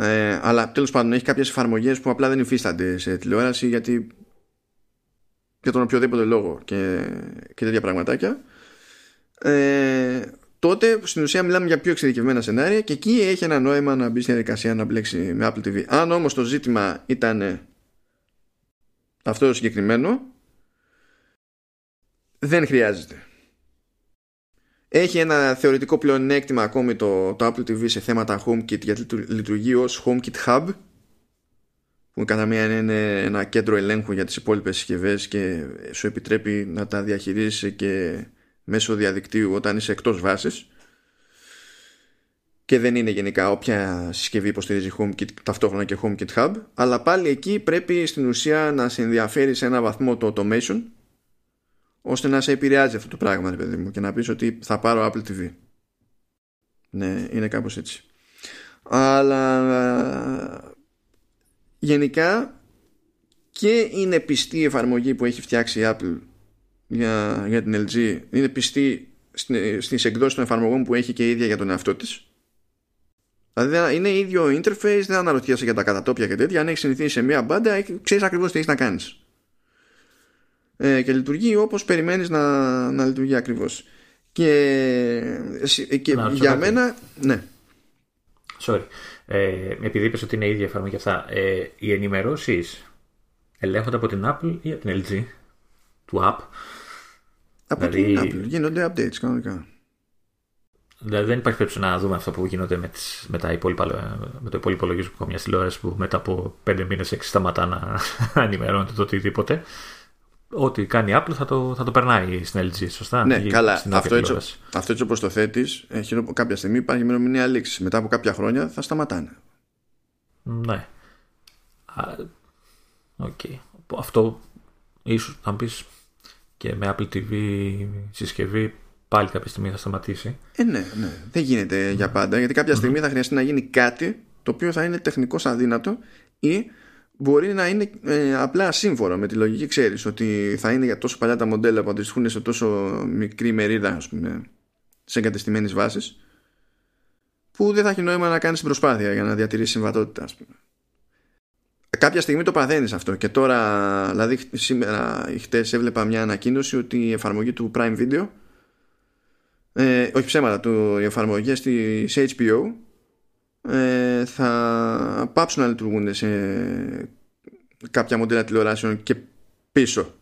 Ε, αλλά τέλος πάντων έχει κάποιες εφαρμογές που απλά δεν υφίστανται σε τηλεόραση γιατί για τον οποιοδήποτε λόγο και, και τέτοια πραγματάκια ε, τότε στην ουσία μιλάμε για πιο εξειδικευμένα σενάρια και εκεί έχει ένα νόημα να μπει στην διαδικασία να μπλέξει με Apple TV. Αν όμως το ζήτημα ήταν αυτό το συγκεκριμένο δεν χρειάζεται. Έχει ένα θεωρητικό πλεονέκτημα ακόμη το, το Apple TV σε θέματα HomeKit γιατί λειτουργεί ως HomeKit Hub που κατά μία είναι ένα κέντρο ελέγχου για τις υπόλοιπες συσκευές και σου επιτρέπει να τα διαχειρίζεσαι και μέσω διαδικτύου όταν είσαι εκτός βάσης και δεν είναι γενικά όποια συσκευή υποστηρίζει HomeKit ταυτόχρονα και HomeKit Hub αλλά πάλι εκεί πρέπει στην ουσία να σε ενδιαφέρει σε ένα βαθμό το automation ώστε να σε επηρεάζει αυτό το πράγμα, ρε παιδί μου, και να πεις ότι θα πάρω Apple TV. Ναι, είναι κάπως έτσι. Αλλά γενικά και είναι πιστή η εφαρμογή που έχει φτιάξει η Apple για, για την LG. Είναι πιστή στις εκδόσεις των εφαρμογών που έχει και η ίδια για τον εαυτό της. Δηλαδή είναι ίδιο interface, δεν αναρωτιέσαι για τα κατατόπια και τέτοια. Αν έχεις συνηθίσει σε μία μπάντα, ξέρεις ακριβώς τι έχεις να κάνεις ε, και λειτουργεί όπως περιμένεις να, να λειτουργεί ακριβώς και, και για μένα ναι Sorry. Ε, επειδή είπες ότι είναι η ίδια εφαρμογή αυτά ε, οι ενημερώσεις ελέγχονται από την Apple ή από την LG του app; Από Δηλαδή- την Apple. Γίνονται updates κανονικά. Δηλαδή δεν υπάρχει περίπτωση να δούμε αυτό που γίνονται με, τις, με, τα υπόλοιπα, με το υπόλοιπο λογισμικό μιας τηλεόρασης που μετά από πέντε μήνες έξι σταματά να [laughs] ενημερώνεται το οτιδήποτε. Ό,τι κάνει η Apple θα το, θα το περνάει στην LG, σωστά; Ναι, Ή καλά. στην όποια Αυτό έτσι, τηλεόραση; αυτό έτσι όπως το θέτεις, έχει, κάποια στιγμή υπάρχει ημερομηνία λήξη. Μετά από κάποια χρόνια θα σταματάνε. Ναι. Α, Οκ. Αυτό ίσως να πεις και με Apple TV συσκευή πάλι κάποια στιγμή θα σταματήσει. Ε, ναι, ναι. Δεν γίνεται για πάντα, γιατί κάποια στιγμή θα χρειαστεί να γίνει κάτι το οποίο θα είναι τεχνικώς αδύνατο ή μπορεί να είναι ε, απλά σύμφωνο με τη λογική. Ξέρεις ότι θα είναι για τόσο παλιά τα μοντέλα που αντιστοιχούν σε τόσο μικρή μερίδα, ας πούμε, σε εγκατεστημένες βάσεις, που δεν θα έχει νόημα να κάνεις την προσπάθεια για να διατηρήσεις συμβατότητα, ας πούμε. Κάποια στιγμή το παθαίνεις αυτό και τώρα, δηλαδή σήμερα ή χτες έβλεπα μια ανακοίνωση ότι η εφαρμογή του Prime Video ε, όχι ψέματα του, οι εφαρμογές της HBO ε, θα πάψουν να λειτουργούν σε κάποια μοντέλα τηλεοράσεων και πίσω.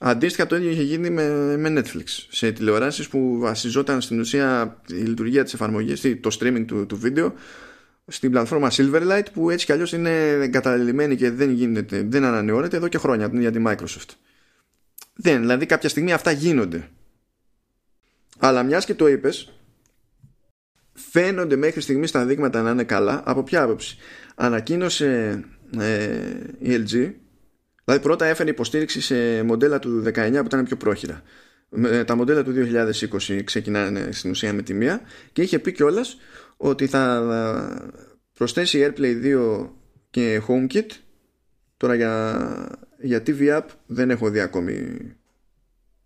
Αντίστοιχα το ίδιο είχε γίνει με, με Netflix σε τηλεοράσεις που βασιζόταν στην ουσία η λειτουργία της εφαρμογής, το streaming του, του βίντεο στην πλατφόρμα Silverlight που έτσι κι αλλιώς είναι εγκαταλειμμένη και δεν, γίνεται, δεν ανανεώνεται εδώ και χρόνια από την ίδια τη Microsoft. Δεν, δηλαδή κάποια στιγμή αυτά γίνονται. Αλλά μιας και το είπες, φαίνονται μέχρι στιγμής τα δείγματα να είναι καλά. Από ποια άποψη; Ανακοίνωσε ε, η LG, δηλαδή πρώτα έφερε υποστήριξη σε μοντέλα του 19 που ήταν πιο πρόχειρα. Με, τα μοντέλα του 2020 ξεκινάνε στην ουσία με τη μία και είχε πει κιόλας ότι θα προσθέσει AirPlay 2 και HomeKit. Τώρα για, για TV App δεν έχω δει ακόμη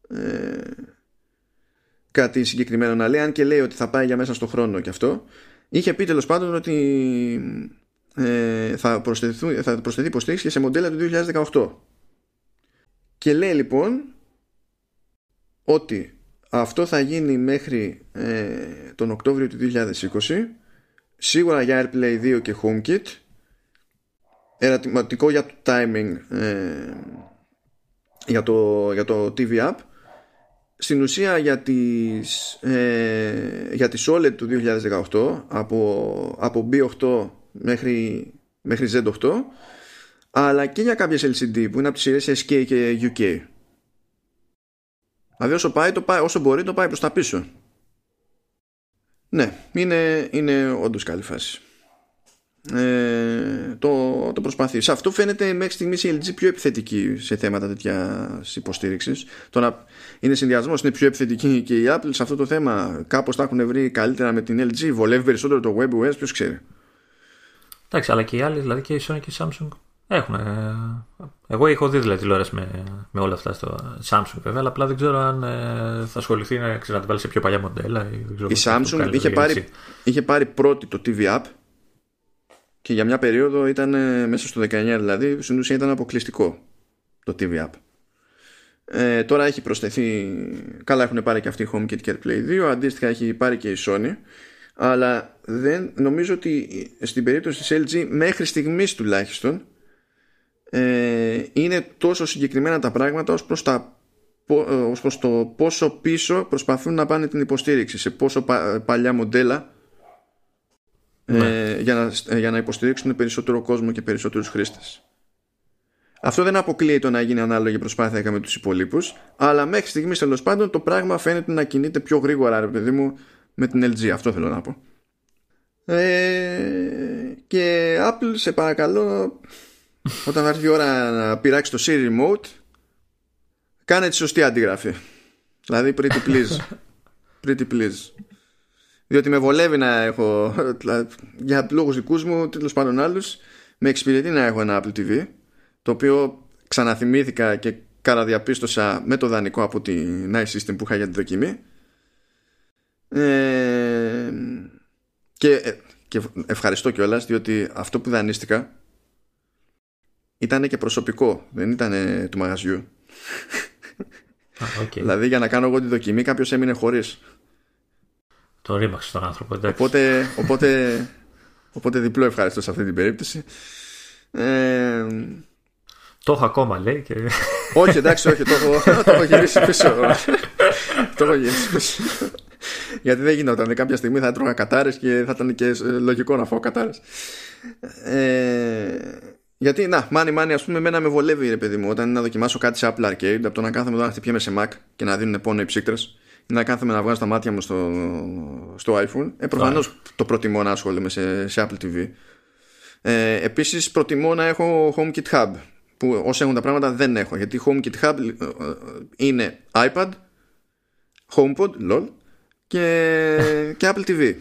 ε, κάτι συγκεκριμένο να λέει, αν και λέει ότι θα πάει για μέσα στο χρόνο και αυτό. Είχε πει τέλος πάντων ότι ε, θα, θα προσθεθεί υποστήριξη και σε μοντέλα του 2018. Και λέει λοιπόν ότι αυτό θα γίνει μέχρι ε, τον Οκτώβριο του 2020 σίγουρα για AirPlay 2 και HomeKit ερωτηματικό για το timing ε, για, το, για το TV App στην ουσία για τις, ε, για τις OLED του 2018 από, από B8 μέχρι, μέχρι Z8 αλλά και για κάποιες LCD που είναι από τις σειρές SK και UK δηλαδή όσο, πάει, το πάει, όσο μπορεί το πάει προς τα πίσω. Ναι είναι, είναι όντως καλή φάση ε, το, το προσπαθείς. Σε αυτό φαίνεται μέχρι στιγμής η LG πιο επιθετική σε θέματα τέτοια υποστήριξης. Το να είναι συνδυασμός, είναι πιο επιθετική και η Apple σε αυτό το θέμα. Κάπως τα έχουν βρει καλύτερα με την LG. Βολεύει περισσότερο το WebOS, ποιος ξέρει. Εντάξει, αλλά και οι άλλοι, δηλαδή και η Sony και η Samsung έχουν. Εγώ έχω δει δηλαδή τηλεόραση με, με όλα αυτά στο Samsung βέβαια, αλλά απλά δεν ξέρω αν ε, θα ασχοληθεί να, ξέρω, να την βάλει σε πιο παλιά μοντέλα. Ή, δεν ξέρω η Samsung είχε πάρει, είχε πάρει πρώτη το TV App και για μια περίοδο ήταν μέσα στο 19 δηλαδή στην ουσία ήταν αποκλειστικό το TV App. Ε, τώρα έχει προσθεθεί καλά έχουν πάρει και αυτή η HomeKit και AirPlay 2 αντίστοιχα έχει πάρει και η Sony αλλά δεν, νομίζω ότι στην περίπτωση της LG μέχρι στιγμής τουλάχιστον ε, είναι τόσο συγκεκριμένα τα πράγματα ως προς, τα, ως προς το πόσο πίσω προσπαθούν να πάνε την υποστήριξη σε πόσο πα, παλιά μοντέλα ναι. ε, για, να, για να υποστηρίξουν περισσότερο κόσμο και περισσότερους χρήστες. Αυτό δεν αποκλείει το να γίνει ανάλογη προσπάθεια και με τους υπολείπους αλλά μέχρι στιγμής τέλος πάντων το πράγμα φαίνεται να κινείται πιο γρήγορα ρε παιδί μου με την LG αυτό θέλω να πω. Ε, και Apple σε παρακαλώ όταν θα έρθει η ώρα να πειράξει το Siri Remote κάνε τη σωστή αντίγραφη. Δηλαδή pretty please. [laughs] Pretty please διότι με βολεύει να έχω για λόγους δικούς μου τέλος πάντων άλλους με εξυπηρετεί να έχω ένα Apple TV το οποίο ξαναθυμήθηκα και καραδιαπίστωσα με το δανεικό από την Nice System που είχα για τη δοκιμή. Ε, και, και ευχαριστώ κιόλας διότι αυτό που δανείστηκα ήταν και προσωπικό δεν ήταν του μαγαζιού. Okay. δηλαδή για να κάνω εγώ τη δοκιμή κάποιος έμεινε χωρίς το ρήμαξε τον άνθρωπο εντάξει. οπότε, οπότε, οπότε διπλό ευχαριστώ σε αυτή την περίπτωση ε, το έχω ακόμα λέει και... όχι, εντάξει, όχι, το έχω, [laughs] το έχω γυρίσει πίσω. το έχω γυρίσει πίσω. Γιατί δεν γινόταν. Κάποια στιγμή θα έτρωγα κατάρες και θα ήταν και λογικό να φάω κατάρες. Ε, γιατί, να, μάνι μάνι, ας πούμε, εμένα με βολεύει ρε παιδί μου όταν είναι να δοκιμάσω κάτι σε Apple Arcade από το να κάθομαι εδώ να χτυπιέμαι σε Mac και να δίνουν πόνο οι ψύκτρες ή να κάθομαι να βγάζω τα μάτια μου στο, στο iPhone. Ε, προφανώς το προτιμώ να ασχολούμαι σε, σε Apple TV. Ε, Επίσης, προτιμώ να έχω HomeKit Hub που όσοι έχουν τα πράγματα δεν έχω γιατί HomeKit Hub ε, ε, είναι iPad, HomePod, lol και, και Apple TV.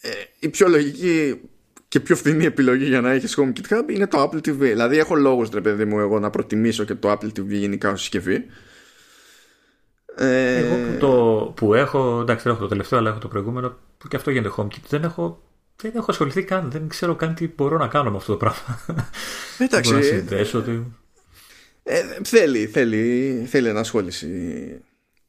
Ε, η πιο λογική και πιο φθηνή επιλογή για να έχεις HomeKit Hub είναι το Apple TV. Δηλαδή έχω λόγους ρε παιδί μου εγώ να προτιμήσω και το Apple TV γενικά ως συσκευή. Ε... Εγώ που, το, που έχω, εντάξει δεν έχω το τελευταίο αλλά έχω το προηγούμενο που και αυτό γίνεται HomeKit. Δεν έχω, δεν έχω ασχοληθεί καν, δεν ξέρω καν τι μπορώ να κάνω με αυτό το πράγμα. [laughs] Εντάξει. να συνδέσω ότι... ε, θέλει, θέλει, θέλει ενασχόληση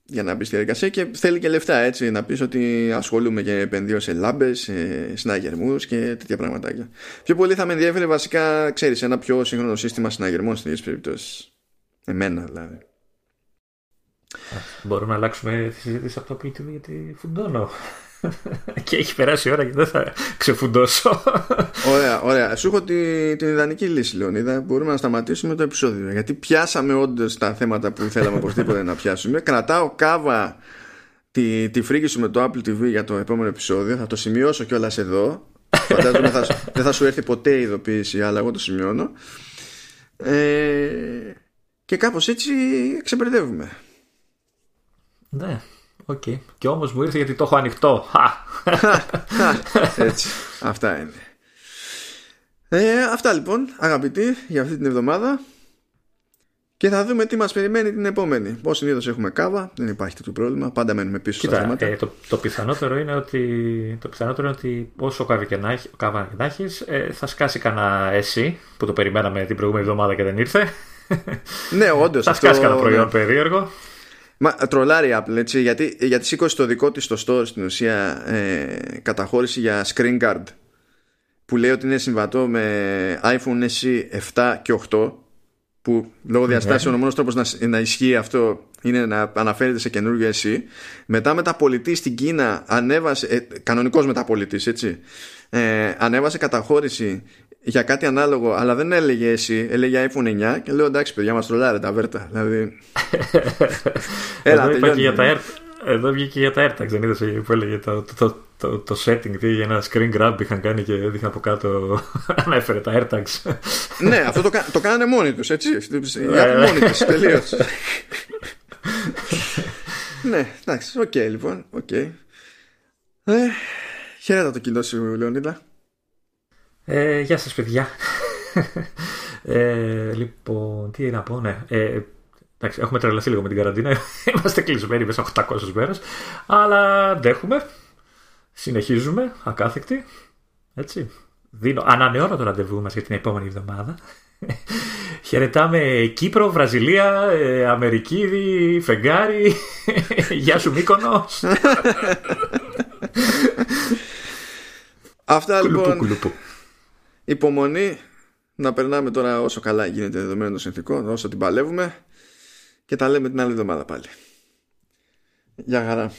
για να μπεις στη διαδικασία και θέλει και λεφτά έτσι να πεις ότι ασχολούμαι και επενδύω σε λάμπες, σε συναγερμούς και τέτοια πραγματάκια. Πιο πολύ θα με ενδιαφέρει βασικά, ξέρεις, ένα πιο σύγχρονο σύστημα συναγερμών στις περιπτώσεις. Εμένα δηλαδή. Μπορούμε να αλλάξουμε τη συζήτηση από το Apple TV γιατί φουντώνω. [laughs] και έχει περάσει η ώρα και δεν θα ξεφουντώσω. ωραία, ωραία. Σου έχω τη, την ιδανική λύση, Λεωνίδα. Μπορούμε να σταματήσουμε το επεισόδιο. Γιατί πιάσαμε όντως τα θέματα που θέλαμε οπωσδήποτε να πιάσουμε. Κρατάω κάβα τη, τη φρίκη σου με το Apple TV για το επόμενο επεισόδιο. Θα το σημειώσω κιόλας εδώ. Φαντάζομαι θα, δεν θα σου έρθει ποτέ η ειδοποίηση, αλλά εγώ το σημειώνω. Ε, και κάπως έτσι ξεμπερδεύουμε. Ναι. OK. Okay. Και όμως μου ήρθε γιατί το έχω ανοιχτό. Έτσι. Αυτά είναι. Ε, αυτά λοιπόν αγαπητοί για αυτή την εβδομάδα και θα δούμε τι μας περιμένει την επόμενη. Όπως συνήθως έχουμε κάβα, δεν υπάρχει τέτοιο πρόβλημα, πάντα μένουμε πίσω Κοίτα, στα θέματα. Ε, το, το, πιθανότερο είναι ότι, το πιθανότερο είναι ότι όσο κάβα και να, κάβα και να έχεις, ε, θα σκάσει κανένα SE που το περιμέναμε την προηγούμενη εβδομάδα και δεν ήρθε. ναι, όντως. Θα σκάσει κανένα προϊόν ναι. περίεργο. Μα τρολάρει η Apple έτσι, γιατί, γιατί σήκωσε το δικό της το store στην ουσία ε, καταχώρηση για screen guard που λέει ότι είναι συμβατό με iPhone SE 7 και 8 που λόγω διαστάσεων ο μόνος τρόπος να, να ισχύει αυτό είναι να αναφέρεται σε καινούργιο SE μετά μεταπολιτή στην Κίνα ανέβασε, ε, κανονικός μεταπολιτής έτσι ε, ανέβασε καταχώρηση για κάτι ανάλογο, αλλά δεν έλεγε SE, έλεγε iPhone 9 και λέω εντάξει παιδιά μας τρολάρετε αβέρτα. Δηλαδή... [laughs] Έλα, Εδώ, και για τα Air... Εδώ βγήκε για τα AirTags, δεν είδες που έλεγε το, το, το, το, setting, τι, για ένα screen grab είχαν κάνει και έδειχναν από κάτω, [laughs] ανέφερε τα AirTags. ναι, αυτό το, το κάνανε μόνοι τους, έτσι, για μόνοι τους, τελείως. [laughs] ναι, εντάξει, OK okay, λοιπόν, OK. Okay. Ε, χαίρετα το κοινό σου, Λεωνίδα. Ε, γεια σας παιδιά. [laughs] ε, λοιπόν, τι να πω, ναι. Ε, εντάξει, έχουμε τρελαθεί λίγο με την καραντίνα. [laughs] Είμαστε κλεισμένοι μέσα 800 μέρες. Αλλά αντέχουμε. Συνεχίζουμε, ακάθεκτοι. Έτσι. Δίνω, ανανεώνω το ραντεβού μας για την επόμενη εβδομάδα. [laughs] Χαιρετάμε Κύπρο, Βραζιλία, ε, Αμερική, Φεγγάρι. Γεια σου Μύκονος. Αυτά λοιπόν υπομονή να περνάμε τώρα όσο καλά γίνεται δεδομένο των συνθηκών, όσο την παλεύουμε και τα λέμε την άλλη εβδομάδα πάλι. Γεια χαρά.